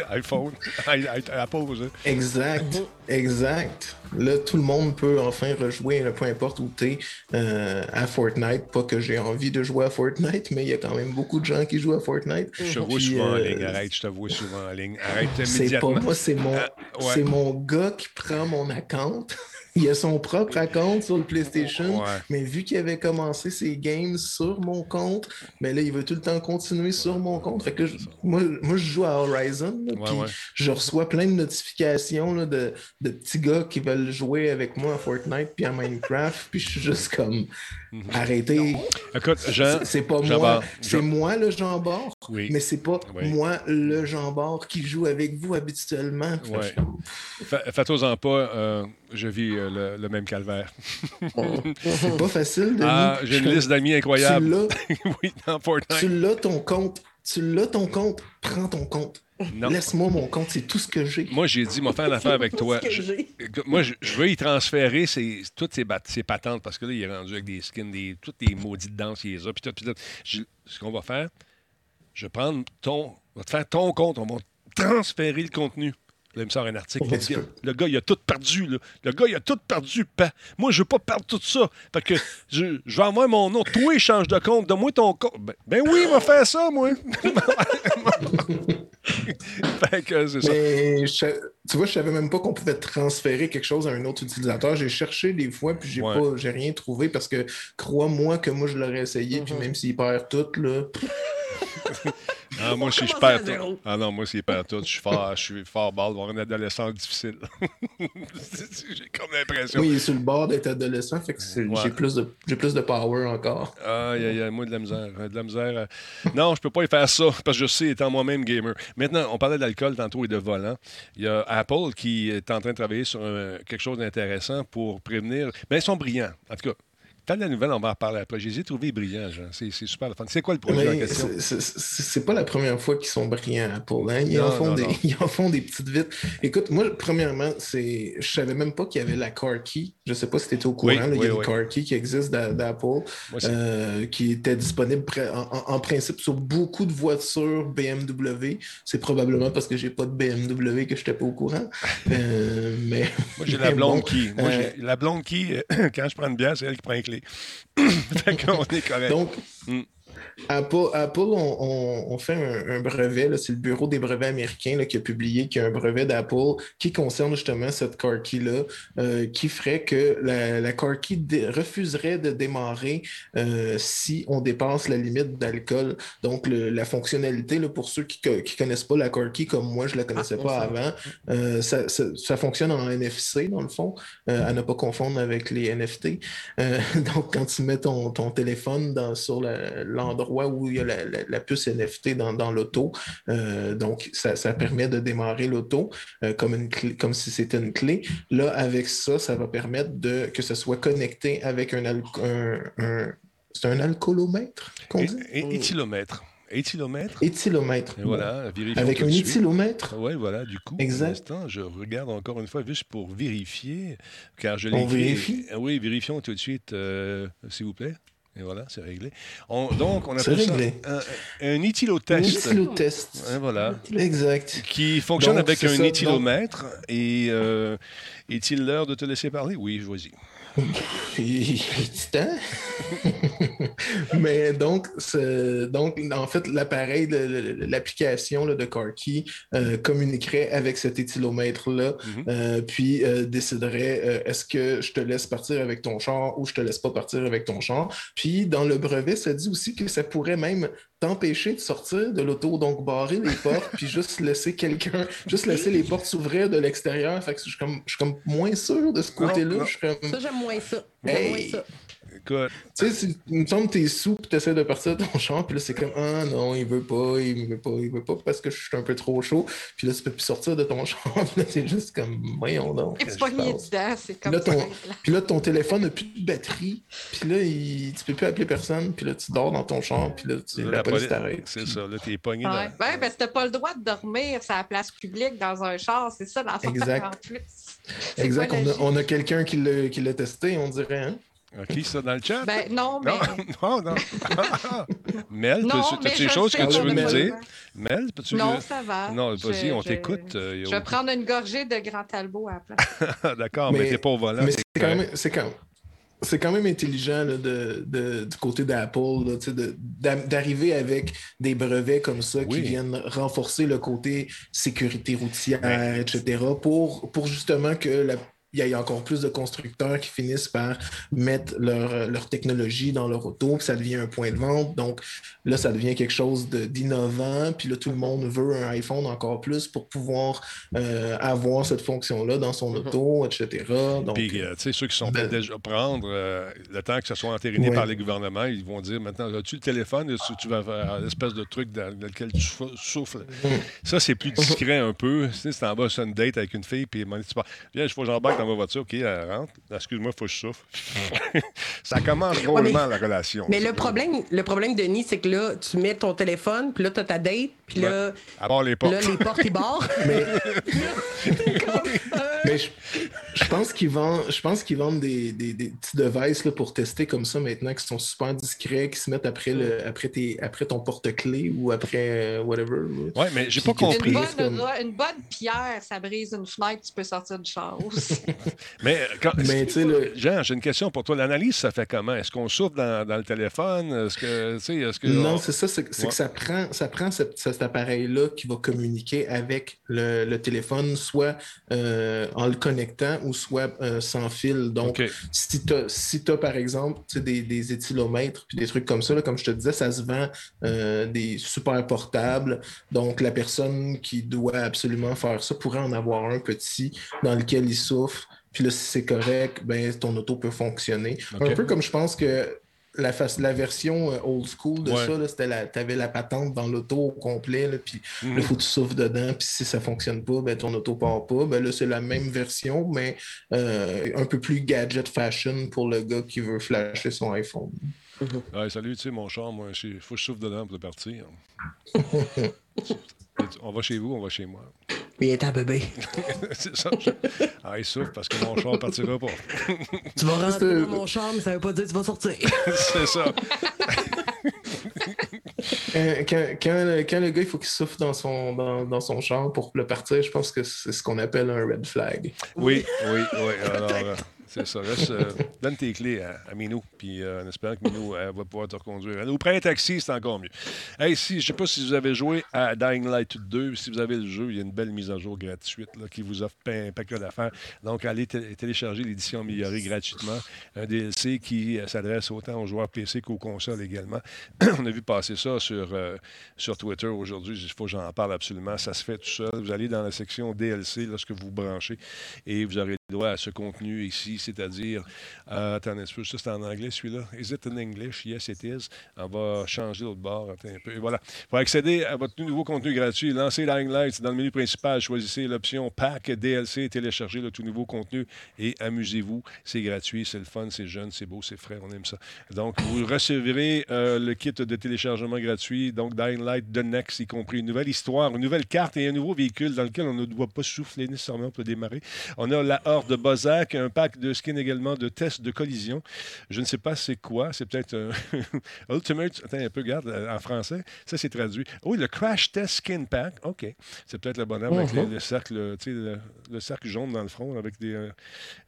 iPhone, [LAUGHS] i- i- Apple, Exact, exact. Là, tout le monde peut enfin rejouer, là, peu importe où tu es, à Fortnite. Pas que j'ai envie de jouer à Fortnite, mais il y a quand même beaucoup de gens qui jouent à Fortnite. Je te vois souvent en euh, ligne. Arrête, je te vois souvent en ligne. Arrête C'est pas moi, c'est mon, Euh, ouais. mon gars qui prend mon account. [LAUGHS] il a son propre account sur le PlayStation, Ouais. mais vu qu'il avait commencé ses games sur mon compte, mais là, il veut tout le temps continuer sur mon compte. Fait que je- moi, moi, je joue à Horizon, là, Ouais, puis ouais. je reçois plein de notifications là, de, de petits gars qui veulent jouer avec moi à Fortnite puis à Minecraft, [LAUGHS] puis je suis juste comme arrêtez. Écoute, C'est- pas Jean moi, c'est moi le Jean Bart, Oui. mais c'est pas Oui. moi le Jean Bart qui joue avec vous habituellement. Ouais. Faites-en pas, euh, je vis euh, le, le même calvaire. [LAUGHS] C'est pas facile, Denis. Ah, j'ai une Je- liste d'amis Tu incroyable. l'as, [LAUGHS] oui, dans Fortnite. tu l'as ton compte. Tu l'as ton compte. Prends ton compte. Laisse-moi mon compte, c'est tout ce que j'ai. Moi, j'ai dit, m'a fait une affaire avec toi. Ce que Je- j'ai. Écoute, Moi, je, je veux y transférer ses- toutes ses, ses patentes parce que là, il est rendu avec des skins, des, toutes les maudites danses, il les a. Puis tout, puis tout. Je- ce qu'on va faire, je vais prendre ton. On va te faire ton compte, on va transférer le contenu. Là, il me sort un article. Le gars, peux. le gars, il a tout perdu. Là. Le gars, il a tout perdu. pa. Moi, je veux pas perdre tout ça. Fait que je, je vais avoir mon nom. Toi, change de compte. Donne-moi ton compte. Ben, ben oui, il va faire ça, moi. [LAUGHS] fait que c'est ça. Mais je tu vois, je savais même pas qu'on pouvait transférer quelque chose à un autre utilisateur. J'ai cherché des fois, puis j'ai Ouais. pas, j'ai rien trouvé parce que crois-moi que moi je l'aurais essayé, puis même s'il perd tout, là. [LAUGHS] Ah, moi, si je perds tout. Ah non, moi, s'il perd tout, je suis fort, je suis fort balle, avoir une adolescence difficile. [LAUGHS] J'ai comme l'impression. Oui, il est sur le bord d'être adolescent, fait que Ouais. j'ai plus de j'ai plus de power encore. Aïe, aïe, aïe, moi, de la misère. euh, De la misère. euh. Non, je peux pas y faire ça, parce que je sais, étant moi-même gamer. Maintenant, on parlait d'alcool tantôt et de volant. Il y a Apple qui est en train de travailler sur un- quelque chose d'intéressant pour prévenir. Mais ils sont brillants. En tout cas, tant de la nouvelle, on va en reparler après. Je les ai trouvés brillants. C'est super le fun. C'est quoi le en question? c'est- pas la première fois qu'ils sont brillants, Apple. Hein? Ils, [LAUGHS] ils en font des petites vites. Écoute, moi, premièrement, c'est je savais même pas qu'il y avait la Car Key. Je sais pas si tu étais au courant. Oui, là, il y oui, a une. Car Key qui existe d'a- d'Apple, euh, qui était disponible en, principe sur beaucoup de voitures BMW. C'est probablement parce que j'ai pas de BMW que je n'étais pas au courant. Euh, mais Moi, j'ai [LAUGHS] la mais blonde bon, qui. Moi, euh, j'ai la blonde qui, euh, [CLEARS THROAT] quand je prends une bière, c'est elle qui prend les clés. Fait qu'on est correct. Donc, Mm. Apple, Apple on, on- on fait un, un brevet, là, c'est le Bureau des brevets américains là, qui a publié qu'il y a un brevet d'Apple qui concerne justement cette car key-là, euh, qui ferait que la, la car key dé- refuserait de démarrer euh, si on dépasse la limite d'alcool. Donc, le- la fonctionnalité, là, pour ceux qui ne connaissent pas la car key comme moi, je ne la connaissais Ah, pas ça. avant, euh, ça, ça- ça fonctionne en NFC, dans le fond, euh, à ne pas confondre avec les NFT. Euh, [LAUGHS] donc, quand tu mets ton, ton téléphone dans, sur la- l'endroit où il y a la, la- la puce NFT dans, dans l'auto, euh, donc ça, ça permet de démarrer l'auto euh, comme, une clé- comme si c'était une clé. Là, avec ça, ça va permettre de, que ce soit connecté avec un, un, un- c'est un alcoolomètre qu'on dit? éthylomètre. Éthylomètre. Éthylomètre. Et voilà, vérifions Avec un éthylomètre? Oui, voilà, du coup, Exact. pour je regarde encore une fois juste pour vérifier, car je l'ai On vérifie? Oui, vérifions tout de suite, euh, s'il vous plaît. Et voilà, c'est réglé. On- donc, on appelle ça réglé. un, un Un. Et voilà. Exact. Qui fonctionne Donc, avec un ça, éthylomètre. Et euh, est-il l'heure de te laisser parler? Oui. Petit temps. [LAUGHS] Mais donc, donc, en fait, l'appareil, l'application là, de CarKey euh, communiquerait avec cet éthylomètre-là, Mhm. euh, puis euh, déciderait euh, est-ce que je te laisse partir avec ton char ou je te laisse pas partir avec ton char. Puis dans le brevet, ça dit aussi que ça pourrait même t'empêcher de sortir de l'auto, donc barrer les portes, puis juste laisser quelqu'un, juste laisser les portes s'ouvrir de l'extérieur. Fait que je suis comme, je suis comme moins sûr de ce côté-là. Ça, j'aime moins ça. Hey! moins ça. Écoute, tu sais, il me semble que t'es sous puis t'essaies de partir de ton [LAUGHS] champ, puis là, c'est comme Ah non, il veut pas, il veut pas, il veut pas parce que je suis un peu trop chaud. Puis là, tu peux plus sortir de ton [LAUGHS] champ. Puis là, c'est juste comme Voyons donc. Et se pogné dedans, c'est comme Là, ton- Puis là, ton téléphone n'a plus de batterie. Puis là, il... tu peux plus appeler personne. Puis là, tu dors dans ton champ. Puis là, tu... là, la, police t'arrête. C'est Puis- ça, là, t'es pogné Ouais, dans... ouais ben, si t'as pas le droit de dormir sur la place publique dans un char, c'est ça l'affaire Exact. en plus. Exact. On a, on a quelqu'un qui l'a qui l'a testé, on dirait. Hein? Qui, ça, dans le chat? Ben non, mais. [LAUGHS] Non, non, [LAUGHS] non. Mel, mais as-tu des je choses que tu veux nous pas dire? Mel, peux-tu... Non, ça va. Non, vas-y, Je- on je- t'écoute. euh, Je vais prendre une gorgée de Grand Talbot à la place. [LAUGHS] D'accord, mais, Mais- t'es pas au volant. Mais c'est c'est quand, même- c'est quand, c'est quand même intelligent là, de, de- du côté d'Apple de- d'arriver avec des brevets comme ça Oui. qui viennent renforcer le côté sécurité routière, etc., pour, pour justement que la il y a encore plus de constructeurs qui finissent par mettre leur, leur technologie dans leur auto, puis ça devient un point de vente. Donc là, ça devient quelque chose d'innovant, puis là, tout le monde veut un iPhone encore plus pour pouvoir euh, avoir cette fonction-là dans son auto, etc. Donc, Puis, euh, tu sais, ceux qui sont ben- prêts déjà à prendre, euh, le temps que ça soit entériné Ouais. par les gouvernements, ils vont dire maintenant, as-tu le téléphone, Est-ce que tu vas faire l'espèce de truc dans, lequel tu sou- souffles? Ça, c'est plus discret un peu. Tu sais, c'est en bas sur une date avec une fille, puis tu pars, viens, il faut que j'embarque dans ma voiture, OK, elle rentre. Excuse-moi, il faut que je souffle. [LAUGHS] ça commence drôlement, la relation. Mais le problème, le problème, Denis, c'est que là, tu mets ton téléphone, puis là, tu as ta date, puis là, À part les portes. là, les portes, ils barrent. [LAUGHS] Mais, [LAUGHS] mais je, je pense qu'ils vendent, je pense qu'ils vendent des, des- des petits devices là, pour tester comme ça maintenant, qui sont super discrets, qui se mettent après, le, après, tes, après ton porte-clés ou après euh, whatever. Oui, mais j'ai pas compris. Une bonne, comme- une bonne pierre, ça brise une fenêtre, tu peux sortir du char aussi. [LAUGHS] Mais, euh, quand- Mais le- Jean, j'ai une question pour toi. L'analyse, ça fait comment? Est-ce qu'on souffle dans, dans le téléphone? Est-ce que, est-ce que... Non, c'est ça, c'est Ouais. que ça prend, ça prend cet, cet appareil-là qui va communiquer avec le, le téléphone, soit euh, en le connectant ou soit euh, sans fil. Donc, si tu as, si par exemple des, des éthylomètres puis des trucs comme ça, là, comme je te disais, ça se vend euh, des super portables. Donc, la personne qui doit absolument faire ça pourrait en avoir un petit dans lequel il souffle. Puis là, si c'est correct, ben, ton auto peut fonctionner. Un peu comme je pense que la, fa- la version euh, old school de Ouais. ça, là, c'était la, t'avais la patente dans l'auto au complet, là, puis Mhm. il faut que tu souffles dedans, puis si ça fonctionne pas, ben, ton auto part pas. Ben, là, c'est la même version, mais euh, un peu plus gadget fashion pour le gars qui veut flasher son iPhone. Ouais, salut, tu sais, mon char, moi, il faut que je souffle dedans pour partir. [LAUGHS] on va chez vous, on va chez moi. Il est un bébé. [LAUGHS] c'est ça. je- Ah, il souffle parce que mon char partira pas. [LAUGHS] Tu vas rentrer dans mon char, mais ça veut pas dire que tu vas sortir. [LAUGHS] c'est ça. Euh, quand, quand le, quand le gars, il faut qu'il souffle dans son, dans, dans son char pour le partir, je pense que c'est ce qu'on appelle un red flag. Oui, oui, oui. Alors, euh, c'est ça. Laisse, euh, [LAUGHS] donne tes clés à, à Minou, puis euh, en espérant que Minou euh, va pouvoir te reconduire. Ou prends un taxi, c'est encore mieux. Hey, si, je sais pas si vous avez joué à Dying Light 2. Si vous avez le jeu, il y a une belle mise à jour gratuite là, qui vous offre un paquet d'affaires. Donc, allez té- télécharger l'édition améliorée gratuitement. Un DLC qui euh, s'adresse autant aux joueurs PC qu'aux consoles également. [CLEARS THROAT] On a vu passer ça sur, sur Twitter aujourd'hui. Il faut que j'en parle absolument. Ça se fait tout seul. Vous allez dans la section DLC lorsque vous branchez et vous aurez droit à ce contenu ici, c'est-à-dire, euh, attendez un peu, ça c'est en anglais celui-là. Is it in English? Yes, it is. On va changer l'autre bord. Attends un peu. Et voilà. Pour accéder à votre nouveau contenu gratuit, lancez Dying Light dans le menu principal, choisissez l'option Pack DLC, téléchargez le tout nouveau contenu et amusez-vous. C'est gratuit, c'est le fun, c'est jeune, c'est beau, c'est frais, on aime ça. Donc, vous recevrez euh, le kit de téléchargement gratuit, donc Dying Light The Next, y compris une nouvelle histoire, une nouvelle carte et un nouveau véhicule dans lequel on ne doit pas souffler nécessairement pour démarrer. On a la De Bozak, un pack de skins également de tests de collision. Je ne sais pas c'est quoi, c'est peut-être un [LAUGHS] Ultimate, attends un peu, regarde, euh, en français, ça c'est traduit. Oui, le Crash Test Skin Pack, OK. C'est peut-être le bonhomme avec les- le, cercle, tu sais, le, le cercle jaune dans le front avec des euh,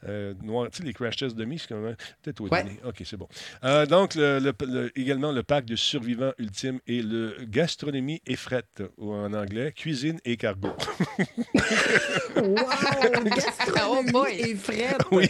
euh, noirs, tu sais, les Crash Tests demi, c'est quand même peut-être au Ouais. dîner. OK, c'est bon. Euh, donc, le- le- le- également le pack de survivants ultime et le gastronomie et fret, ou en anglais, cuisine et cargo. [LAUGHS] Wow! Gastronomie boy. et fret. [LAUGHS] oui,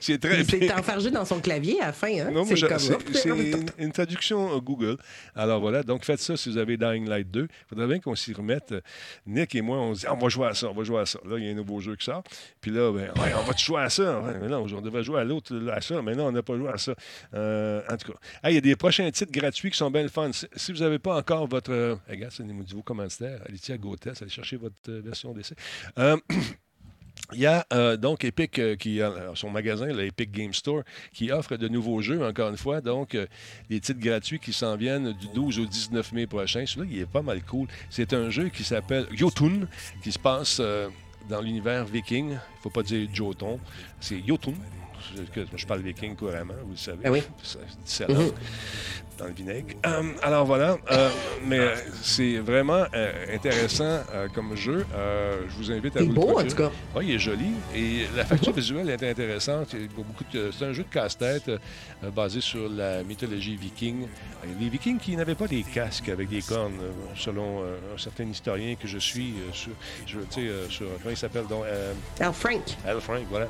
c'est très Il s'est enfargé dans son clavier à la fin. Hein? Non, je- comme- c'est c'est une, une traduction euh, Google. Alors voilà, donc faites ça si vous avez Dying Light 2. Il faudrait bien qu'on s'y remette. Euh, Nick et moi, on se dit, Ah, on va jouer à ça, on va jouer à ça. Là, il y a un nouveau jeu qui sort. Puis là, ben, Ouais, on va jouer à ça? Ouais, mais non, on devait jouer à l'autre, là, à ça, mais non, on n'a pas joué à ça. Euh, en tout cas, Ah, il y a des prochains titres gratuits qui sont bien le fun. Si, si vous n'avez pas encore votre. euh, regarde, c'est un nouveau commanditaire. Allez-y à GoTest, allez chercher votre euh, version d'essai. Euh, [CLEARS THROAT] Il y a euh, donc Epic euh, qui a euh, son magasin, le Epic Game Store, qui offre de nouveaux jeux, encore une fois. Donc, des titres gratuits qui s'en viennent du 12 au 19 mai prochain. Celui-là, il est pas mal cool. C'est un jeu qui s'appelle Jotun, qui se passe dans l'univers viking. Il faut pas dire Jotun, c'est Jotun. Je, parle viking couramment, vous le savez. Ben oui. C'est excellent. Dans le vinaigre. Euh, alors voilà, euh, mais euh, c'est vraiment euh, intéressant euh, comme jeu. Je vous invite à vous le beau, en procurer. tout cas. Oui, il est joli. Et la facture visuelle est intéressante. C'est un jeu de casse-tête basé sur la mythologie viking. Les vikings qui n'avaient pas des casques avec des cornes, selon un certain historien que je suis, sur, je, tu sais, sur, comment il s'appelle donc Al Frank. Al Frank, voilà.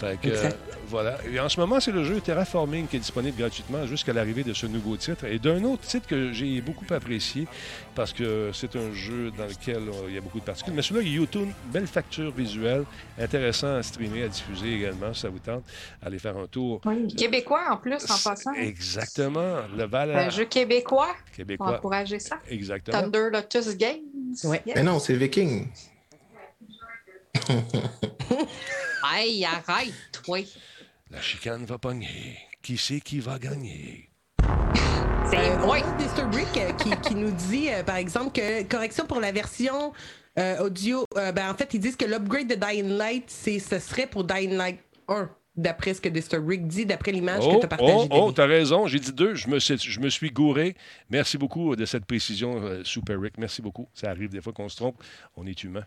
Fait que, Exact. euh, voilà. Et en ce moment, c'est le jeu Terraforming qui est disponible gratuitement jusqu'à l'arrivée de ce nouveau titre. Et d'un autre titre que j'ai beaucoup apprécié parce que c'est un jeu dans lequel euh, il y a beaucoup de particules. Mais celui-là, YouTube, belle facture visuelle, intéressant à streamer, à diffuser également, si ça vous tente. Allez faire un tour. Québécois en plus, en passant. Exactement. Le Val Un jeu québécois. Québécois. encourager ça. Exactement. Thunder Lotus Games. Mais non, c'est Viking. [LAUGHS] Hey, arrête, toi. La chicane va pogner. Qui sait qui va gagner? [LAUGHS] C'est Euh, Mr. Brick euh, qui, qui nous dit, euh, par exemple, que correction pour la version euh, audio, euh, ben, en fait, ils disent que l'upgrade de Dying Light, c'est, ce serait pour Dying Light 1, d'après ce que Mr. Brick dit, d'après l'image que Oh, tu as partagée. oh, oh, raison. J'ai dit deux. Je me, suis- je me suis gouré. Merci beaucoup de cette précision, euh, Super Rick. Merci beaucoup. Ça arrive des fois qu'on se trompe. On est humain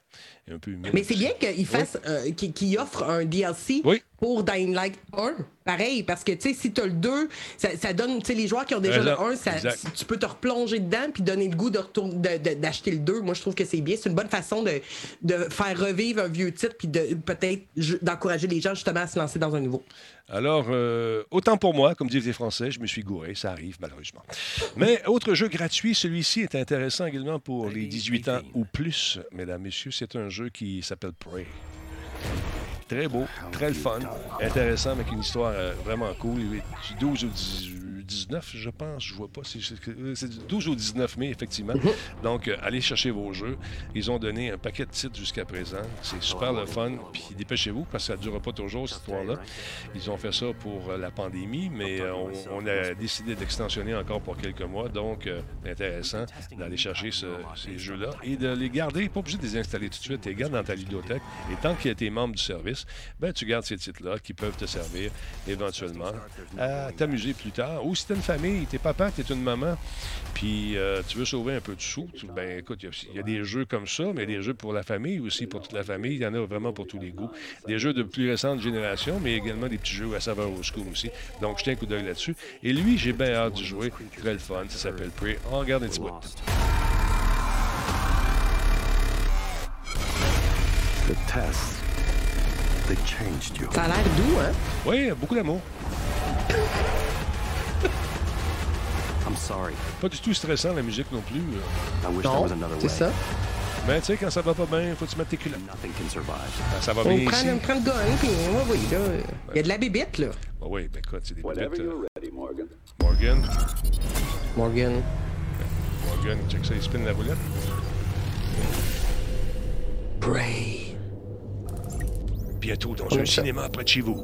et un peu humain. Mais c'est bien qu'il fasse, euh, qu'il offre un DLC Oui. pour Dying Light 1. Pareil, parce que, tu sais, si tu as le 2, ça, ça donne, tu sais, les joueurs qui ont déjà le 1, ça- Exact. tu peux te replonger dedans puis donner le goût de retourner- de- d'acheter le 2. Moi, je trouve que c'est bien. C'est une bonne façon de, de faire revivre un vieux titre puis de peut-être d'encourager les gens justement à se lancer dans un nouveau. Alors, euh, autant pour moi, comme disent les Français, je me suis gouré. Ça arrive, malheureusement. Mais autre jeu gratuit, celui-ci est intéressant également pour les 18 ans ou plus, mesdames, messieurs. C'est un jeu qui s'appelle Prey. Très beau, très le fun, intéressant avec une histoire euh, vraiment cool. Il est du 12 au 18 19, je pense, je vois pas. C'est c'est- c'est du 12 au 19 mai, effectivement. Donc, euh, allez chercher vos jeux. Ils ont donné un paquet de titres jusqu'à présent. C'est super le fun. Puis dépêchez-vous parce que ça ne durera pas toujours, cette histoire-là. Ils ont fait ça pour euh, la pandémie, mais euh, on, on a décidé d'extensionner encore pour quelques mois. Donc, euh, intéressant d'aller chercher ce- ces jeux-là et de les garder. Pas obligé de les installer tout de suite. Tu les gardes dans ta bibliothèque. Et tant qu'il y a tes membres du service, ben, tu gardes ces titres-là qui peuvent te servir éventuellement à t'amuser plus tard. Ou si t'es une famille, t'es papa, t'es une maman, puis euh, tu veux sauver un peu de sous, tu- ben écoute, il y a- y, a des jeux comme ça, mais des jeux pour la famille aussi, pour toute la famille. Il y en a vraiment pour tous les goûts. Des jeux de plus récente génération, mais également des petits jeux à saveur au school aussi. Donc, jetez un coup d'œil là-dessus. Et lui, j'ai bien hâte de jouer. Très le fun. Ça s'appelle Prey. On regarde un petit bout. The tests, they changed you. Ça a l'air doux, hein? Oui, beaucoup d'amour. I'm sorry. Pas du tout stressant, la musique non plus. euh. I wish there Non, was another c'est ça. Mais tu sais, quand ça va pas bien, faut que tu mettes tes culottes. Nothing can survive. Quand ça va On bien prend, ici. on prend le gun, puis oui, oui, là. Il y a de la bébite, là. Ah oui, ben écoute, c'est des petites, euh, ready, Morgan. Morgan. Morgan. Morgan, check ça, il spin la boulette. Bray. Bientôt dans On un cinéma près de chez vous.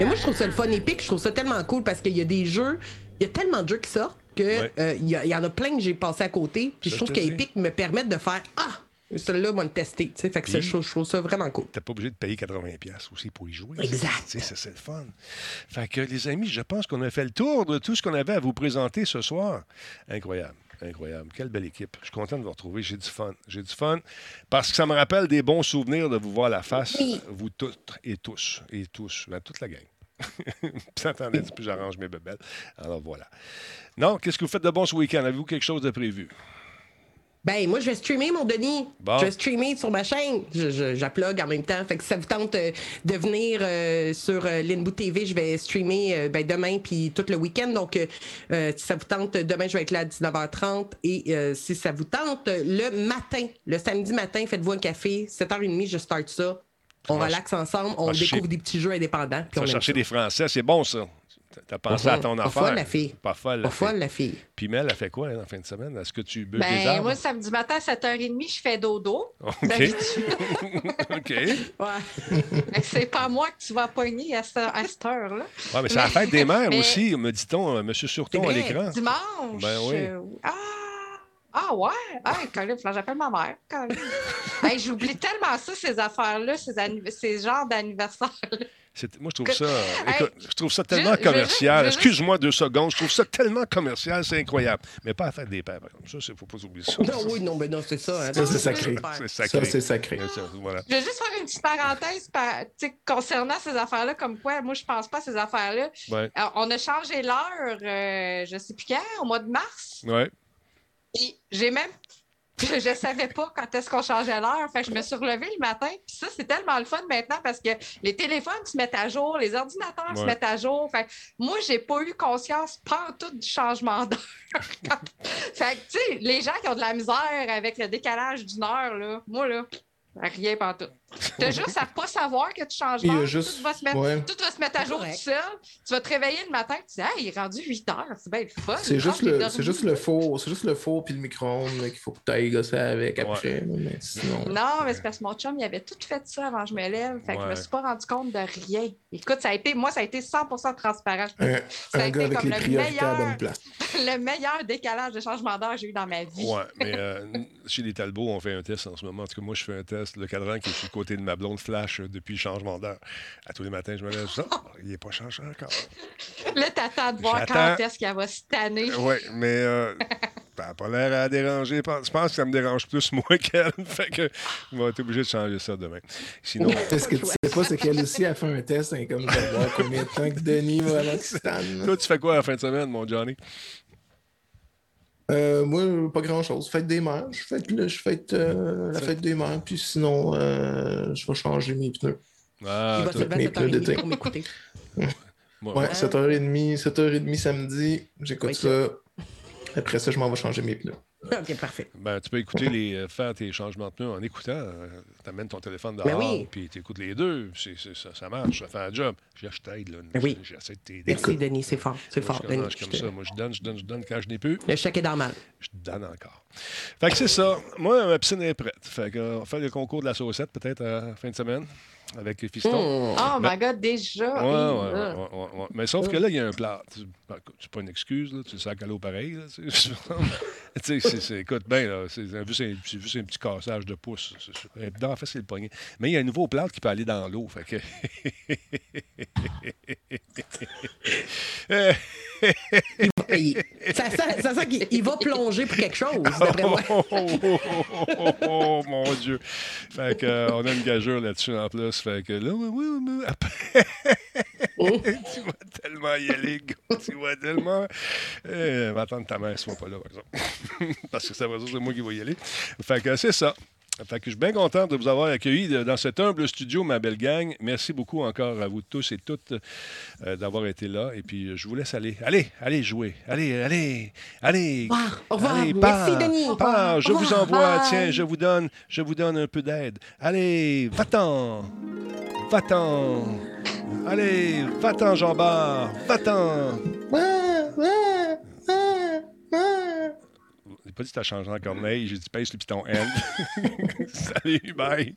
Et moi, je trouve ça le fun épique. Je trouve ça tellement cool parce qu'il y a des jeux, y a tellement de jeux qui sortent que Ouais. euh, il y, il en a plein que j'ai passé à côté. Puis je trouve qu'Epic me permettent de faire Ah! Celui-là, va le tester. tu sais. Fait que Puis- je, trouve- ça vraiment cool. T'es pas obligé de payer 80$ aussi pour y jouer. Exact. Tu sais, ça, c'est le fun. Fait que, les amis, je pense qu'on a fait le tour de tout ce qu'on avait à vous présenter ce soir. Incroyable. Incroyable. Quelle belle équipe. Je suis content de vous retrouver. J'ai du fun. J'ai du fun parce que ça me rappelle des bons souvenirs de vous voir la face, vous toutes et tous, et tous, ben, toute la gang. [LAUGHS] Puis attendez un petit peu, j'arrange mes bebelles. Alors voilà. Non, qu'est-ce que vous faites de bon ce week-end? Avez-vous quelque chose de prévu? Ben, moi, je vais streamer, mon Denis. Bon. Je vais streamer sur ma chaîne. Je, en même temps. Fait que si ça vous tente euh, de venir euh, sur euh, Linboot TV, je vais streamer euh, ben, demain puis tout le week-end. Donc, si ça vous tente, demain, je vais être là à 19h30. Et si ça vous tente, le matin, le samedi matin, faites-vous un café. 7h30, je start ça. On relaxe ensemble. On découvre des petits jeux indépendants. Tu Puis on vas aime chercher ça. des Français, c'est bon ça. T'as pensé à ton Pas affaire. folle, la fille. Pas folle, la Pas folle, fille. la fille. Puis Mel, elle fait quoi elle, en fin de semaine? Est-ce que tu des Ben, arbres? moi, samedi matin à 7h30, je fais dodo. OK. [LAUGHS] OK. Ouais. C'est pas moi que tu vas pogner à, ce- à cette heure-là. Ouais, mais c'est la fête des mères Mais- aussi, me dit-on, euh, M. Surton à l'écran. Dimanche. Ben oui. euh, ah! Ah ouais? Ah, Colin, faut que j'appelle ma mère. [LAUGHS] Hey, J'oublie tellement ça, ces affaires-là, ces, genres d'anniversaires. Moi, je trouve ça, Hey, je trouve ça tellement je- commercial. Excuse-moi deux secondes. Je trouve ça tellement commercial, c'est incroyable. Mais pas à faire des par exemple. Ça, il ne faut pas oublier ça. Non, oui, non, ben non, c'est ça. hein. Ça, c'est sacré. C'est Ça, sacré. c'est sacré. Ça, voilà. Je vais juste faire une petite parenthèse par- concernant ces affaires-là, comme quoi, moi, je pense pas à ces affaires-là. Ouais. Alors, on a changé l'heure, euh, je sais plus quand, au mois de mars. Ouais. J'ai même. [LAUGHS] Je ne savais pas quand est-ce qu'on changeait l'heure. Fait que je me suis relevée le matin. Puis ça, c'est tellement le fun maintenant parce que les téléphones se mettent à jour, les ordinateurs se mettent à jour. Fait que moi, j'ai pas eu conscience pas tout du changement d'heure. [LAUGHS] fait que, tu sais, les gens qui ont de la misère avec le décalage d'une heure, là, moi, là, rien pas tout. T'as juste à pas savoir que tu changes d'heure. juste- Tout, va se mettre, ouais. tout va se mettre à jour tout seul. Tu vas te réveiller le matin et tu dis, ah, il est rendu 8 heures. C'est bien le fun. C'est juste, le, dormi. c'est juste le four, c'est juste le four puis le micro-ondes qu'il faut que tu ailles gosser avec après. là, Mais sinon. Non, mais c'est parce que mon chum, il avait tout fait ça avant que je me lève. Fait que je me Ouais. suis pas rendu compte de rien. Écoute, ça a été, moi, ça a été 100% transparent. Un, Ça a un été gars avec comme les le meilleur- bonne place. [LAUGHS] le meilleur décalage de changement d'heure que j'ai eu dans ma vie. Ouais, mais euh, chez les Talbots, on fait un test en ce moment. En tout cas, moi, je fais un test. Le cadran qui est sur le côté de ma blonde flash euh, depuis le changement d'heure. À tous les matins, je me lève ça. Il n'est pas changé encore. Là, t'attends de voir J'attends. quand est-ce qu'elle va se tanner. Oui, mais euh, ça n'a pas l'air à déranger. Je pense que ça me dérange plus, [LAUGHS] moi, qu'elle. Fait que je vais être obligé de changer ça demain. Sinon, [LAUGHS] Ce que tu sais pas, c'est qu'elle aussi a fait un test, hein, comme de voir combien de temps que Denis va à toi, tu fais quoi à la fin de semaine, mon Johnny? Euh, moi, pas grand chose. Fête des mères. Je fête, le- je fête euh, la fête des mères, puis sinon, euh, je vais changer mes pneus. Ah, Il va se mes 7h30 pneus pour m'écouter. moi, Ouais, Ah. 7h30, 7h30 samedi, j'écoute ça. Après ça, je m'en vais changer mes pneus. [LAUGHS] OK, parfait. Ben, tu peux écouter les, euh, faire tes changements de pneus en écoutant. Tu amènes ton téléphone Ben dehors, oui. puis tu écoutes les deux. Ça, ça marche, ça fait un job. Je je t'aide, là. Oui. J'essaie de t'aider. Merci, Denis, c'est fort. C'est fort, je Denis. commence comme ça. Moi, je donne, je donne, je donne. Quand je n'ai plus, Le chèque est dans le mal. je donne encore. Fait que c'est ça. Moi, ma piscine est prête. Fait que, euh, on fait le concours de la saucette peut-être à la fin de semaine avec les fistons. Mmh. Oh my God, déjà. Ouais, Hi, ouais, là. ouais, ouais, ouais. Mais sauf que là, il y a un plat. Tu- ben, C'est pas une excuse, là. Tu le sacs à l'eau pareil. Là, c'est- c'est- écoute, bien, là. C'est c'est juste, un- c'est juste un petit cassage de pouce. C'est- c'est- Non, en fait, c'est le poignet. Mais il y a un nouveau plat qui peut aller dans l'eau. Fait que. [LAUGHS] Il- Ça sent, ça sent qu'il il va plonger pour quelque chose, d'après moi. Oh, oh, oh, oh, oh, oh, mon Dieu. Fait que, euh, on a une gageure là-dessus en plus. Fait que là, oui, oui, oui, après, tu vas tellement y aller. Tu vas tellement. Eh, va attendre ta mère, soit pas là, par exemple. Parce que ça va dire que c'est moi qui vais y aller. Fait que c'est ça. Fait que je suis bien content de vous avoir accueilli dans cet humble studio, ma belle gang. Merci beaucoup encore à vous tous et toutes euh, d'avoir été là. Et puis, je vous laisse aller. Allez, allez jouer. Allez, allez, allez. Au revoir. Allez, Merci, pars, Denis. Pars. revoir. je vous envoie, Bye. tiens, je vous donne, je vous donne un peu d'aide. Allez, va-t'en. Va-t'en. Allez, va-t'en, Jean-Bart. Va-t'en. J'ai pas dit que t'as changé en corneille, j'ai dit pèse le piton N. [LAUGHS] Salut, bye.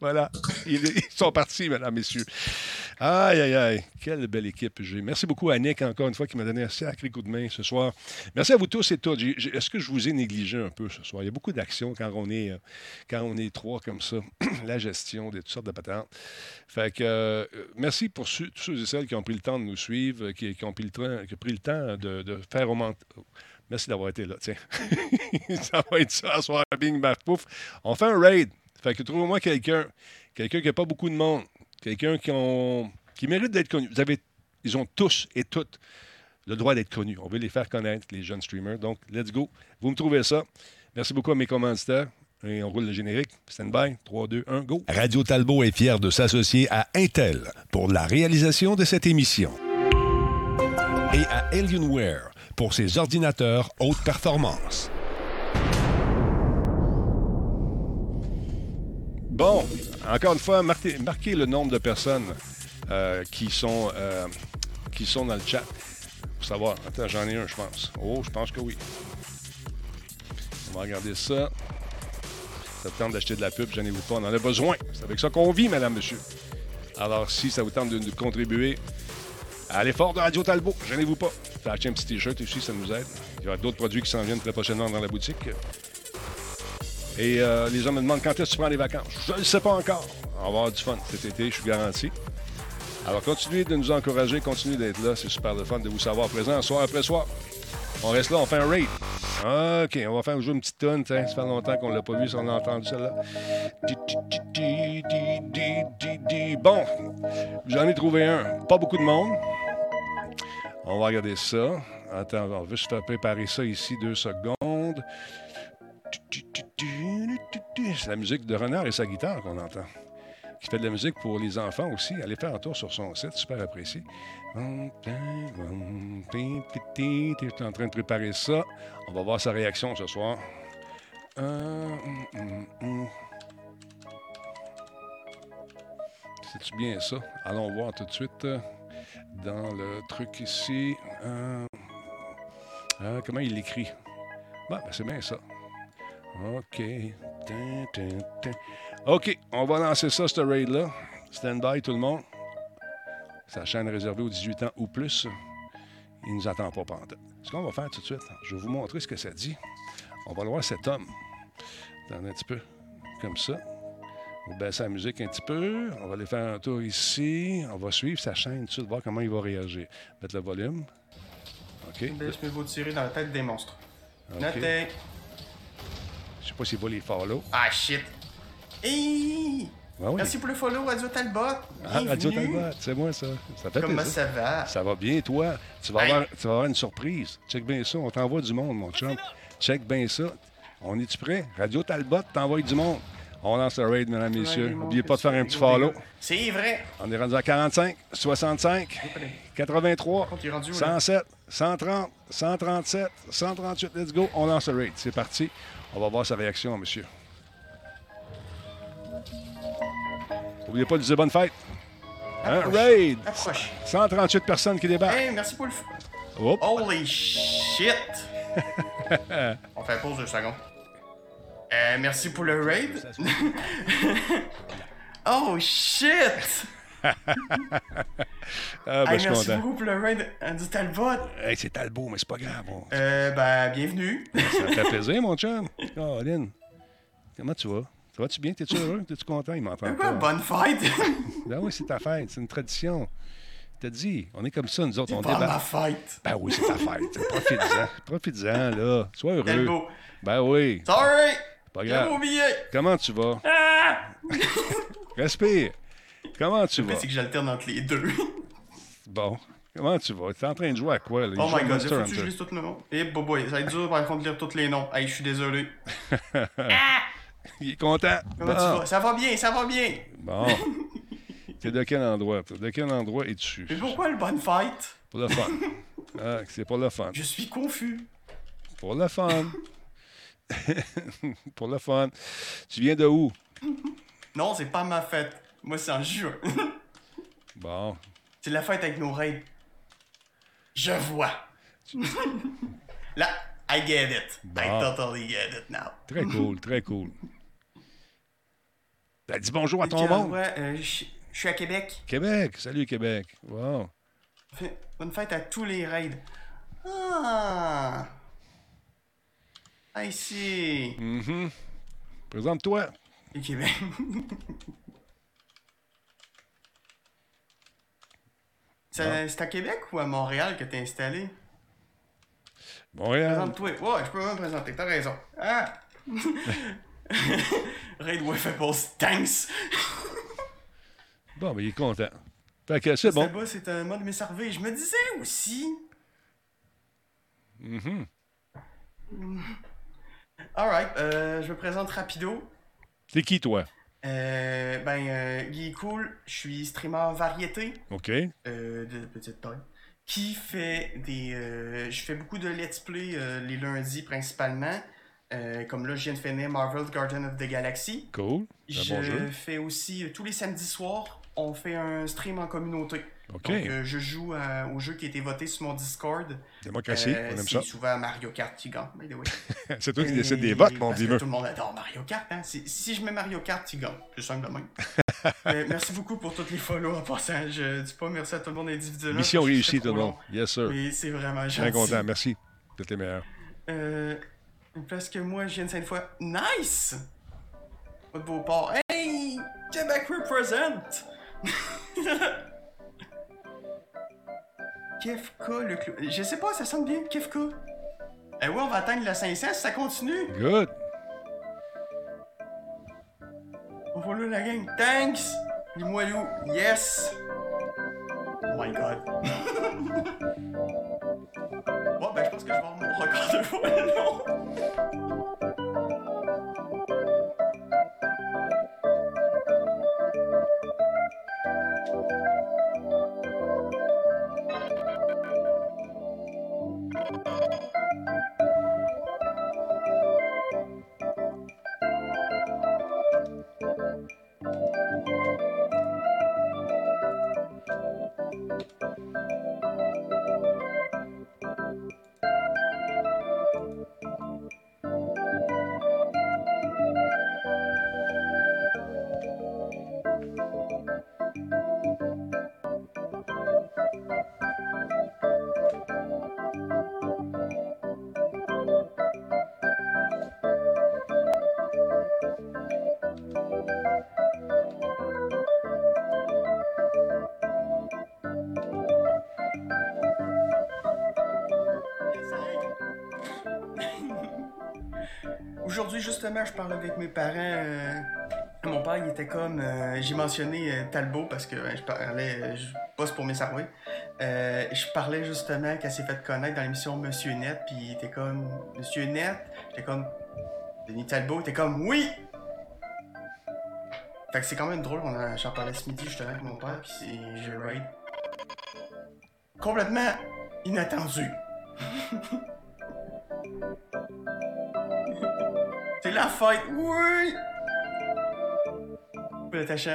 Voilà, ils, ils sont partis, mesdames, messieurs. Aïe, aïe, aïe, quelle belle équipe j'ai. Merci beaucoup à Nick, encore une fois, qui m'a donné un sacré coup de main ce soir. Merci à vous tous et toutes. Est-ce que je vous ai négligé un peu ce soir? Il y a beaucoup d'actions quand on est euh, quand on est trois comme ça. [CLEARS THROAT] La gestion de toutes sortes de patentes. Fait que euh, merci pour ceux- tous ceux et celles qui ont pris le temps de nous suivre, qui, qui ont pris le, train- qui ont pris le temps de, de faire augmenter. Merci d'avoir été là, tiens. [LAUGHS] ça va être ça, soir, bing, baf, pouf. On fait un raid. Fait que trouvez-moi quelqu'un, quelqu'un qui n'a pas beaucoup de monde, quelqu'un qui, qui mérite d'être connu. Vous avez, ils ont tous et toutes le droit d'être connus. On veut les faire connaître, les jeunes streamers. Donc, let's go. Vous me trouvez ça. Merci beaucoup à mes commanditaires. Et on roule le générique. Stand by. 3, 2, 1, go. Radio Talbot est fier de s'associer à Intel pour la réalisation de cette émission. Et à Alienware pour ses ordinateurs haute performance. Bon, encore une fois, marquez, le nombre de personnes euh, qui, sont, euh, qui sont dans le chat. Pour savoir. Attends, j'en ai un, je pense. Oh, je pense que oui. On va regarder ça. Ça vous tente d'acheter de la pub, gênez-vous pas, on en a besoin. C'est avec ça qu'on vit, madame, monsieur. Alors, si ça vous tente de nous contribuer à l'effort de Radio Talbot, gênez-vous pas. T'as acheté un petit t-shirt aussi, ça nous aide. Il y aura d'autres produits qui s'en viennent très prochainement dans la boutique. Et euh, les gens me demandent quand est-ce que tu prends les vacances? Je ne le sais pas encore. On va avoir du fun cet été, je suis garanti. Alors, continuez de nous encourager, continuez d'être là. C'est super le fun de vous savoir présent soir après soir. On reste là, on fait un raid. OK, on va faire jouer une petite tonne. Ça fait longtemps qu'on l'a pas vu, si on a entendu celle-là. Bon, j'en ai trouvé un. Pas beaucoup de monde. On va regarder ça. Attends, on va juste préparer ça ici deux secondes. C'est la musique de Renard et sa guitare qu'on entend. Qui fait de la musique pour les enfants aussi. Allez faire un tour sur son site, super apprécié. Je en train de préparer ça. On va voir sa réaction ce soir. Euh, hum, hum, hum. C'est-tu bien ça? Allons voir tout de suite euh, dans le truc ici. Euh, comment il l'écrit? Bon, ben, c'est bien ça. OK. OK, on va lancer ça, ce raid-là. Stand by, tout le monde. Sa chaîne réservée aux 18 ans ou plus. Il ne nous attend pas pendant. Ce qu'on va faire tout de suite, je vais vous montrer ce que ça dit. On va le voir cet homme. Attendez un petit peu. Comme ça. On va baisser la musique un petit peu. On va aller faire un tour ici. On va suivre sa chaîne tout de suite, voir comment il va réagir. Mettre le volume. OK. Laisse-moi vous tirer dans la tête des monstres. OK. Notez. Je sais pas s'il va les follow. Ah shit. Hey! Ah oui. Merci pour le follow, Radio Talbot. Ah, Radio Bienvenue. Talbot, c'est moi ça. Ça fait Comment plaisir. ça va? Ça va bien, toi? Tu vas, Hey. avoir, tu vas avoir une surprise. Check bien ça. On t'envoie du monde, mon chum. Check bien ça. On est-tu prêt? Radio Talbot t'envoie du monde. On lance le raid, mesdames et messieurs. N'oubliez pas de faire un petit follow. C'est vrai. On est rendu à 45, 65, 83, Il est rendu où, là? 107, 130, 137, 138. Let's go. On lance le raid. C'est parti. On va voir sa réaction, monsieur. N'oubliez pas de dire bonne fête? Un Approche. raid. Approche. 138 personnes qui débarquent. Hey, merci pour le. Hop. Holy shit! [LAUGHS] On fait pause deux secondes. Euh, merci pour le raid. [LAUGHS] oh shit! [LAUGHS] Ah, ben, Hey, je suis merci content. beaucoup pour le raid euh, du Talbot. Hey, c'est Talbot, mais c'est pas grave. on- Euh, ben, bienvenue. Ça me fait plaisir, mon chum. Caroline, comment tu vas? Ça va-tu bien? T'es-tu heureux? T'es-tu content? Il m'entend Quoi, [LAUGHS] pas. bonne fête! [LAUGHS] Ben oui, c'est ta fête. C'est une tradition. T'as dit, on est comme ça, nous autres. C'est on pas débat. ma fête. Ben oui, c'est ta fête. Profite-en. [LAUGHS] Profite-en, là. Sois heureux. Ben oui. Sorry! Pas J'ai grave. oublié! Comment tu vas? Ah! Respire. Comment tu Le vas? c'est que j'alterne entre les deux. Bon. Comment tu vas? T'es en train de jouer à quoi, là? Oh my god, Monster faut que je lise tous les noms. Eh, boboy, ça va être dur par contre de lire tous les noms. Hey, je suis désolé. [LAUGHS] Il est content. Comment Bon. tu vas? Ça va bien, ça va bien. Bon. [LAUGHS] T'es de quel endroit? toi? De quel endroit es-tu? Mais pourquoi le bonne fête? Pour le fun. [LAUGHS] Ah, c'est pour le fun. Je suis confus. Pour le fun. pour le fun. Tu viens de où? Non, c'est pas ma fête. Moi, c'est en juin. Bon. c'est la fête avec nos raids. Je vois. Là, I get it. I totally get it now. Très cool, très cool. Ben, dis bonjour à ton monde. endroit? Euh, je suis à Québec. Québec. Salut, Québec. Wow. Bonne fête à tous les raids. Ah! I see. Mhm. Présente-toi. Et Québec. [LAUGHS] C'est c'est à Québec ou à Montréal que t'es installé? Montréal. Présente-toi. Ouais, je peux me présenter, t'as raison. Ah! [LAUGHS] Raid Wiffable Thanks! Bon, ben, il est content. Fait que c'est bon. C'est un mode messervé. Je me disais aussi. Mhm. Alright, euh, je me présente rapido. T'es qui, toi? Euh, ben, euh, Guy Cool, je suis streamer variété OK. euh, de petite taille. Qui fait des. euh, je fais beaucoup de let's play les lundis principalement. Euh, comme là, je viens de finir Marvel's Guardian of the Galaxy. Cool. Un Je bon fais aussi, euh, tous les samedis soirs, on fait un stream en communauté. OK. Donc, euh, je joue au jeu qui a été voté sur mon Discord. Démocratie, Euh, on aime ça. souvent Mario Kart qui gagne, by the way. [LAUGHS] C'est toi qui décides des votes, mon dimeux. Tout le monde adore Mario Kart. Hein? Si, je mets Mario Kart, tu gagnes. C'est simple de même. [LAUGHS] Merci beaucoup pour tous les follows en passant. Je dis pas merci à tout le monde individuellement. Mission réussie, tout le monde. Yes, sir. c'est vraiment gentil. Bien content. Merci. T'es meilleur. Euh, parce que moi, je viens de Sainte-Foy. Nice! Pas de beau port. Hey! Québec represent! [LAUGHS] Kefka, le clou. Je sais pas, ça sonne bien, Kefka. Eh ouais, on va atteindre le 500 si ça continue. Good. On va là, la gang. Thanks! Les moelleux. Yes! Oh my god. [LAUGHS] bon, ben, je pense que je vais avoir mon record de long. Je parlais avec mes parents. euh, mon père, il était comme. euh, J'ai mentionné euh, Talbot parce que je parlais. je bosse pour mes. Euh, je parlais justement qu'elle s'est fait connaître dans l'émission Monsieur Net, puis il était comme. Monsieur Net, j'étais comme. Denis Talbot, était comme. Oui! Fait que c'est quand même drôle, a- j'en parlais ce midi justement avec mon père, puis. Je rate. Complètement inattendu. [LAUGHS] La fête, oui!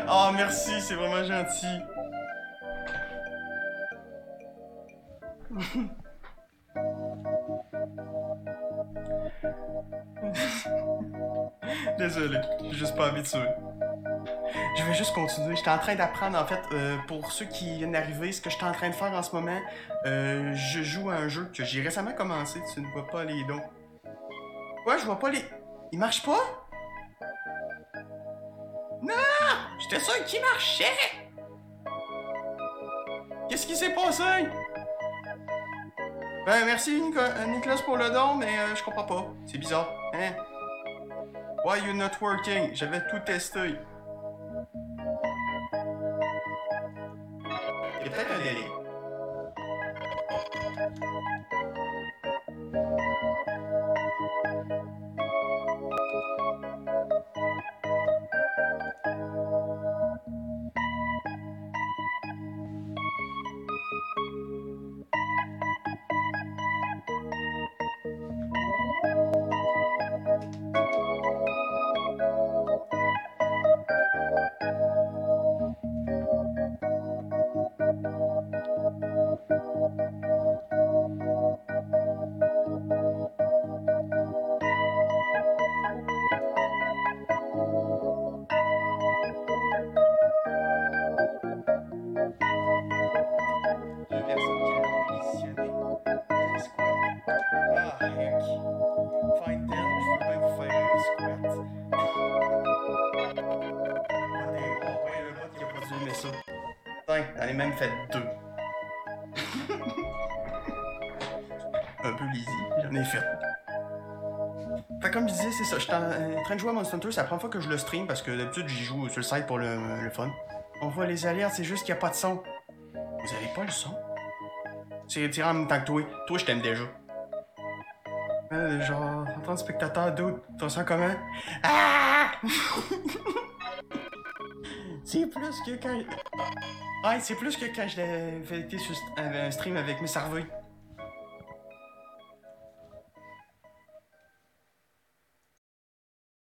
Oh, merci, c'est vraiment gentil. [LAUGHS] Désolé, j'ai juste pas habitué. Je vais juste continuer. J'étais en train d'apprendre, en fait, euh, pour ceux qui viennent d'arriver, ce que je suis en train de faire en ce moment, euh, je joue à un jeu que j'ai récemment commencé. Tu ne vois pas les dons. Ouais, je vois pas les. Il marche pas? Non! J'étais sûr qu'il marchait! Qu'est-ce qui s'est passé? Ben, merci euh, Nicolas pour le don, mais euh, je comprends pas. C'est bizarre. Hein? Why you not working? J'avais tout testé. Il y a peut-être. Train de jouer à Monster Hunter, c'est la première fois que je le stream parce que d'habitude j'y joue sur le site pour le, le fun. On voit les alertes, c'est juste qu'il n'y a pas de son. Vous avez pas le son? C'est tiré en même temps que toi. Toi, je t'aime déjà. Euh, genre, en tant que spectateur, d'autres, t'as ça comment? Ah! [LAUGHS] c'est plus que quand. Ouais, c'est plus que quand je l'ai fait st- euh, un stream avec mes cerveaux.